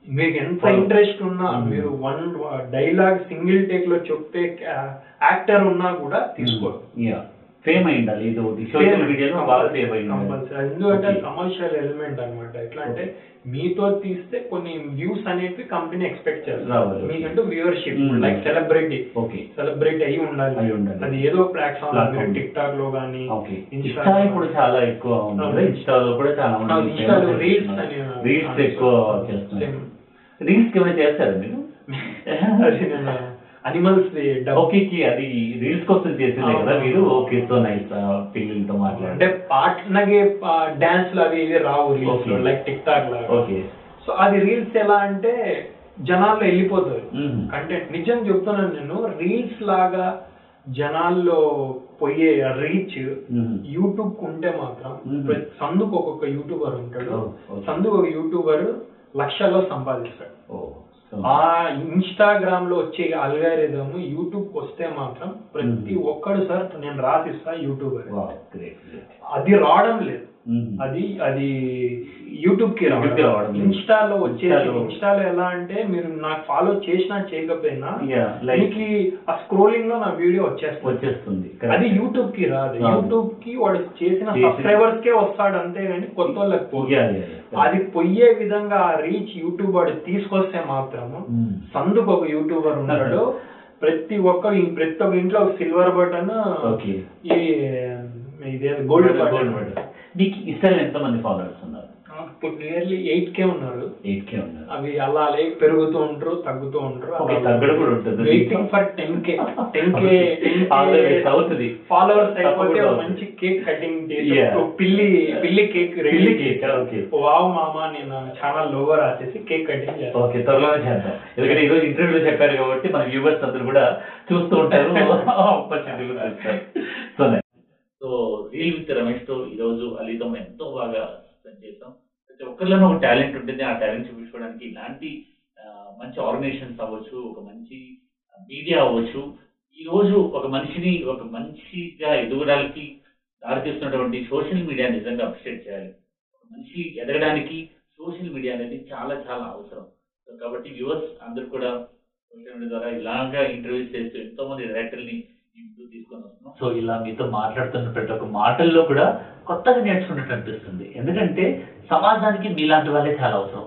మీకు ఎంత. ఇంట్రెస్ట్ ఉన్నా Hmm. మీరు వన్ డైలాగ్ సింగిల్ టేక్లో చెప్పే యాక్టర్ ఉన్నా కూడా తీసుకోరు యా ఫేమ్ అయి ఉండాలి. ఇది ఒకటి సోషల్ మీడియాలో బాగా ఫేమ్ అయి కంపల్సరీ ఎందుకంటే. కమర్షియల్ ఎలిమెంట్ అన్నమాట. ఎట్లా అంటే మీతో తీస్తే కొన్ని వ్యూస్ అనేవి కంపెనీ ఎక్స్పెక్ట్ చేస్తారు. రావాలి. మీకంటూ viewership. Like celebrity okay celebrate అయి ఉండాలి. అది ఏదో ప్లాట్ఫామ్. టిక్ టాక్లో కానీ ఓకే ఇన్స్టా ఇప్పుడు చాలా ఎక్కువ ఉంది ఇన్స్టాలో కూడా చాలా ఇన్స్టాలో రీల్స్ అని రీల్స్ ఎక్కువ చేస్తున్నారు రీల్స్ ఏమైనా చేస్తారా మీరు? అనిమల్స్ ఓకే అది రీల్స్ కోసం చేసిందే కదా. మీరు? ఓకే సో నైస్ పిల్లలతో అంటే మాట్లాడే పాటనగే డాన్స్లు అవి ఇవి రావు రీల్స్. లైక్ టిక్ టాక్ లాగా. ఓకే. సో అది రీల్స్ ఎలా అంటే జనాల్లో వెళ్ళిపోతారు. కంటెంట్ నిజం చెప్తున్నాను నేను రీల్స్ లాగా జనాల్లో పోయే రీచ్. యూట్యూబ్ ఉంటే మాత్రం సందుకు ఒక్కొక్క యూట్యూబర్ ఉంటాడు. సందుకు ఒక యూట్యూబర్ లక్షల్లో సంపాదిస్తాడు. ఆ ఇన్స్టాగ్రామ్లో వచ్చే అల్గారిథం యూట్యూబ్ వస్తే మాత్రం ప్రతి మ్మ్. ఒక్కడు సార్ నేను రాసిస్తా యూట్యూబర్ అది రావడం లేదు. అది అది యూట్యూబ్కి రావడం. ఇన్స్టాలో వచ్చేసి ఇన్స్టాలో- ఎలా అంటే మీరు నాకు ఫాలో చేసినా చేయకపోయినా మీకు ఆ స్క్రోలింగ్లో నా వీడియో వచ్చేస్తుంది. వచ్చేస్తుంది. అది యూట్యూబ్కి రాదు. యూట్యూబ్కి వాడు చేసిన సబ్స్క్రైబర్స్ కే వస్తాడు అంతే కానీ కొత్త వాళ్ళకి yeah. అది పొయ్యే విధంగా ఆ రీచ్ యూట్యూబ్ వాడు తీసుకొస్తే మాత్రము. సందుకు ఒక యూట్యూబర్ ఉన్నాడు. ప్రతి ఒక్కరు ప్రతి ఒక్క ఇంట్లో ఒక సిల్వర్ బటన్ ఈ ఇదే గోల్డ్ బటన్. మీకు ఇస్రాయల్ ఎంత మంది ఫాలోవర్స్ ఉన్నారు ఇప్పుడు నియర్లీ ఎయిట్ కే ఉన్నారు. ఎయిట్ కే ఉన్నారు. అవి అలా పెరుగుతూ ఉంటారు తగ్గుతూ ఉంటారు తగ్గడం కూడా ఉంటుంది. Waiting for ten K ten K అవుతుంది. ఫాలోవర్స్ అయిపోతే మంచి కేక్ కటింగ్. పిల్లి పిల్లి కేక్ పిల్లి cake, okay. వావ్ మామ నేను చాలా లోవర్ రాసేసి కేక్ కటింగ్ చేస్తాను ఓకే త్వరలోనే చేద్దాం. ఎందుకంటే ఈరోజు ఇంటర్వ్యూలో చెప్పారు కాబట్టి మన వ్యూవర్స్ అందరూ కూడా చూస్తూ ఉంటారు. ఆపర్చునిటీ చూస్తారు సో సో రీల్ విత్ రమేష్తో ఈరోజు అలీతో మనం ఎంతో బాగా స్పెండ్ చేసాం ప్రతి ఒక్కరిలోనూ ఒక టాలెంట్ ఉంటుంది ఆ టాలెంట్ చూపించుకోవడానికి ఇలాంటి మంచి ఆర్గనైజేషన్స్ అవ్వచ్చు ఒక మంచి మీడియా అవ్వచ్చు. ఈ రోజు ఒక మనిషిని ఒక మంచిగా ఎదుగడానికి దారితీస్తున్నటువంటి సోషల్ మీడియా నిజంగా అప్రిషియేట్ చేయాలి. ఒక మనిషి ఎదగడానికి సోషల్ మీడియా అనేది చాలా చాలా అవసరం. కాబట్టి వ్యూవర్స్ అందరూ కూడా సోషల్ మీడియా ద్వారా ఇలాగా ఇంటర్వ్యూస్ చేస్తూ ఎంతో మంది డైరెక్టర్ని తీసుకొని వస్తున్నాం సో ఇలా మీతో మాట్లాడుతున్న ప్రతి ఒక్క మాటల్లో కూడా కొత్తగా నేర్చుకున్నట్టు అనిపిస్తుంది. ఎందుకంటే సమాజానికి మీలాంటి వాళ్ళే చాలా అవసరం.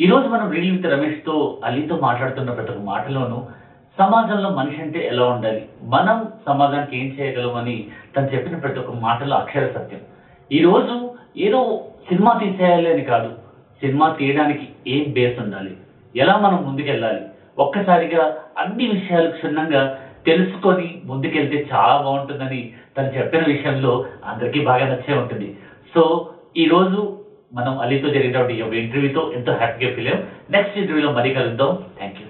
ఈ రోజు మనం రీల్ విత్ రమేష్తో అలీతో మాట్లాడుతున్న ప్రతి ఒక్క మాటలోనూ సమాజంలో మనిషి అంటే ఎలా ఉండాలి? మనం సమాజానికి ఏం చేయగలమని తను చెప్పిన ప్రతి ఒక్క మాటలో అక్షర సత్యం. ఈ రోజు ఏదో సినిమా తీసేయాలి అని కాదు సినిమా తీయడానికి ఏం బేస్ ఉండాలి? ఎలా మనం ముందుకెళ్ళాలి? ఒక్కసారిగా అన్ని విషయాలు క్షుణ్ణంగా తెలుసుకొని ముందుకెళ్తే చాలా బాగుంటుందని తను చెప్పిన విషయంలో అందరికీ బాగా నచ్చే ఉంటుంది. సో ఈ రోజు మనం అలీతో జరిగినటువంటి ఈ ఇంటర్వ్యూతో ఎంతో హ్యాపీగా ఫీల్ అయ్యాం. నెక్స్ట్ ఇంటర్వ్యూలో మరీ కలుద్దాం. Thank you